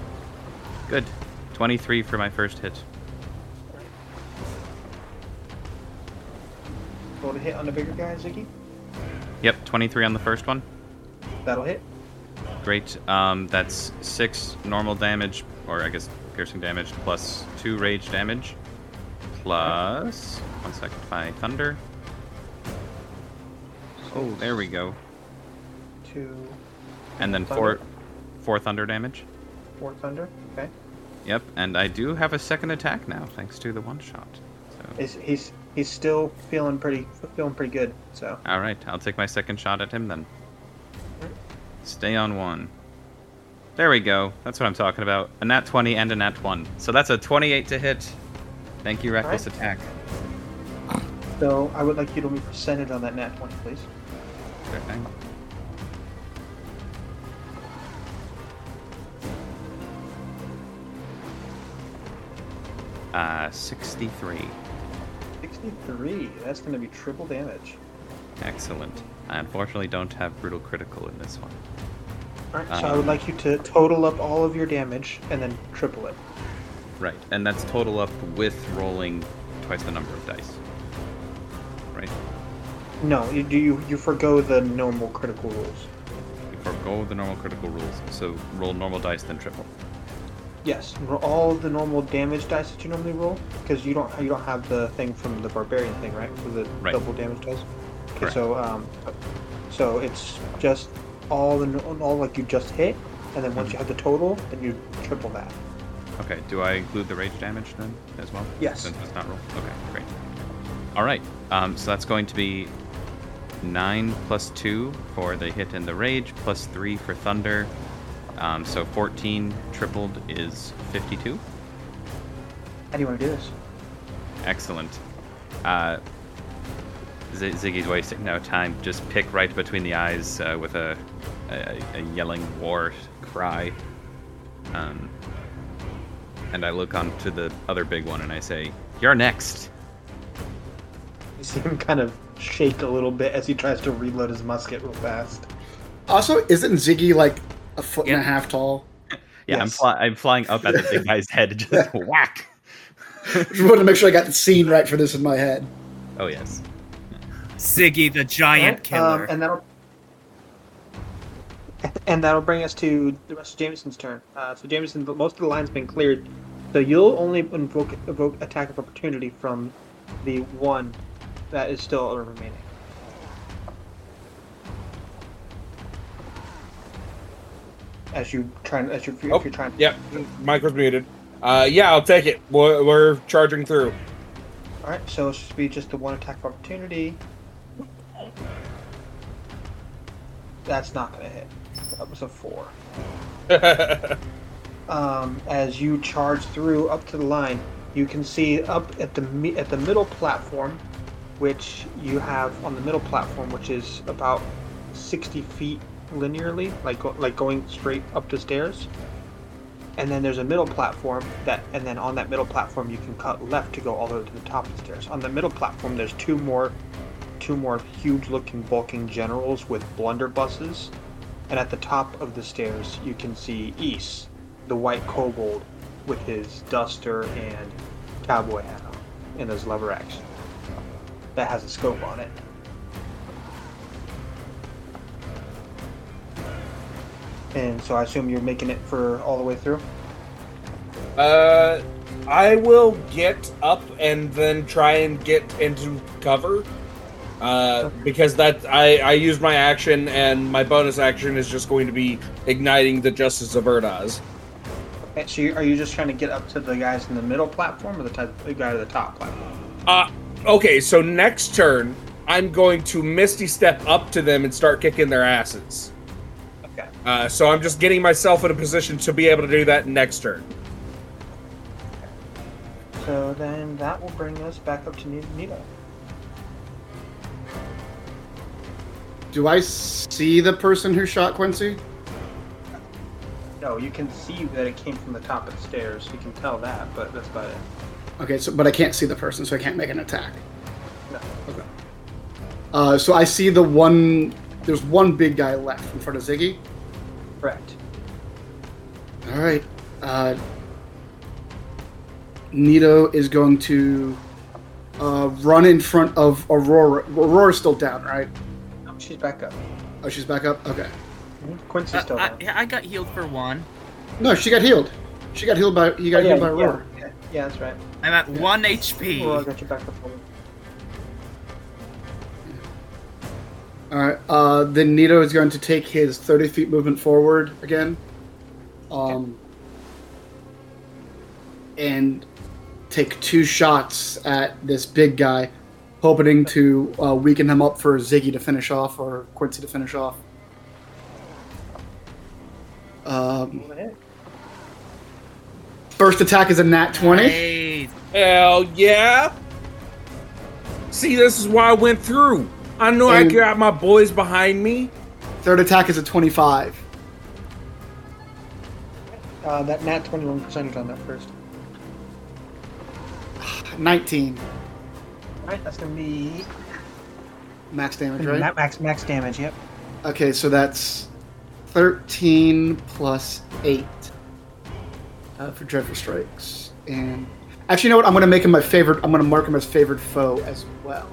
Good. 23 for my first hit. Roll to hit on the bigger guy, Ziggy. Yep, 23 on the first one. That'll hit. Great. Um, that's six normal damage, or I guess piercing damage, plus two rage damage, plus one second, my thunder. Oh, there we go. Two, And then Thunder. four, four thunder damage. four thunder. Okay. Yep, and I do have a second attack now, thanks to the one shot. So, He's he's he's still feeling pretty feeling pretty good. So all right, I'll take my second shot at him then. Stay on one. There we go. That's what I'm talking about. A nat 20 and a nat 1. So that's a 28 to hit. Thank you, reckless attack. so I would like you to be percentage on that nat twenty, please. Sure thing. Uh, 63. Sixty-three. That's going to be triple damage. Excellent. I unfortunately don't have brutal critical in this one. All right. So I would Um, like you to total up all of your damage and then triple it. Right, and that's total up with rolling twice the number of dice. Right? No, you do you you forgo the normal critical rules. You forego the normal critical rules, so roll normal dice then triple. Yes, all the normal damage dice that you normally roll, because you don't you don't have the thing from the barbarian thing, right? For the Right. double damage dice. Okay, Correct. so um, so it's just all the all like you just hit, and then once you have the total, then you triple that. Okay, do I include the rage damage then as well? Yes. Since it's not roll. Okay, great. All right. Um, so that's going to be nine plus two for the hit and the rage, plus three for thunder. Um, so 14 tripled is 52. How do you want to do this? Excellent. Uh, Z- Ziggy's wasting no time. Just pick right between the eyes uh, with a, a, a yelling war cry. Um, and I look on to the other big one and I say, You're next. You see him kind of shake a little bit as he tries to reload his musket real fast. Also, isn't Ziggy like a foot and a half tall? Yeah, I'm, fly- I'm flying up at the big guy's head, just whack. Just wanted to make sure I got the scene right for this in my head. Oh, yes. Ziggy the giant Alright, killer. Um, and that'll and that'll bring us to the rest of Jameson's turn. Uh, so Jameson, most of the line's been cleared, so you'll only invoke evoke attack of opportunity from the one that is still remaining. As you try, as you if you're trying. Yep, mic was muted. Uh, yeah, I'll take it. We're, we're charging through. All right, so it should be just the one attack of opportunity. That's not gonna hit. That was a four. um, as you charge through up to the line, you can see up at the at the middle platform, which you have on the middle platform, which is about sixty feet linearly, like like going straight up the stairs. And then there's a middle platform that, and then on that middle platform you can cut left to go all the way to the top of the stairs. On the middle platform, there's two more, two more huge-looking, bulking generals with blunderbusses, and at the top of the stairs you can see East, the white kobold, with his duster and cowboy hat on, and his lever action. That has a scope on it. And so I assume you're making it for all the way through. Uh, I will get up and then try and get into cover. Uh, because that I I use my action and my bonus action is just going to be igniting the Justice of Erdaz. Okay, so you, are you just trying to get up to the guys in the middle platform or the, type, the guy at the top platform? Uh, okay, so next turn I'm going to Misty Step up to them and start kicking their asses. Okay. Uh, so I'm just getting myself in a position to be able to do that next turn. So then that will bring us back up to Ni- Nito. Do I see the person who shot Quincy? No, you can see that it came from the top of the stairs. You can tell that, but that's about it. Okay, so but I can't see the person, so I can't make an attack. No. Okay. Uh, so I see the one. There's one big guy left in front of Ziggy. Correct. All right. Uh, Nito is going to uh, run in front of Aurora. Aurora's still down, right? No, she's back up. Oh, she's back up. Okay. Quincy's Uh, still I, down. yeah, I got healed for one. No, she got healed. She got healed by. You got Oh, yeah, healed by Aurora. yeah, yeah, that's right. I'm at one HP. Aurora got you back up. All right. Uh, then Nito is going to take his 30 feet movement forward again. Um, and take two shots at this big guy, hoping to uh, weaken him up for Ziggy to finish off or Quincy to finish off. Um, first attack is a nat 20. Hell yeah! See, this is why I went through. I know I got my boys behind me. Third attack is a 25. Uh, that nat 21 percentage on that first. 19 Alright, that's gonna be max damage, ma- right? max max damage. Yep. Okay, so that's 13 plus 8 uh, for Dreadful Strikes. And actually, you know what? I'm going to make him my favorite. I'm going to mark him as favorite foe as well.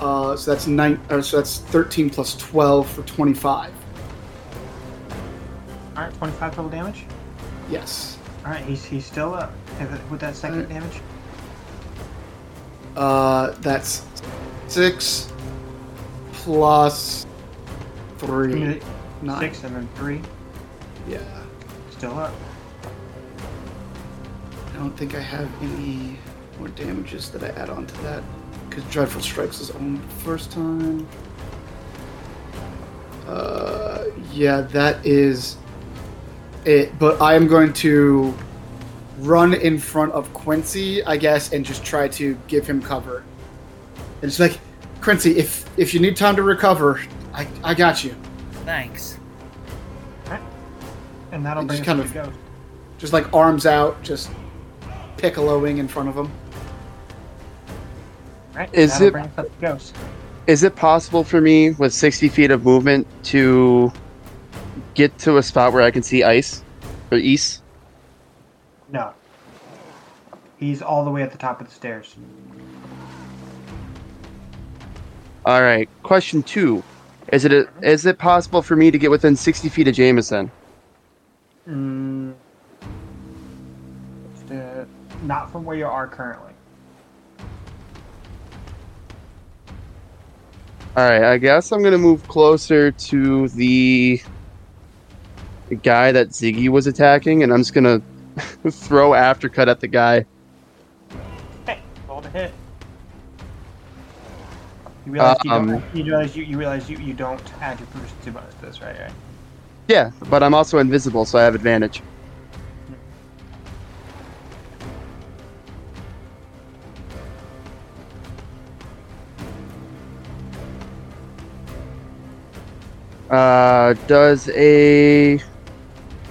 Uh, so that's nine. Uh, so that's 13 plus 12 for 25. All right, 25 total damage. Yes. All right, he's he's still up with- that second Alright. damage. Uh, that's six plus three. Nine. Six and then three. Yeah. Still up. I don't think I have any more damages that I add on to that because Dreadful Strikes is only the first time. Uh, yeah, that is it. But I am going to run in front of Quincy, I guess, and just try to give him cover. And it's like, Quincy, if if you need time to recover, I I got you. Thanks. And that'll And bring just us kind of- to Ghost. Just like arms out, just piccoloing in front of him. Right. Is it- bring us up to Ghost. Is it possible for me with 60 feet of movement to get to a spot where I can see ice or east? No. He's all the way at the top of the stairs. All right. Question two: Is it a, is it possible for me to get within 60 feet of Jameson? Mm, uh, not from where you are currently. All right. I guess I'm gonna move closer to the the guy that Ziggy was attacking, and I'm just gonna throw aftercut at the guy. Hey, roll to hit. You realize, you, Um, don't, you realize you, you realize you, you don't add your proficiency bonus to this, right? Right. Yeah, but I'm also invisible, so I have advantage. Uh, does a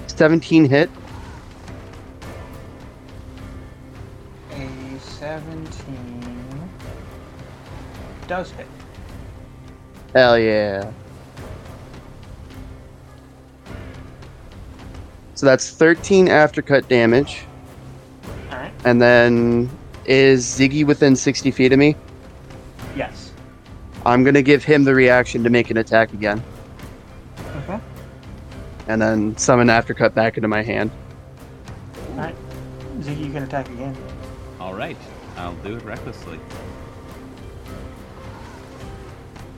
17 hit? A 17 does hit. Hell yeah. So that's 13 aftercut damage. Alright. And then is Ziggy within 60 feet of me? Yes. I'm gonna give him the reaction to make an attack again. Okay. And then summon aftercut back into my hand. Alright. Ziggy, you can attack again. All right, I'll do it recklessly.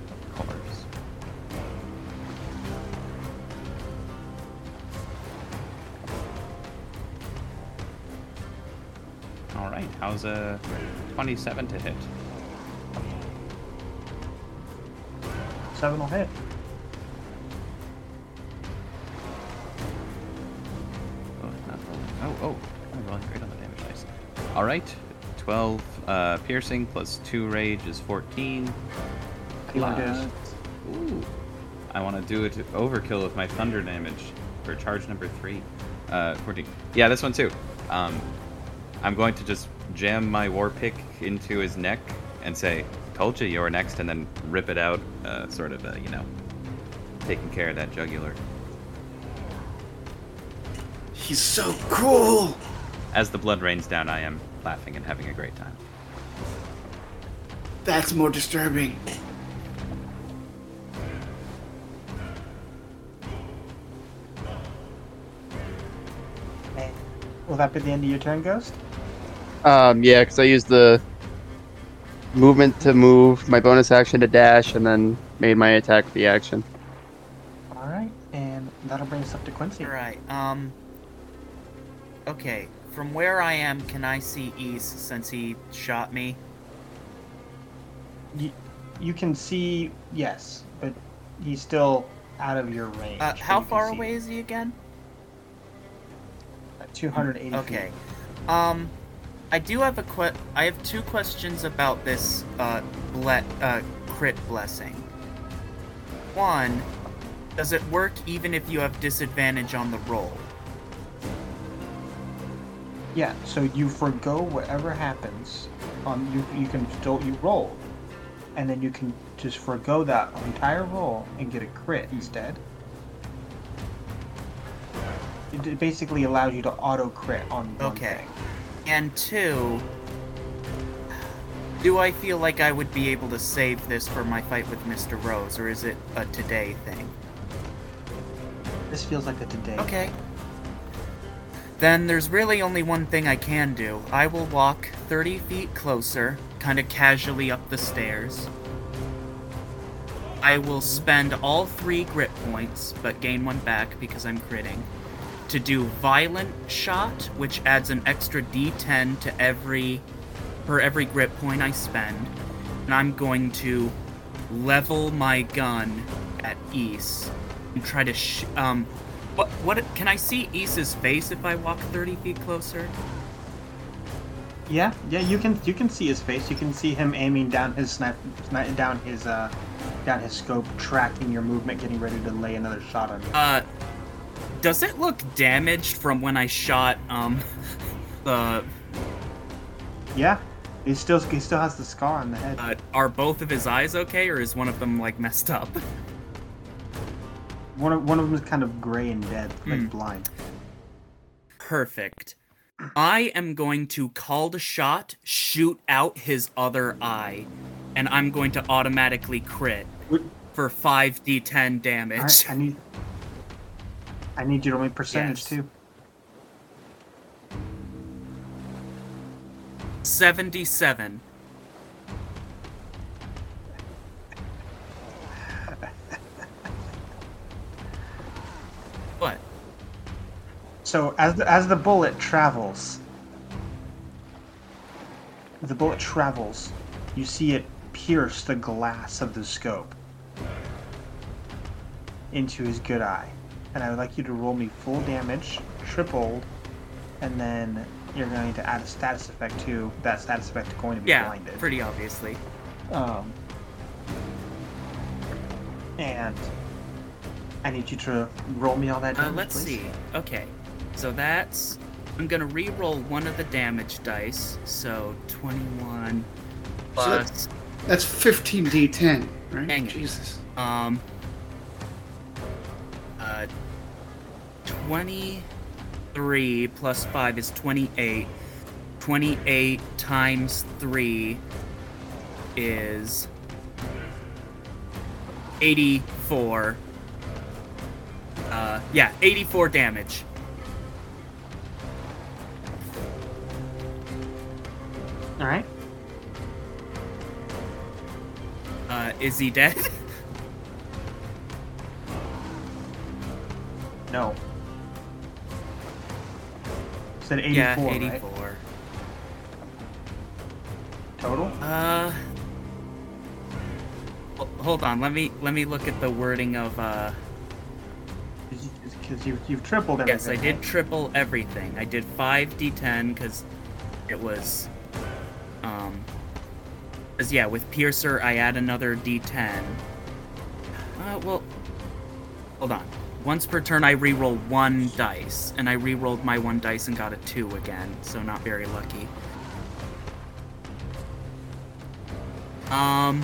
Of course. All right, how's a 27 to hit? seven will hit. Oh, oh, I'm rolling great on the damage dice. All right, 12 uh, piercing plus 2 rage is 14. You Plus- Ooh. I want to do it overkill with my thunder damage for charge number 3. Uh, 14. Yeah, this one too. Um, I'm going to just jam my war pick into his neck and say, "Told you you're next," and then rip it out, uh, sort of, uh, you know, taking care of that jugular. He's so cool. As the blood rains down, I am laughing and having a great time. That's more disturbing. Will that be the end of your turn, Ghost? Um, yeah, because I used the movement to move, my bonus action to dash, and then made my attack the action. All right, and that'll bring us up to Quincy. Right. Um. Okay. From where I am, can I see East since he shot me? You, you can see, yes, but he's still out of your range. Uh, how you far away is he again? him. 280 Okay. Um, I do have a que- I have two questions about this uh, ble- uh crit blessing. One, does it work even if you have disadvantage on the roll? Yeah, so you forego whatever happens. Um, you you can still you roll, and then you can just forego that entire roll and get a crit instead. It it basically allows you to auto crit on one Okay. thing. And two, do I feel like I would be able to save this for my fight with Mr. Rose, or is it a today thing? This feels like a today. Okay. Then there's really only one thing I can do. I will walk 30 feet closer, kind of casually up the stairs. I will spend all three grit points, but gain one back because I'm critting, to do Violent Shot, which adds an extra d10 to every for every grit point I spend. And I'm going to level my gun at East and try to sh- um what what can I see East's face if I walk 30 feet closer? Yeah, yeah, you can you can see his face. You can see him aiming down his snipe, sni- down his uh, down his scope, tracking your movement, getting ready to lay another shot on you. Uh does it look damaged from when I shot um the Yeah, he still he still has the scar on the head. uh, are both of his eyes okay or is one of them like messed up? One of one of them is kind of gray and dead, like Hmm. blind. Perfect. I am going to call the shot, shoot out his other eye, and I'm going to automatically crit for 5d10 damage. All right, I need I need you to roll me percentage Yes. too. 77. So as the, as the bullet travels, the bullet travels, you see it pierce the glass of the scope into his good eye. And I would like you to roll me full damage, tripled, and then you're going to add a status effect to that status effect is going to be Yeah, blinded. pretty obviously. Um, and I need you to roll me all that Uh, damage. let's please. see. Okay, so that's. I'm gonna re-roll one of the damage dice. So 21 So plus. That's 15d10, right? Dang it. Jesus. Um. Uh. 23 plus 5 is 28. 28 times 3 is 84. Uh, yeah, 84 damage. All right. Uh, is he dead? No. Said 84, yeah, right? 84. Total? Uh. hold on. Let me let me look at the wording of uh. Because you, you've tripled everything. Yes, I did triple everything. I did five d10 because it was, um, because yeah, with Piercer I add another d10. Uh, well, hold on. Once per turn, I re-roll one dice, and I re-rolled my one dice and got a two again, so not very lucky. Um.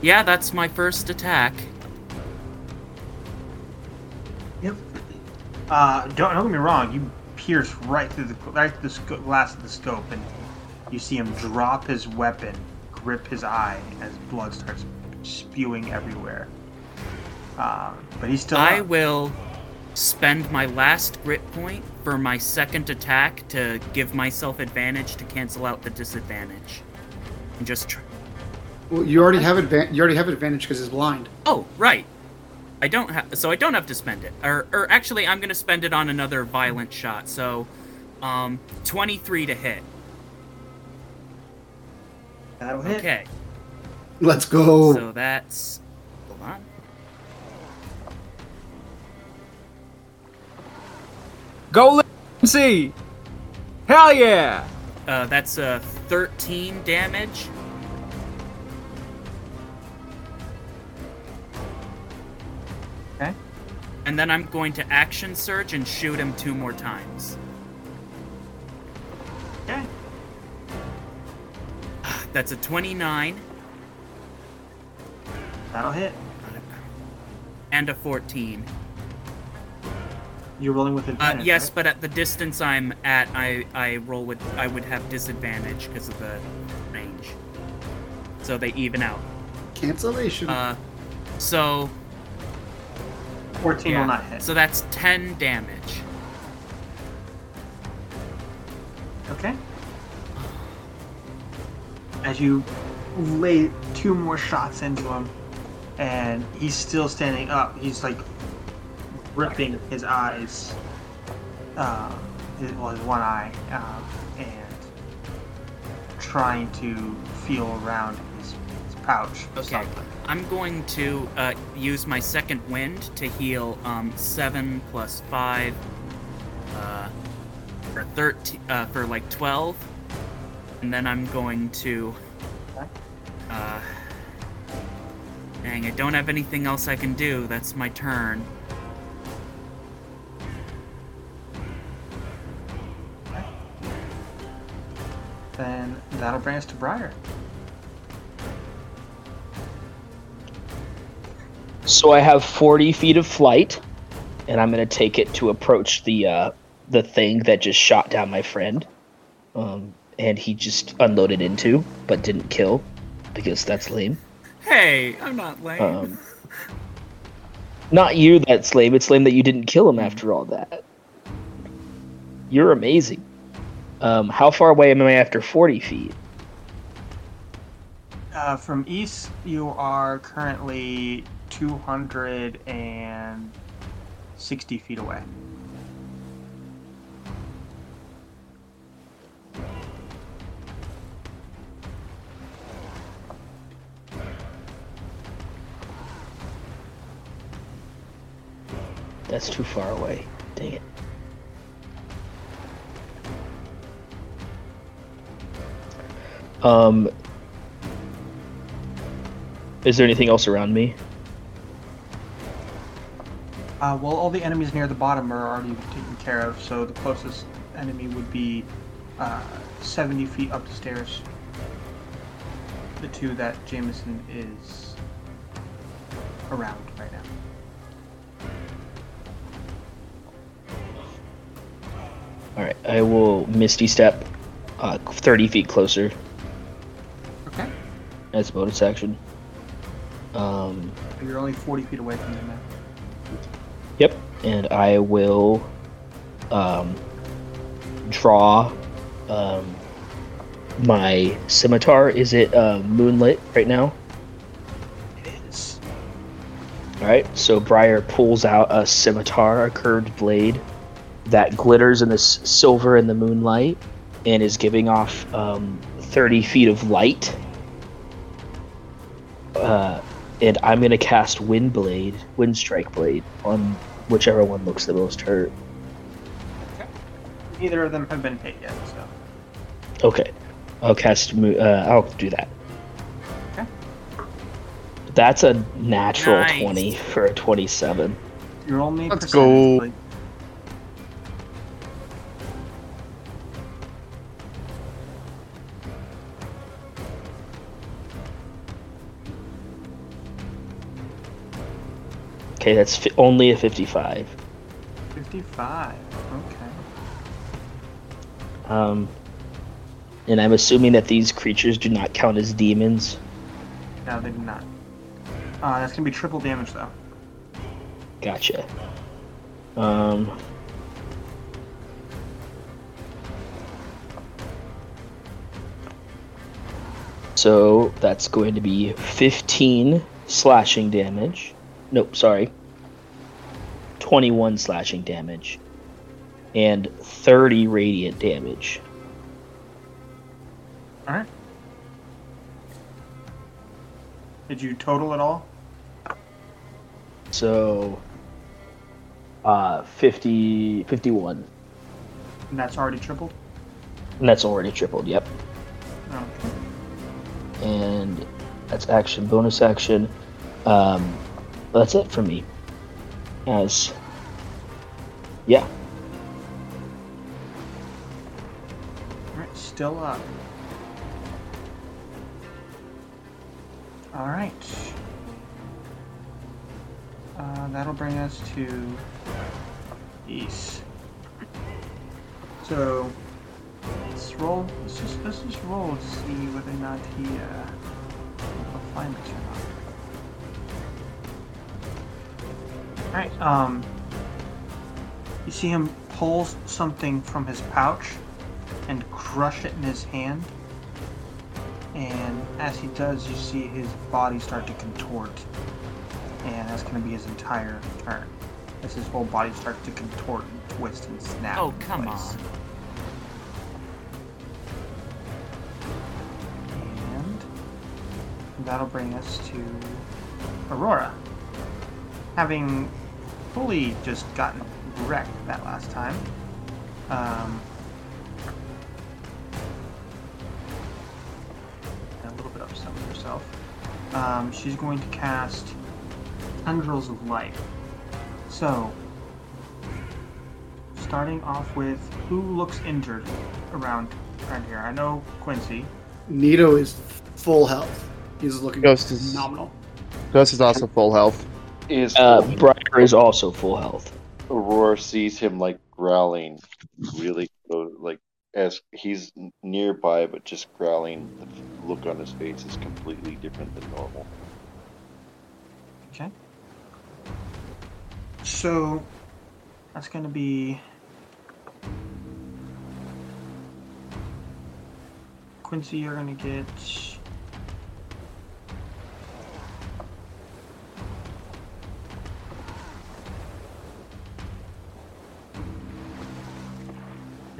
Yeah, that's my first attack. Yep. Uh, don't, don't get me wrong. You pierce right through the right through the sco- glass of the scope, and you see him drop his weapon, grip his eye as blood starts spewing everywhere. Uh, but he's still. I up. will spend my last grit point for my second attack to give myself advantage to cancel out the disadvantage. And just tr- Well, you already have advan- You already have advantage because he's blind. Oh, right. I don't have so I don't have to spend it. Or or actually I'm going to spend it on another violent shot. So um 23 to hit. That'll hit. Okay. Let's go. So that's hold on. Go see. Hell yeah! Uh, that's uh, 13 damage. And then I'm going to action surge and shoot him two more times. Okay. That's a 29 That'll hit. and a 14. You're rolling with Uh, advantage. yes, right? but at the distance I'm at, I I roll with I would have disadvantage because of the range. So they even out. Cancellation. Uh, so 14 yeah. will not hit. So that's 10 damage. Okay. As you lay two more shots into him, and he's still standing up. He's like ripping his eyes, uh, his, well, his one eye, um, and trying to feel around his, his pouch. Okay. something. I'm going to uh, use my second wind to heal um, seven plus five uh, for thirteen uh, for like twelve, and then I'm going to. Uh, dang, I don't have anything else I can do. That's my turn. Then that'll bring us to Briar. So I have 40 feet of flight, and I'm gonna take it to approach the uh, the thing that just shot down my friend, um, and he just unloaded into, but didn't kill, because that's lame. Hey, I'm not lame. Um, not you, that's lame. It's lame that you didn't kill him after all that. You're amazing. Um, how far away am I after 40 feet? Uh, from east, you are currently 260 feet away. That's too far away. Dang it. Um, is there anything else around me? Uh, well, all the enemies near the bottom are already taken care of, so the closest enemy would be uh, 70 feet up the stairs. The two that Jameson is around right now. All right, I will misty step, uh, 30 feet closer. Okay. As a bonus action. Um, You're only 40 feet away from them now. And I will um, draw um, my scimitar. Is it uh, moonlit right now? It is. All right, so Briar pulls out a scimitar, a curved blade that glitters in the s- silver in the moonlight, and is giving off um, 30 feet of light. uh, and I'm gonna cast Wind Blade, Wind Strike Blade on whichever one looks the most hurt. Neither of them have been hit yet, so. Okay, I'll cast. mo- Uh, I'll do that. Okay. That's a natural Nice. twenty for a twenty-seven. You're only Let's percentage, go. but- Okay, that's fi- only a fifty-five. 55. Okay. Um, and I'm assuming that these creatures do not count as demons. No, they do not. Uh, that's gonna be triple damage though. Gotcha. Um. So that's going to be 15 slashing damage. Nope, sorry. 21 slashing damage. And 30 radiant damage. All right. Did you total it all? So. Uh, 50, 51. And that's already tripled. And that's already tripled, yep. Okay. and that's action bonus action um that's it for me as yeah All right, still up. All right. Uh, that'll bring us to east. So let's roll. Let's just let's just roll to see whether or not he uh, will find or not. All right. Um. You see him pull something from his pouch and crush it in his hand. And as he does, you see his body start to contort. And that's going to be his entire turn. As his whole body starts to contort and twist and snap. Oh, come on. And that'll bring us to Aurora. Having fully just gotten wrecked that last time. Um, a little bit upset with herself. Um, she's going to cast Tendrils of Life. So, starting off with who looks injured around around here. I know Quincy. Nito is full health. He's looking Ghost is- phenomenal. Ghost is also full health. Is uh Briar is also full health Aurora sees him like growling, really close, like as he's nearby, but just growling. The look on his face is completely different than normal. Okay. So that's going to be Quincy. You're going to get.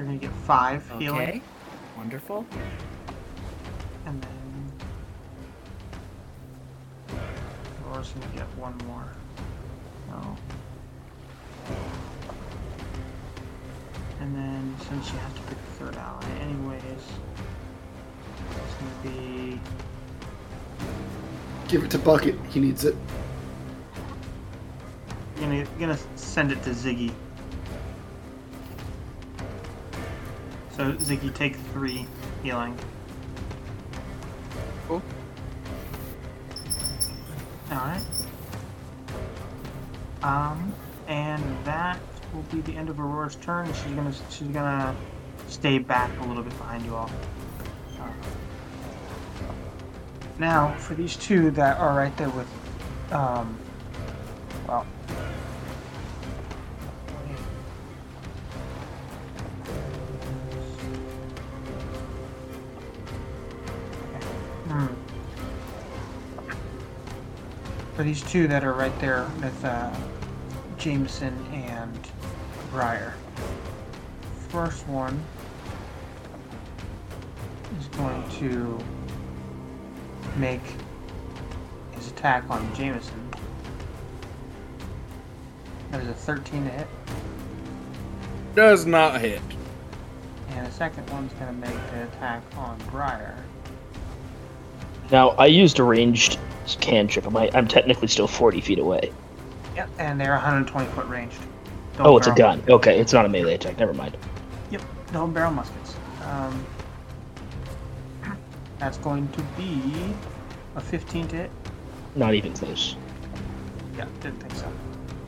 You're going to get five healing. Okay. Wonderful. And then Aurora's gonna get one more. No. And then since you have to pick a third ally anyways, it's gonna be Give it to Bucket. He needs it. you're gonna you're gonna send it to Ziggy. So Ziggy take three healing. Cool. Alright. Um, and that will be the end of Aurora's turn. She's gonna she's gonna stay back a little bit behind you all. Now, for these two that are right there with, um, well, Hmm. For these two that are right there with uh, Jameson and Briar. First one is going to make his attack on Jameson. That is a 13 to hit. Does not hit. And the second one's going to make the attack on Briar. Now, I used a ranged cantrip. Am I, I'm technically still 40 feet away. Yep, and they're 120 foot ranged. oh, it's a gun. Okay, it's not a melee attack. Never mind. Yep, double barrel muskets. Um, that's going to be a 15 to hit. Not even close. Yeah, didn't think so.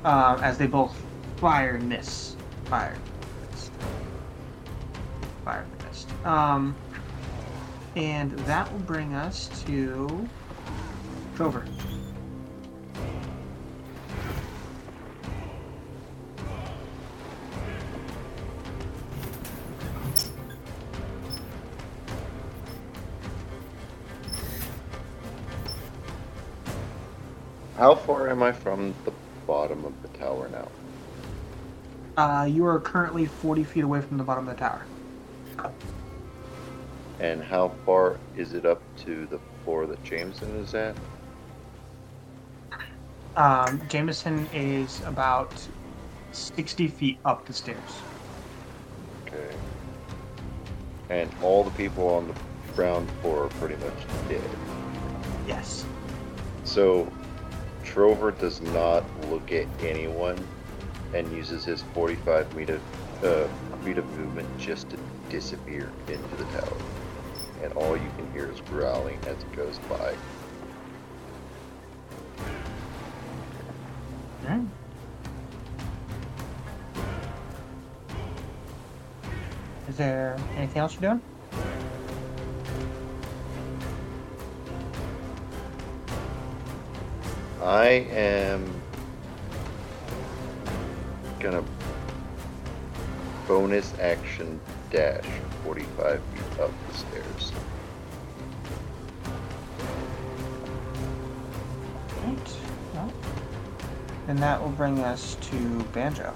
Uh, as they both fire and miss. Fire. Fire and missed. Um, and that will bring us to Trover. How far am I from the bottom of the tower now? Uh, you are currently 40 feet away from the bottom of the tower. And how far is it up to the floor that Jameson is at? Um, Jameson is about 60 feet up the stairs. Okay. And all the people on the ground floor are pretty much dead. Yes. So Trover does not look at anyone and uses his 45 feet of, uh, feet of movement just to disappear into the tower. And all you can hear is growling as it goes by. Is there anything else you're doing? I am gonna bonus action dash 45 feet up the stairs. Right. Well, and that will bring us to Banjo.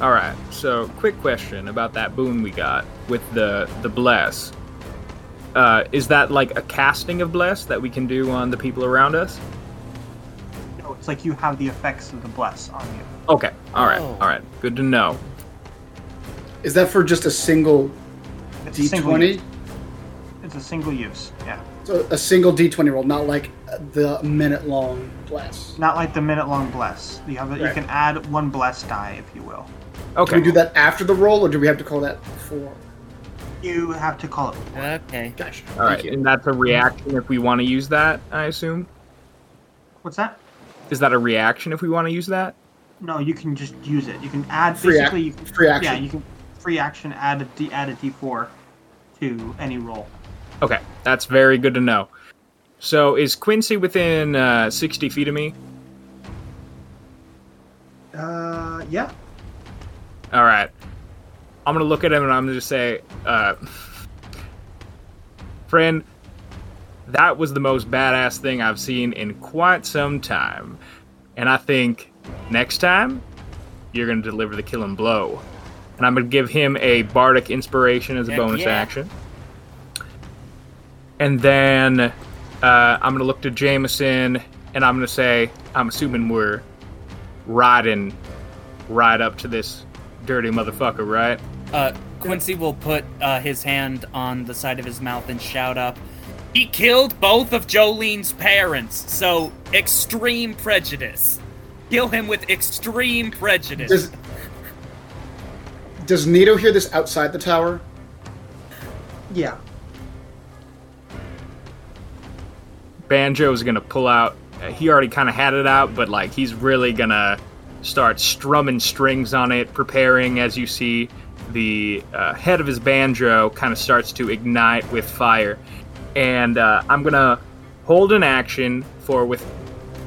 All right. So, quick question about that boon we got with the the bless. Uh, is that like a casting of bless that we can do on the people around us? No, it's like you have the effects of the bless on you. Okay. All right. Oh. All right. Good to know. Is that for just a single It's a D20? use. It's a single use. Yeah. So a single D20 roll, not like the minute long bless. Not like the minute long bless. You have a, you can add one bless die if you will. Okay. Do we do that after the roll, or do we have to call that before? You have to call it. Before. Okay. Gotcha. All right. And that's a reaction if we want to use that. I assume. What's that? Is that a reaction if we want to use that? No, you can just use it. You can add Free ac- basically. you can, free action. Yeah, you can free action add a D add a D4 to any roll. Okay. That's very good to know. So, is Quincy within uh, 60 feet of me? Uh, yeah. All right. I'm gonna look at him and I'm gonna just say, uh, friend, that was the most badass thing I've seen in quite some time, and I think next time you're gonna deliver the killing blow. And I'm gonna give him a bardic inspiration as a Heck bonus yeah. action. And then uh, I'm gonna look to Jameson and I'm gonna say, I'm assuming we're riding right up to this dirty motherfucker, right? Uh, Quincy will put uh, his hand on the side of his mouth and shout up, He killed both of Jolene's parents, so extreme prejudice. Kill him with extreme prejudice. Does Does Nito hear this outside the tower? Yeah. Banjo is gonna pull out. uh, He already kind of had it out, but like he's really gonna start strumming strings on it, preparing. As you see, the uh, head of his banjo kind of starts to ignite with fire, and uh, I'm gonna hold an action for with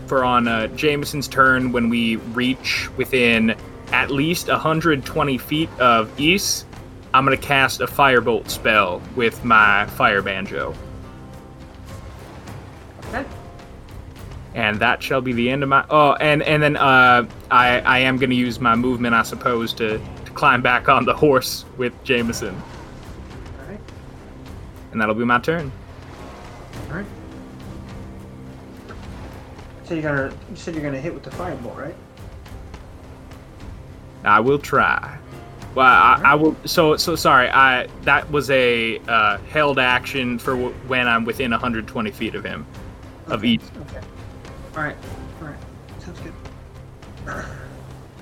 for on uh, Jameson's turn when we reach within at least 120 feet of East. I'm gonna cast a firebolt spell with my fire banjo. Okay. and that shall be the end of my oh and and then uh i i am to use my movement i suppose to, to climb back on the horse with Jameson. Alright. And that'll be my turn. Alright. So you gotta you said you're gonna hit with the firebolt, right? I will try. Well, I, I will. So, so sorry. I that was a uh, held action for w- when I'm within 120 feet of him, of East. Okay. Alright. Alright. Sounds good.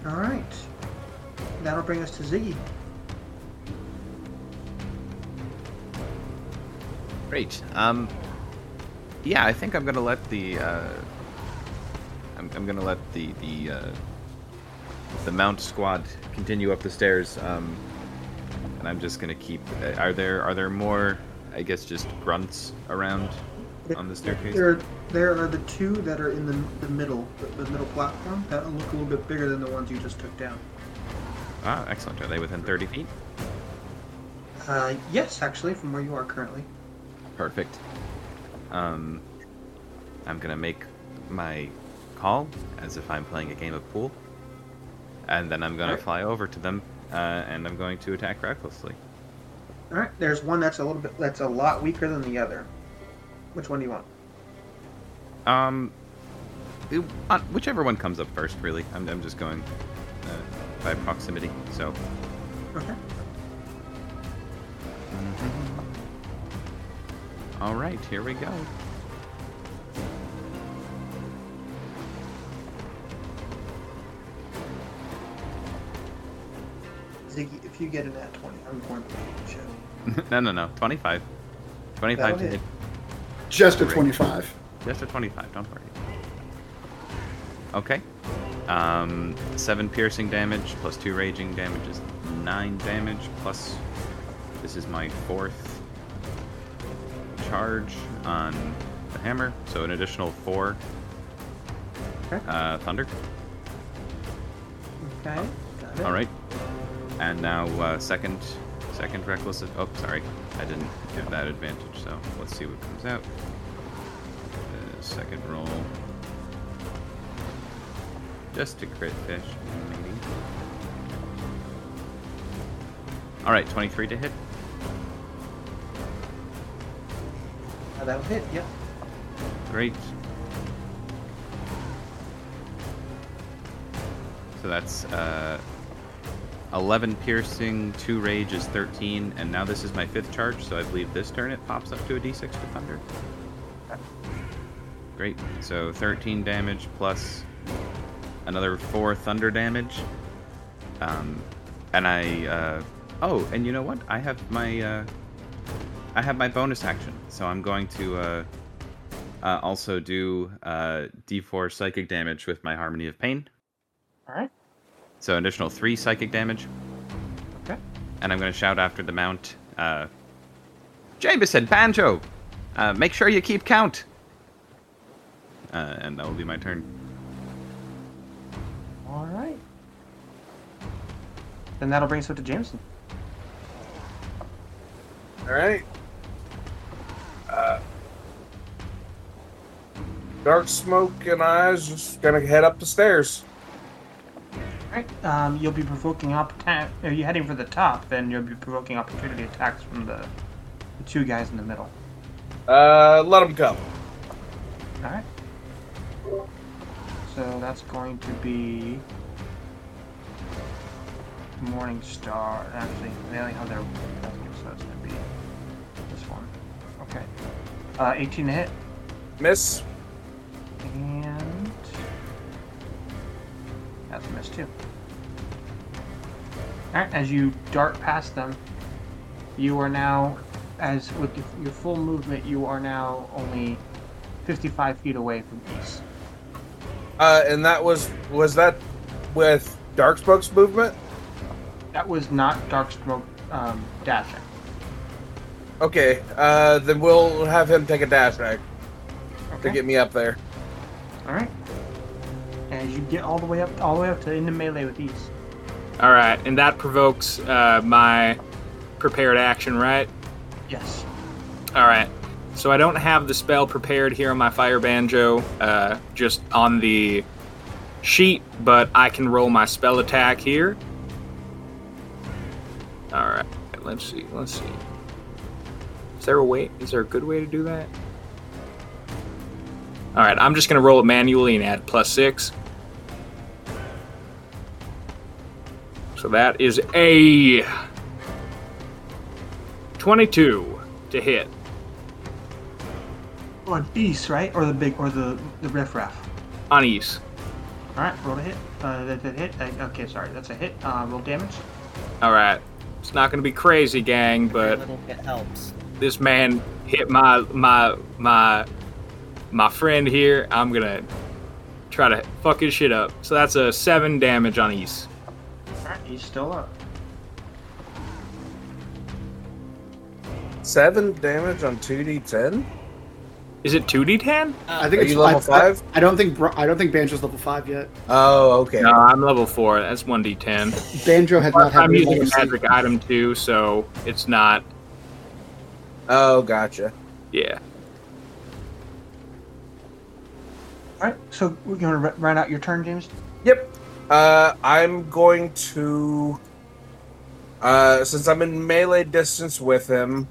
Alright. That'll bring us to Ziggy. Great. Um, yeah, I think I'm gonna let the uh, I'm, I'm gonna let the the uh, the mount squad continue up the stairs. Um, and I'm just gonna keep. uh, Are there are there more? I guess just grunts around on the staircase. There, there are the two that are in the, the middle, the, the middle platform that look a little bit bigger than the ones you just took down. Ah, excellent. Are they within 30 feet? Uh, yes, actually, from where you are currently. Perfect. Um, I'm gonna make my call as if I'm playing a game of pool, and then I'm gonna Alright. fly over to them, uh, and I'm going to attack recklessly. All right, there's one that's a little bit that's a lot weaker than the other. Which one do you want? Um, it- uh, whichever one comes up first, really. I'm, I'm just going uh, by proximity. So, Okay. All right, here we go. Ziggy, if you get an at 20, I'm going to beat you. no, no, no. 25. 25 to hit. hit. Just a 25. Just a 25, don't worry. Okay. Um, 7 piercing damage plus 2 raging damage is 9 damage plus. This is my fourth charge on the hammer, so an additional 4 Okay. uh, thunder. Okay. Got it. Alright. And now, uh, second. Second reckless. Oh, sorry. I didn't give that advantage, so let's see what comes out. Uh, second roll. Just a crit fish, maybe. Alright, 23 to hit. Uh, that'll hit. Yep. Great. So that's uh, 11 piercing, 2 rage is 13, and now this is my fifth charge, so I believe this turn it pops up to a d6 to thunder. Great. So 13 damage plus another 4 thunder damage. Um, and I. Uh, oh, and you know what? I have my. Uh, I have my bonus action, so I'm going to. Uh, uh, also do uh, d4 psychic damage with my Harmony of Pain. All right. So additional three psychic damage. Okay. And I'm going to shout after the mount. Uh, Jameson, Banjo, uh, make sure you keep count. Uh, and that will be my turn. All right. Then that'll bring us up to Jameson. All right. Uh, dark smoke and eyes just gonna head up the stairs. Alright, um, you'll be provoking op- Are you heading for the top? Then you'll be provoking opportunity attacks from the, the two guys in the middle. Uh, let them come. Alright. So that's going to be Morning Star. Actually, they only have their so it's going to be. Okay. Uh, 18 to hit. Miss. And that's a miss too. Alright, as you dart past them, you are now, as with your- full movement, you are now only 55 feet away from East. Uh, and that was was that with dark smoke's movement? That was not Dark Smoke um, dashing. Okay. Uh, then we'll have him take a dash back to get me up there. Alright. As you get all the way up, all the way up to into melee with East. All right, and that provokes uh, my prepared action, right? Yes. All right. So I don't have the spell prepared here on my fire banjo, uh, just on the sheet, but I can roll my spell attack here. All right. Let's see. Let's see. Is there a way? Is there a good way to do that? All right. I'm just gonna roll it manually and add plus six. So that is a 22 to hit. On east, right? Or the big, or the the riffraff. On east. All right, roll a hit. Uh, that, that hit. Uh, okay, sorry, that's a hit. Uh, roll damage. All right. It's not gonna be crazy, gang, but little bit helps. This man hit my my my my friend here. I'm gonna try to fuck his shit up. So that's a seven damage on east. All right, he's still up. Seven damage on two D ten. Is it two D10? Uh, I think Are it's you level I- I- five? I, don't think Bro- I don't think Banjo's level five yet. Oh, okay. No, I'm level four. That's one D10. Banjo has not had I'm any using a magic item too, so it's not. Oh, gotcha. Yeah. All right, so we're gonna r- round out your turn, James. Yep. Uh, I'm going to. Uh, since I'm in melee distance with him,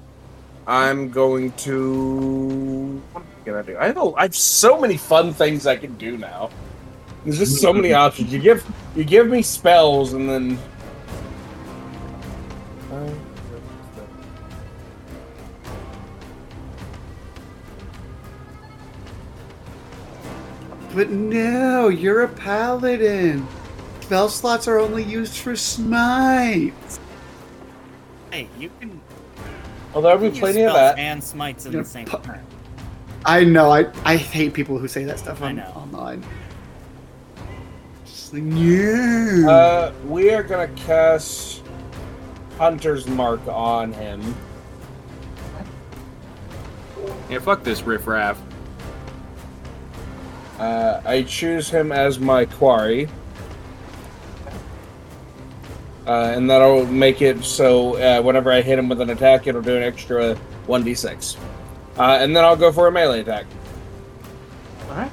I'm going to. What can I do? I have, a, I have so many fun things I can do now. There's just so many options. You give you give me spells and then. But no, you're a paladin. Spell slots are only used for smites. Hey, you can. Oh, there'll be use plenty of spells that. And smites in Yeah, the same pu- turn. I know. I I hate people who say that stuff I on, know. online. Just like, yeah. Uh, we are gonna cast Hunter's Mark on him. Yeah, fuck this riffraff. Uh, I choose him as my quarry. Uh, and that'll make it so uh, whenever I hit him with an attack, it'll do an extra 1d6. Uh, and then I'll go for a melee attack. All right.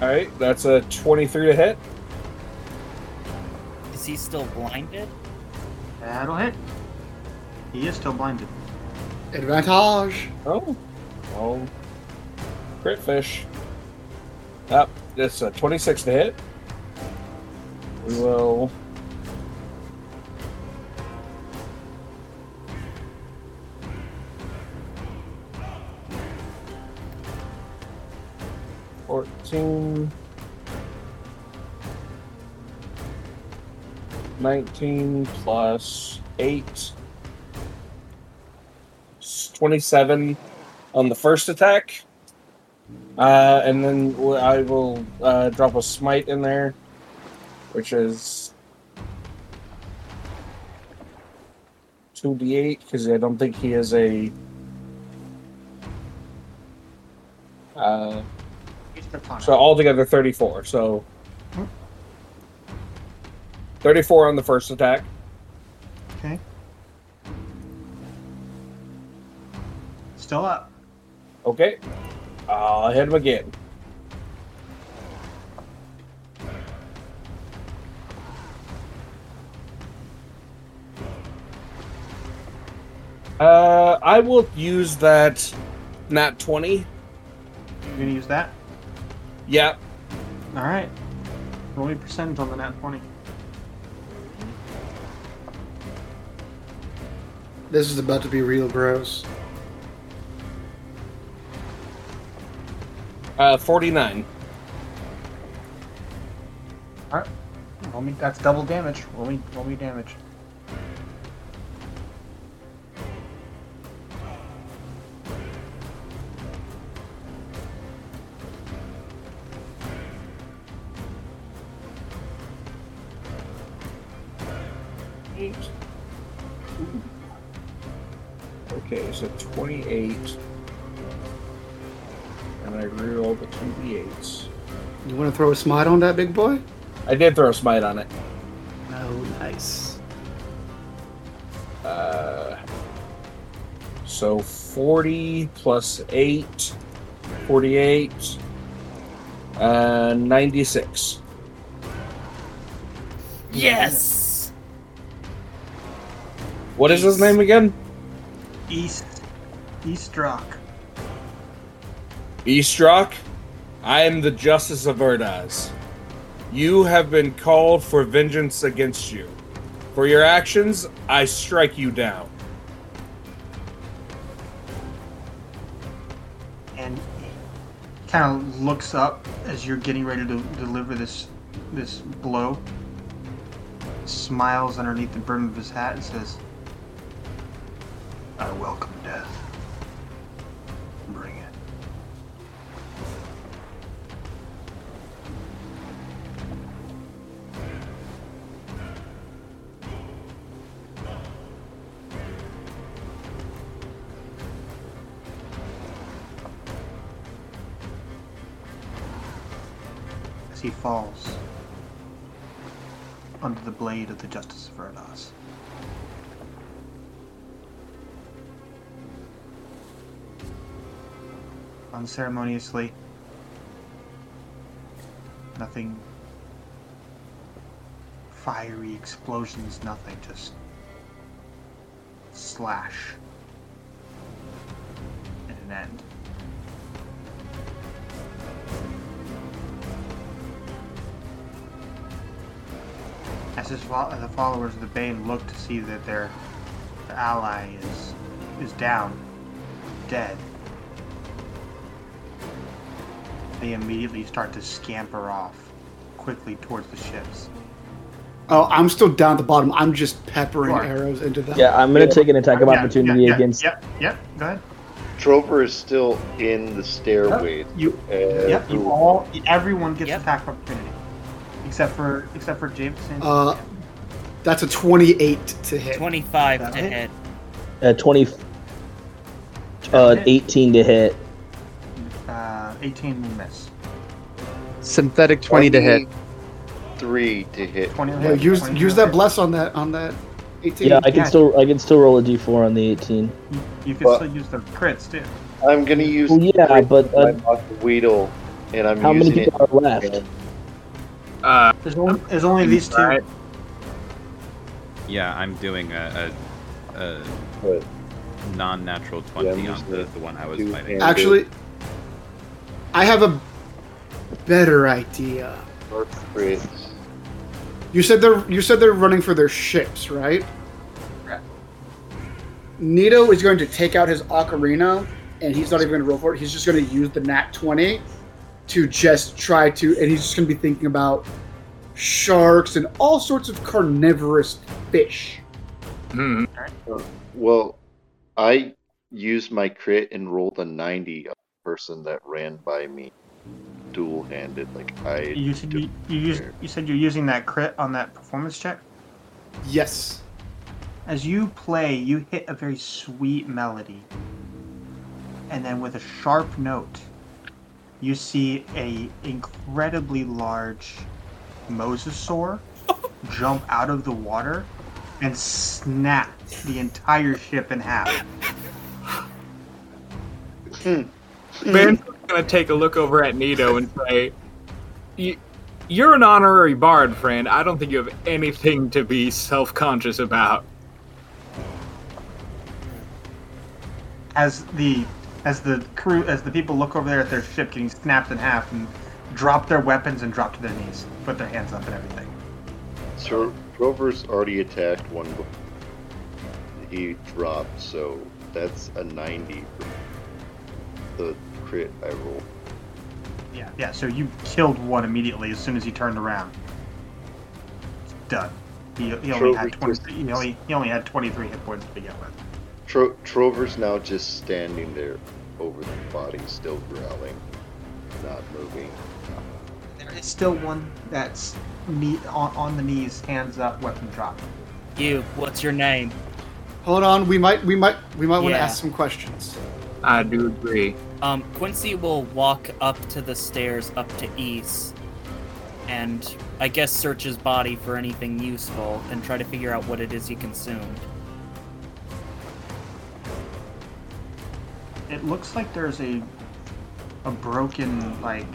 Alright, that's a 23 to hit. Is he still blinded? That'll hit. He is still blinded. Advantage. Oh. Oh. Crit fish. Up. That's a 26 to hit. We will. Fourteen. Nineteen plus eight. It's Twenty-seven on the first attack. Uh, and then I will uh, drop a smite in there, which is two d eight because I don't think he is a. Uh, so altogether thirty four. So thirty four on the first attack. Still up. Okay, I'll hit him again. Uh, I will use that nat 20. You're gonna use that. Yeah. All right. Roll me percent on the nat twenty. This is about to be real gross. Uh, 49. All right. Roll me. That's double damage. Roll me. Roll me damage. Eight. Okay, so 28. 2d8s. You want to throw a smite on that big boy? I did throw a smite on it. Oh, nice. Uh, so 40 plus 8, 48. Uh, 96. Yes. What is his name again? East. Eastrock. Eastrock, I am the Justice of Erdaz. You have been called for vengeance against you. For your actions, I strike you down. and kind of looks up as you're getting ready to deliver this this blow. Smiles underneath the brim of his hat and says, "I welcome death. As he falls under the blade of the Justice of Erdos. Unceremoniously, nothing fiery explosions, nothing, just slash and an end. As his fo- the followers of the Bane look to see that their, their ally is is down, dead, they immediately start to scamper off quickly towards the ships. Oh, I'm still down at the bottom. I'm just peppering Sure. arrows into them. Yeah, I'm gonna take an attack of Yeah, opportunity yeah, yeah, against. Yep, yep. Go ahead. Trover is still in the stairway. You, Uh, yep. You who- all, everyone gets Yep. attack opportunity, except for except for Jameson. Uh, that's a 28 to hit. 25 to hit? hit. Uh, 20. Uh, hit? 18 to hit. Uh, 18 will miss. Synthetic 20 to hit. Three to hit. 20 will Yeah, hit. use 20 use will that hit. bless on that on that 18. Yeah, I can Yeah. still I can still roll a d4 on the 18. You, you can But- still use the crits too. I'm gonna use. Well, yeah, crit but, my uh, Dr. Weedle, and I'm How many using people it. are left? Uh, There's only, there's only these two. Right. Yeah, I'm doing a, a, a non-natural 20 I'm on the, the one I was fighting. Actually, I have a better idea. Dark crits. You said they're you said they're running for their ships, right? Correct. Nito is going to take out his ocarina, and he's not even going to roll for it. He's just going to use the nat twenty to just try to, and he's just going to be thinking about sharks and all sorts of carnivorous fish. hmm. Well, I used my crit and rolled a 90 on the person that ran by me, dual-handed. Like I. You said you, you used you said you're using that crit on that performance check. Yes. As you play, you hit a very sweet melody, and then with a sharp note, you see a incredibly large mosasaur jump out of the water and snap the entire ship in half. Hmm. Ben's gonna take a look over at Nito and say, "You're an honorary bard, friend. I don't think you have anything to be self-conscious about." As the as the crew as the people look over there at their ship getting snapped in half and drop their weapons and drop to their knees, put their hands up and everything. So Trover's already attacked one. He dropped, so that's a 90 for the crit I rolled. Yeah, yeah. So you killed one immediately as soon as he turned around. It's done. He, he only had twenty. He only he only had twenty three hit points to begin with. Tro- Trover's now just standing there over the body, still growling, not moving. There is still one that's knee, on, on the knees, hands up, weapon drop. You, what's your name? Hold on. We might we might we might want to Yeah. ask some questions. I do agree. Um, Quincy will walk up to the stairs up to East and I guess search his body for anything useful and try to figure out what it is he consumed. It looks like there's a a broken like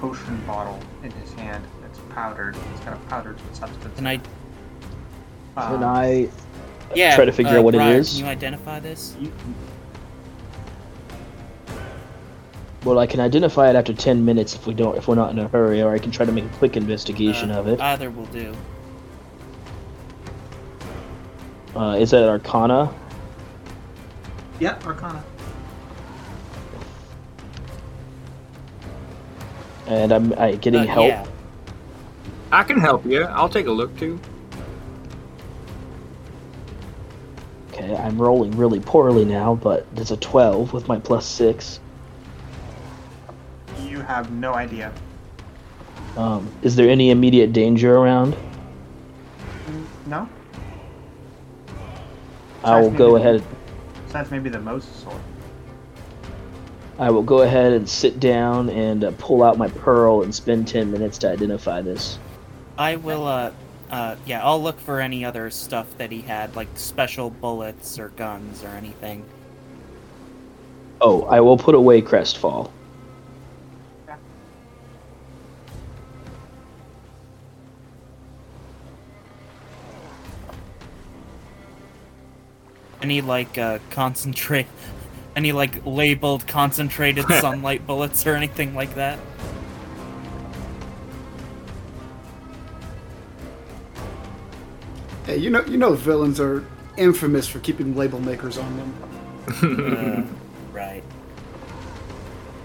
potion bottle in his hand that's powdered. It's got a powdered substance. Can I? Can Um, I Yeah. try to figure uh, out what Briar, it is? Can you identify this? Well, I can identify it after ten minutes if we don't, if we're not in a hurry, or I can try to make a quick investigation Uh, of it. Either will do. Uh, is that Arcana? Yeah, Arcana. And I'm I, getting Uh, help. Yeah. I can help you. I'll take a look too. Okay, I'm rolling really poorly now, but there's a 12 with my plus 6. You have no idea. Um, is there any immediate danger around? No? I will go maybe- ahead. Besides maybe the mosasaur. I will go ahead and sit down and uh, pull out my pearl and spend 10 minutes to identify this. I will. Uh. Uh. Yeah. I'll look for any other stuff that he had, like special bullets or guns or anything. Oh, I will put away Crestfall. Any like uh concentrate. Any like labeled concentrated sunlight bullets or anything like that? Hey, you know, you know, villains are infamous for keeping label makers on them. Uh, right.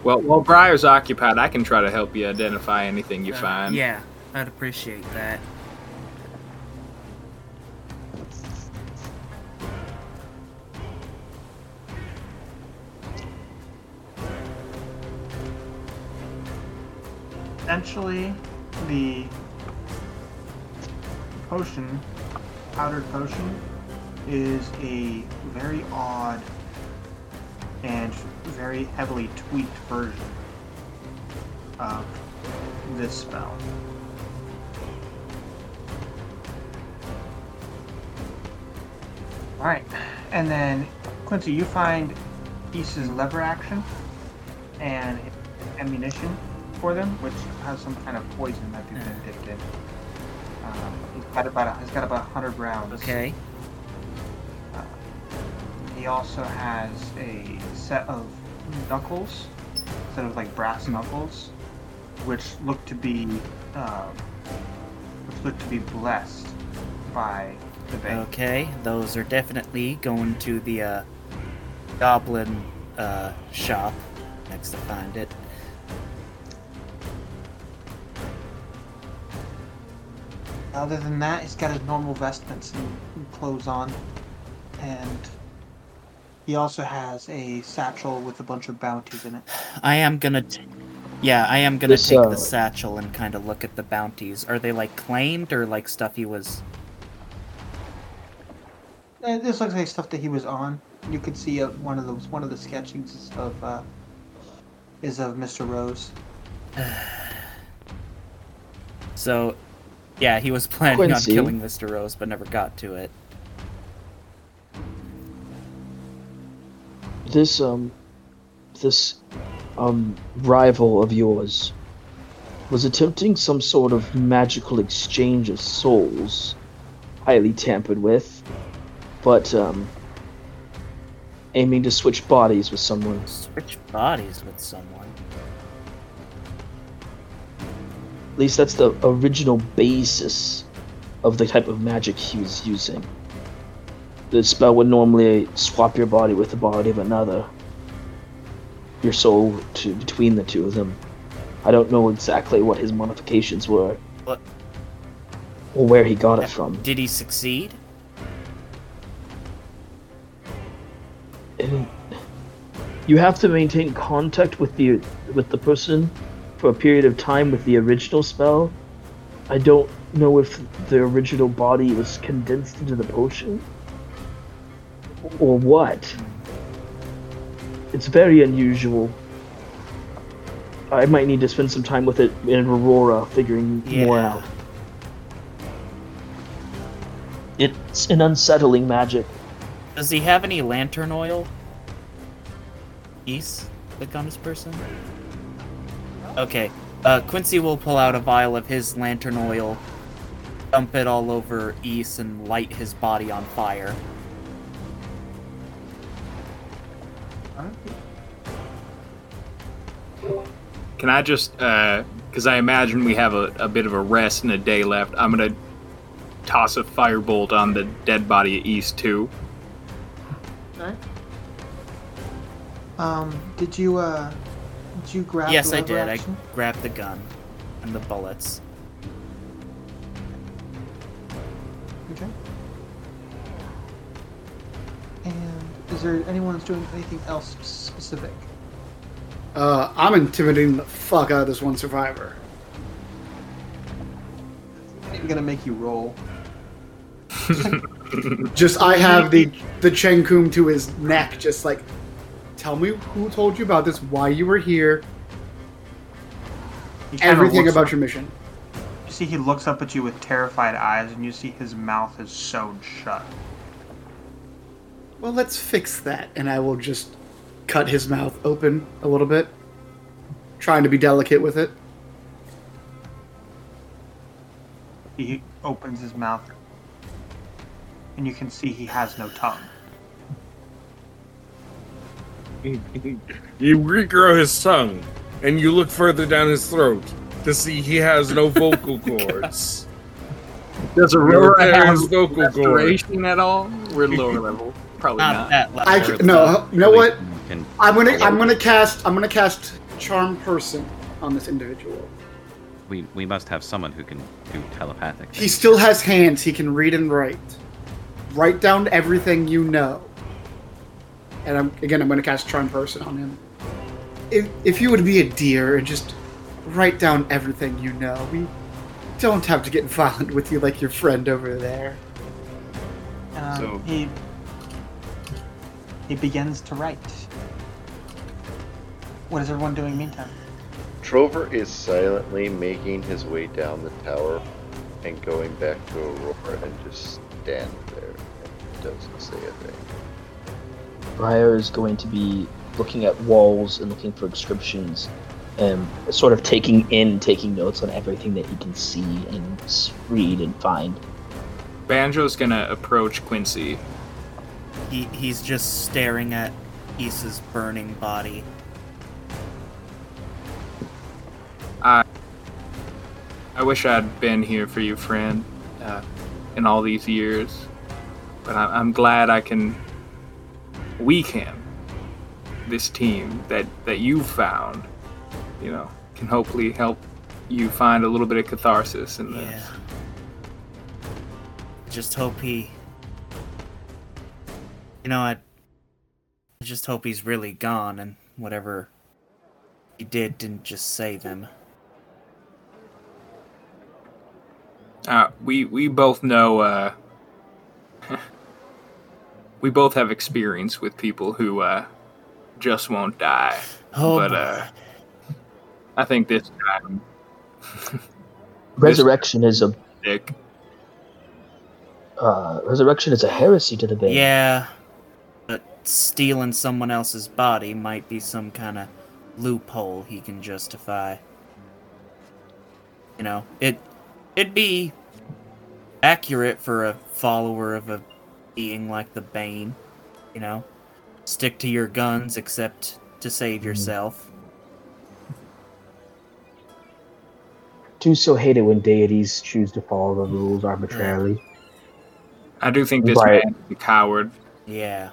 Well, while Briar's occupied, I can try to help you identify anything you Uh, find. Yeah, I'd appreciate that. Essentially, the potion, powdered potion, is a very odd and very heavily tweaked version of this spell. Alright, and then Quincy, you find East's lever action and ammunition for them, which has some kind of poison that they've been dipped in. Um, he's got about a, he's got about hundred rounds. Okay. Uh, he also has a set of knuckles, set of like brass knuckles, which look to be um, which look to be blessed by the bank. Okay, those are definitely going to the uh, goblin uh, shop next to find it. Other than that, he's got his normal vestments and and clothes on, and he also has a satchel with a bunch of bounties in it. I am gonna. T- yeah, I am gonna This, take uh, the satchel and kind of look at the bounties. Are they like claimed or like stuff he was? Uh, This looks like stuff that he was on. You could see uh, one of those one of the sketchings of uh, is of Mr. Rose. So, yeah, he was planning Quincy. on killing Mr. Rose, but never got to it. This, um, this, um, rival of yours was attempting some sort of magical exchange of souls, highly tampered with, but, um, aiming to switch bodies with someone. Switch bodies with someone. Least that's the original basis of the type of magic he was using. The spell would normally swap your body with the body of another. Your soul to between the two of them. I don't know exactly what his modifications were. What? Or where he got it from. Did he succeed? And you have to maintain contact with the with the person for a period of time with the original spell. I don't know if the original body was condensed into the potion or what. It's very unusual. I might need to spend some time with it in Aurora figuring more out. It's an unsettling magic. Does he have any lantern oil? East, click on this person. Okay, Uh, Quincy will pull out a vial of his lantern oil, dump it all over East, and light his body on fire. Can I just, because I imagine we have a, a bit of a rest and a day left, I'm going to toss a firebolt on the dead body of East, too. Okay. Um, did you uh, did you grab? yes, the I did. action? I grabbed the gun and the bullets. Okay. And is there anyone that's doing anything else specific? Uh, I'm intimidating the fuck out of this one survivor. I'm gonna make you roll. Just I have the the Chenkum to his neck, just like, tell me who told you about this, why you were here, He everything about up- your mission. You see, he looks up at you with terrified eyes, and you see his mouth is sewed shut. Well, let's fix that, and I will just cut his mouth open a little bit, trying to be delicate with it. He opens his mouth, and you can see he has no tongue. You regrow his tongue, and you look further down his throat to see he has no vocal cords. Does You Aurora repair have vocal cord. restoration at all? We're lower level. Probably not. I c- no, you know what? I'm gonna I'm gonna cast I'm gonna cast charm person on this individual. We we must have someone who can do telepathic. He still has hands. He can read and write. Write down everything you know. And I'm again I'm gonna cast charm person on him. If if you would be a deer and just write down everything you know, we don't have to get violent with you like your friend over there. Um, So- he he begins to write. What is everyone doing meantime? Trover is silently making his way down the tower and going back to Aurora and just stand there and doesn't say a thing. Briar is going to be looking at walls and looking for inscriptions and sort of taking in, taking notes on everything that he can see and read and find. Banjo's gonna approach Quincy. He he's just staring at Issa's burning body. I I wish I'd been here for you, friend, uh, in all these years. But I, I'm glad I can. We can. This team that that you found, you know, can hopefully help you find a little bit of catharsis in this. Yeah. Just hope he. You know, I. I just hope he's really gone and whatever he did didn't just save him. Uh, we we both know. Uh, we both have experience with people who uh, just won't die. Oh, but uh, I think this time, Resurrection is a Dick. uh, resurrection is a heresy to the Bane. Yeah, but stealing someone else's body might be some kind of loophole he can justify. You know, it it'd be accurate for a follower of a being like the Bane. You know, stick to your guns except to save mm-hmm. yourself. Do so hate it when deities choose to follow the rules arbitrarily. I do think this Right. man is a coward. Yeah.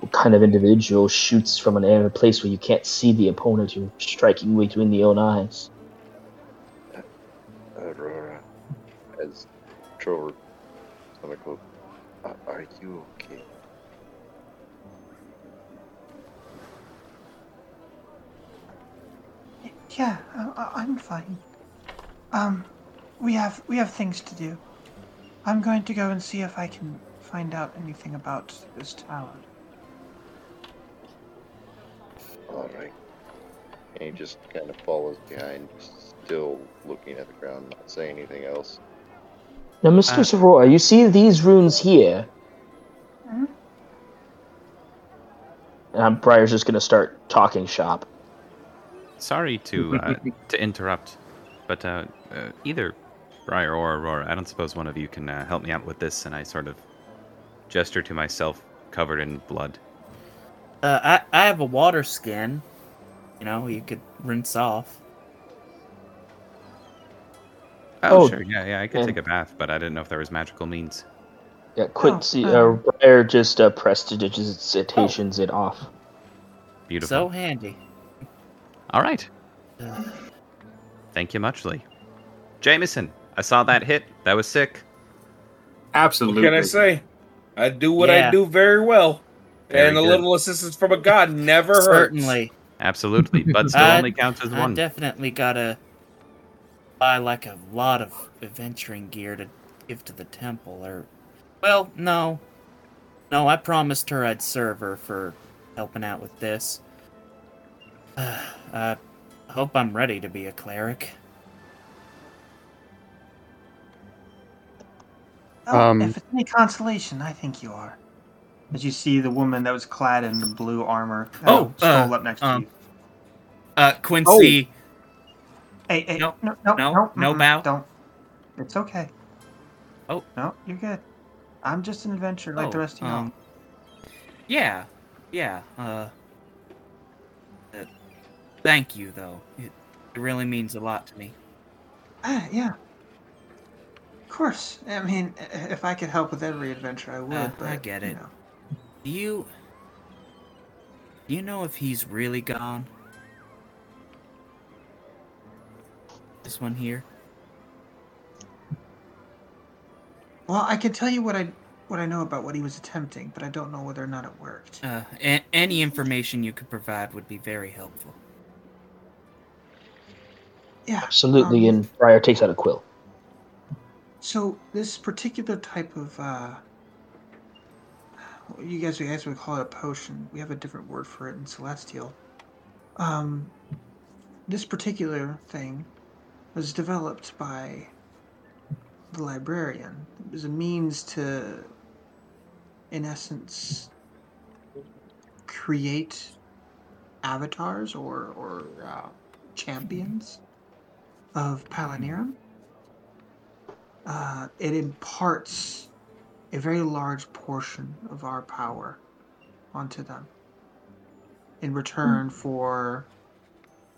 What kind of individual shoots from an air place where you can't see the opponent you're striking between the own eyes? Aurora, as Trover, gonna go, "Are- are you okay? Yeah, I, I- I'm fine. Um, we have we have things to do. I'm going to go and see if I can find out anything about this tower. Alright. And he just kind of follows behind, still looking at the ground, not saying anything else. Now, Mistress Aurora, you see these runes here? Mhm. And Briar's just gonna start talking shop. sorry to uh, to interrupt, but uh, uh, either Briar or Aurora, I don't suppose one of you can uh, help me out with this. And I sort of gesture to myself, covered in blood. Uh, I I have a water skin. You know, you could rinse off. Oh, Oh, sure, yeah, yeah, I could and- take a bath, but I didn't know if there was magical means. Yeah, Quincy, Oh, uh, Briar just uh, prestidigitations it off. Beautiful. So handy. All right. Thank you muchly. Jameson, I saw that hit. That was sick. Absolutely. What can I say? I do what I do very well, Very and a little assistance from a god never hurts. Certainly. Absolutely, but still I- only counts as I one. definitely gotta buy like a lot of adventuring gear to give to the temple, or well, no, no. I promised her I'd serve her for helping out with this. I hope I'm ready to be a cleric. Oh, Um, if it's any consolation, I think you are. As you see the woman that was clad in the blue armor Oh, stroll uh, up next um, to you. Uh, Quincy. Hey, hey, no, no, no, no, no, no mm-mm, bow. Don't. It's okay. Oh. no, you're good. I'm just an adventurer like the Oh, rest of y'all. um, Yeah, yeah. Uh, uh, thank you, though. It, it really means a lot to me. Ah, yeah. Of course. I mean, if I could help with every adventure, I would. Uh, but I get you it. know. Do you do you know if he's really gone? This one here. Well, I can tell you what I what I know about what he was attempting, but I don't know whether or not it worked. Uh, a- any information you could provide would be very helpful. Yeah. Absolutely, um, and Briar takes out a quill. So this particular type of uh, you guys, you guys would call it a potion. We have a different word for it in Celestial. Um, this particular thing was developed by the librarian. It was a means to, in essence, create avatars or or uh, champions of Palanirum uh, it imparts a very large portion of our power onto them in return for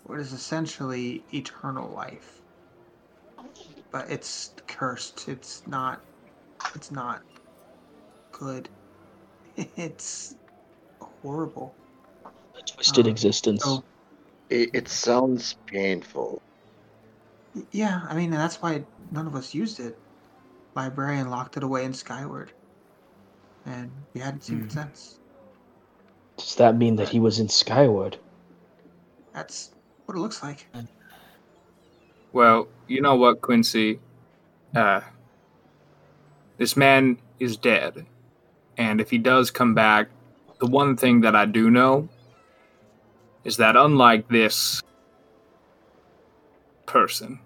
what is essentially eternal life. But it's cursed. It's not. It's not good. It's horrible. A twisted Um, existence. so- It, it sounds painful. Yeah, I mean, that's why none of us used it. Librarian locked it away in Skyward, and we hadn't seen it Hmm. since. Does that mean that he was in Skyward? That's what it looks like. Well, you know what, Quincy? Uh, this man is dead. And if he does come back, the one thing that I do know is that unlike this person,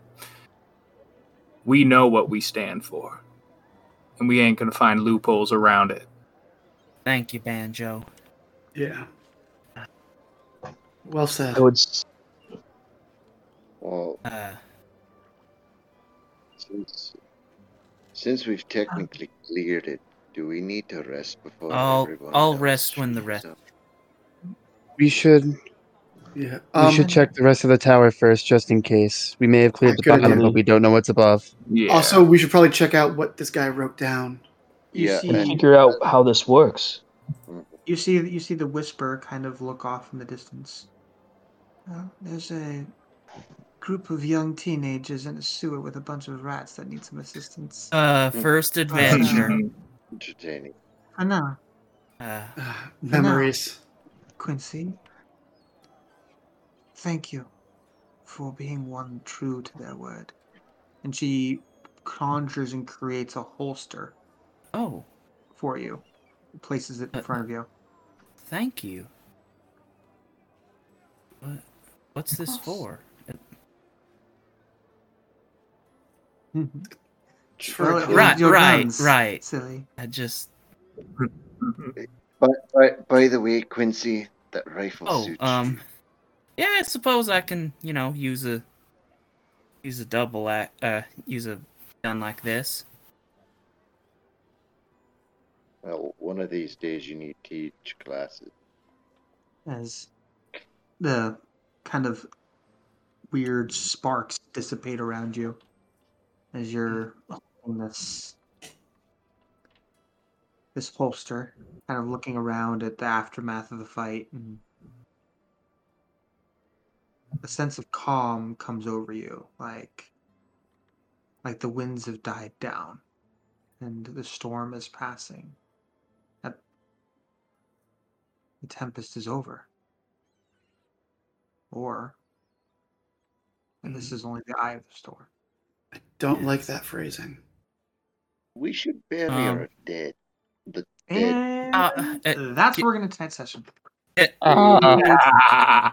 we know what we stand for. And we ain't gonna find loopholes around it. Thank you, Banjo. Yeah. Well said. I would. Well, Uh, since since we've technically cleared it, do we need to rest before I'll everyone I'll else rest when the shows rest. up? We should Yeah. we Um, should check the rest of the tower first, just in case. We may have cleared the Good bottom, idea. but we don't know what's above. Yeah. Also, we should probably check out what this guy wrote down. You Yeah, see, and figure out how this works. you see, you see the whisper kind of look off in the distance. Well, there's a group of young teenagers in a sewer with a bunch of rats that need some assistance. Uh, first adventure. Entertaining. I know, Uh, Ah, memories. Quincy. Thank you for being one true to their word. And she conjures and creates a holster oh, for you, places it in Uh, front of you. thank you. What? What's this for? For Well, a it kid. Right, your right, guns, right. Silly. I just. But by, by the way, Quincy, that rifle Oh, suits um. Yeah, I suppose I can, you know, use a use a double act, uh, use a gun like this. Well, one of these days you need to teach classes. as the kind of weird sparks dissipate around you as you're mm. holding this this holster, kind of looking around at the aftermath of the fight, and a sense of calm comes over you, like like the winds have died down, and the storm is passing. That the tempest is over. Or and this mm-hmm. is only the eye of the storm. Don't like that phrasing. We should bury Um, our dead. The dead. And Uh, uh, that's where we're gonna tonight's session. Uh.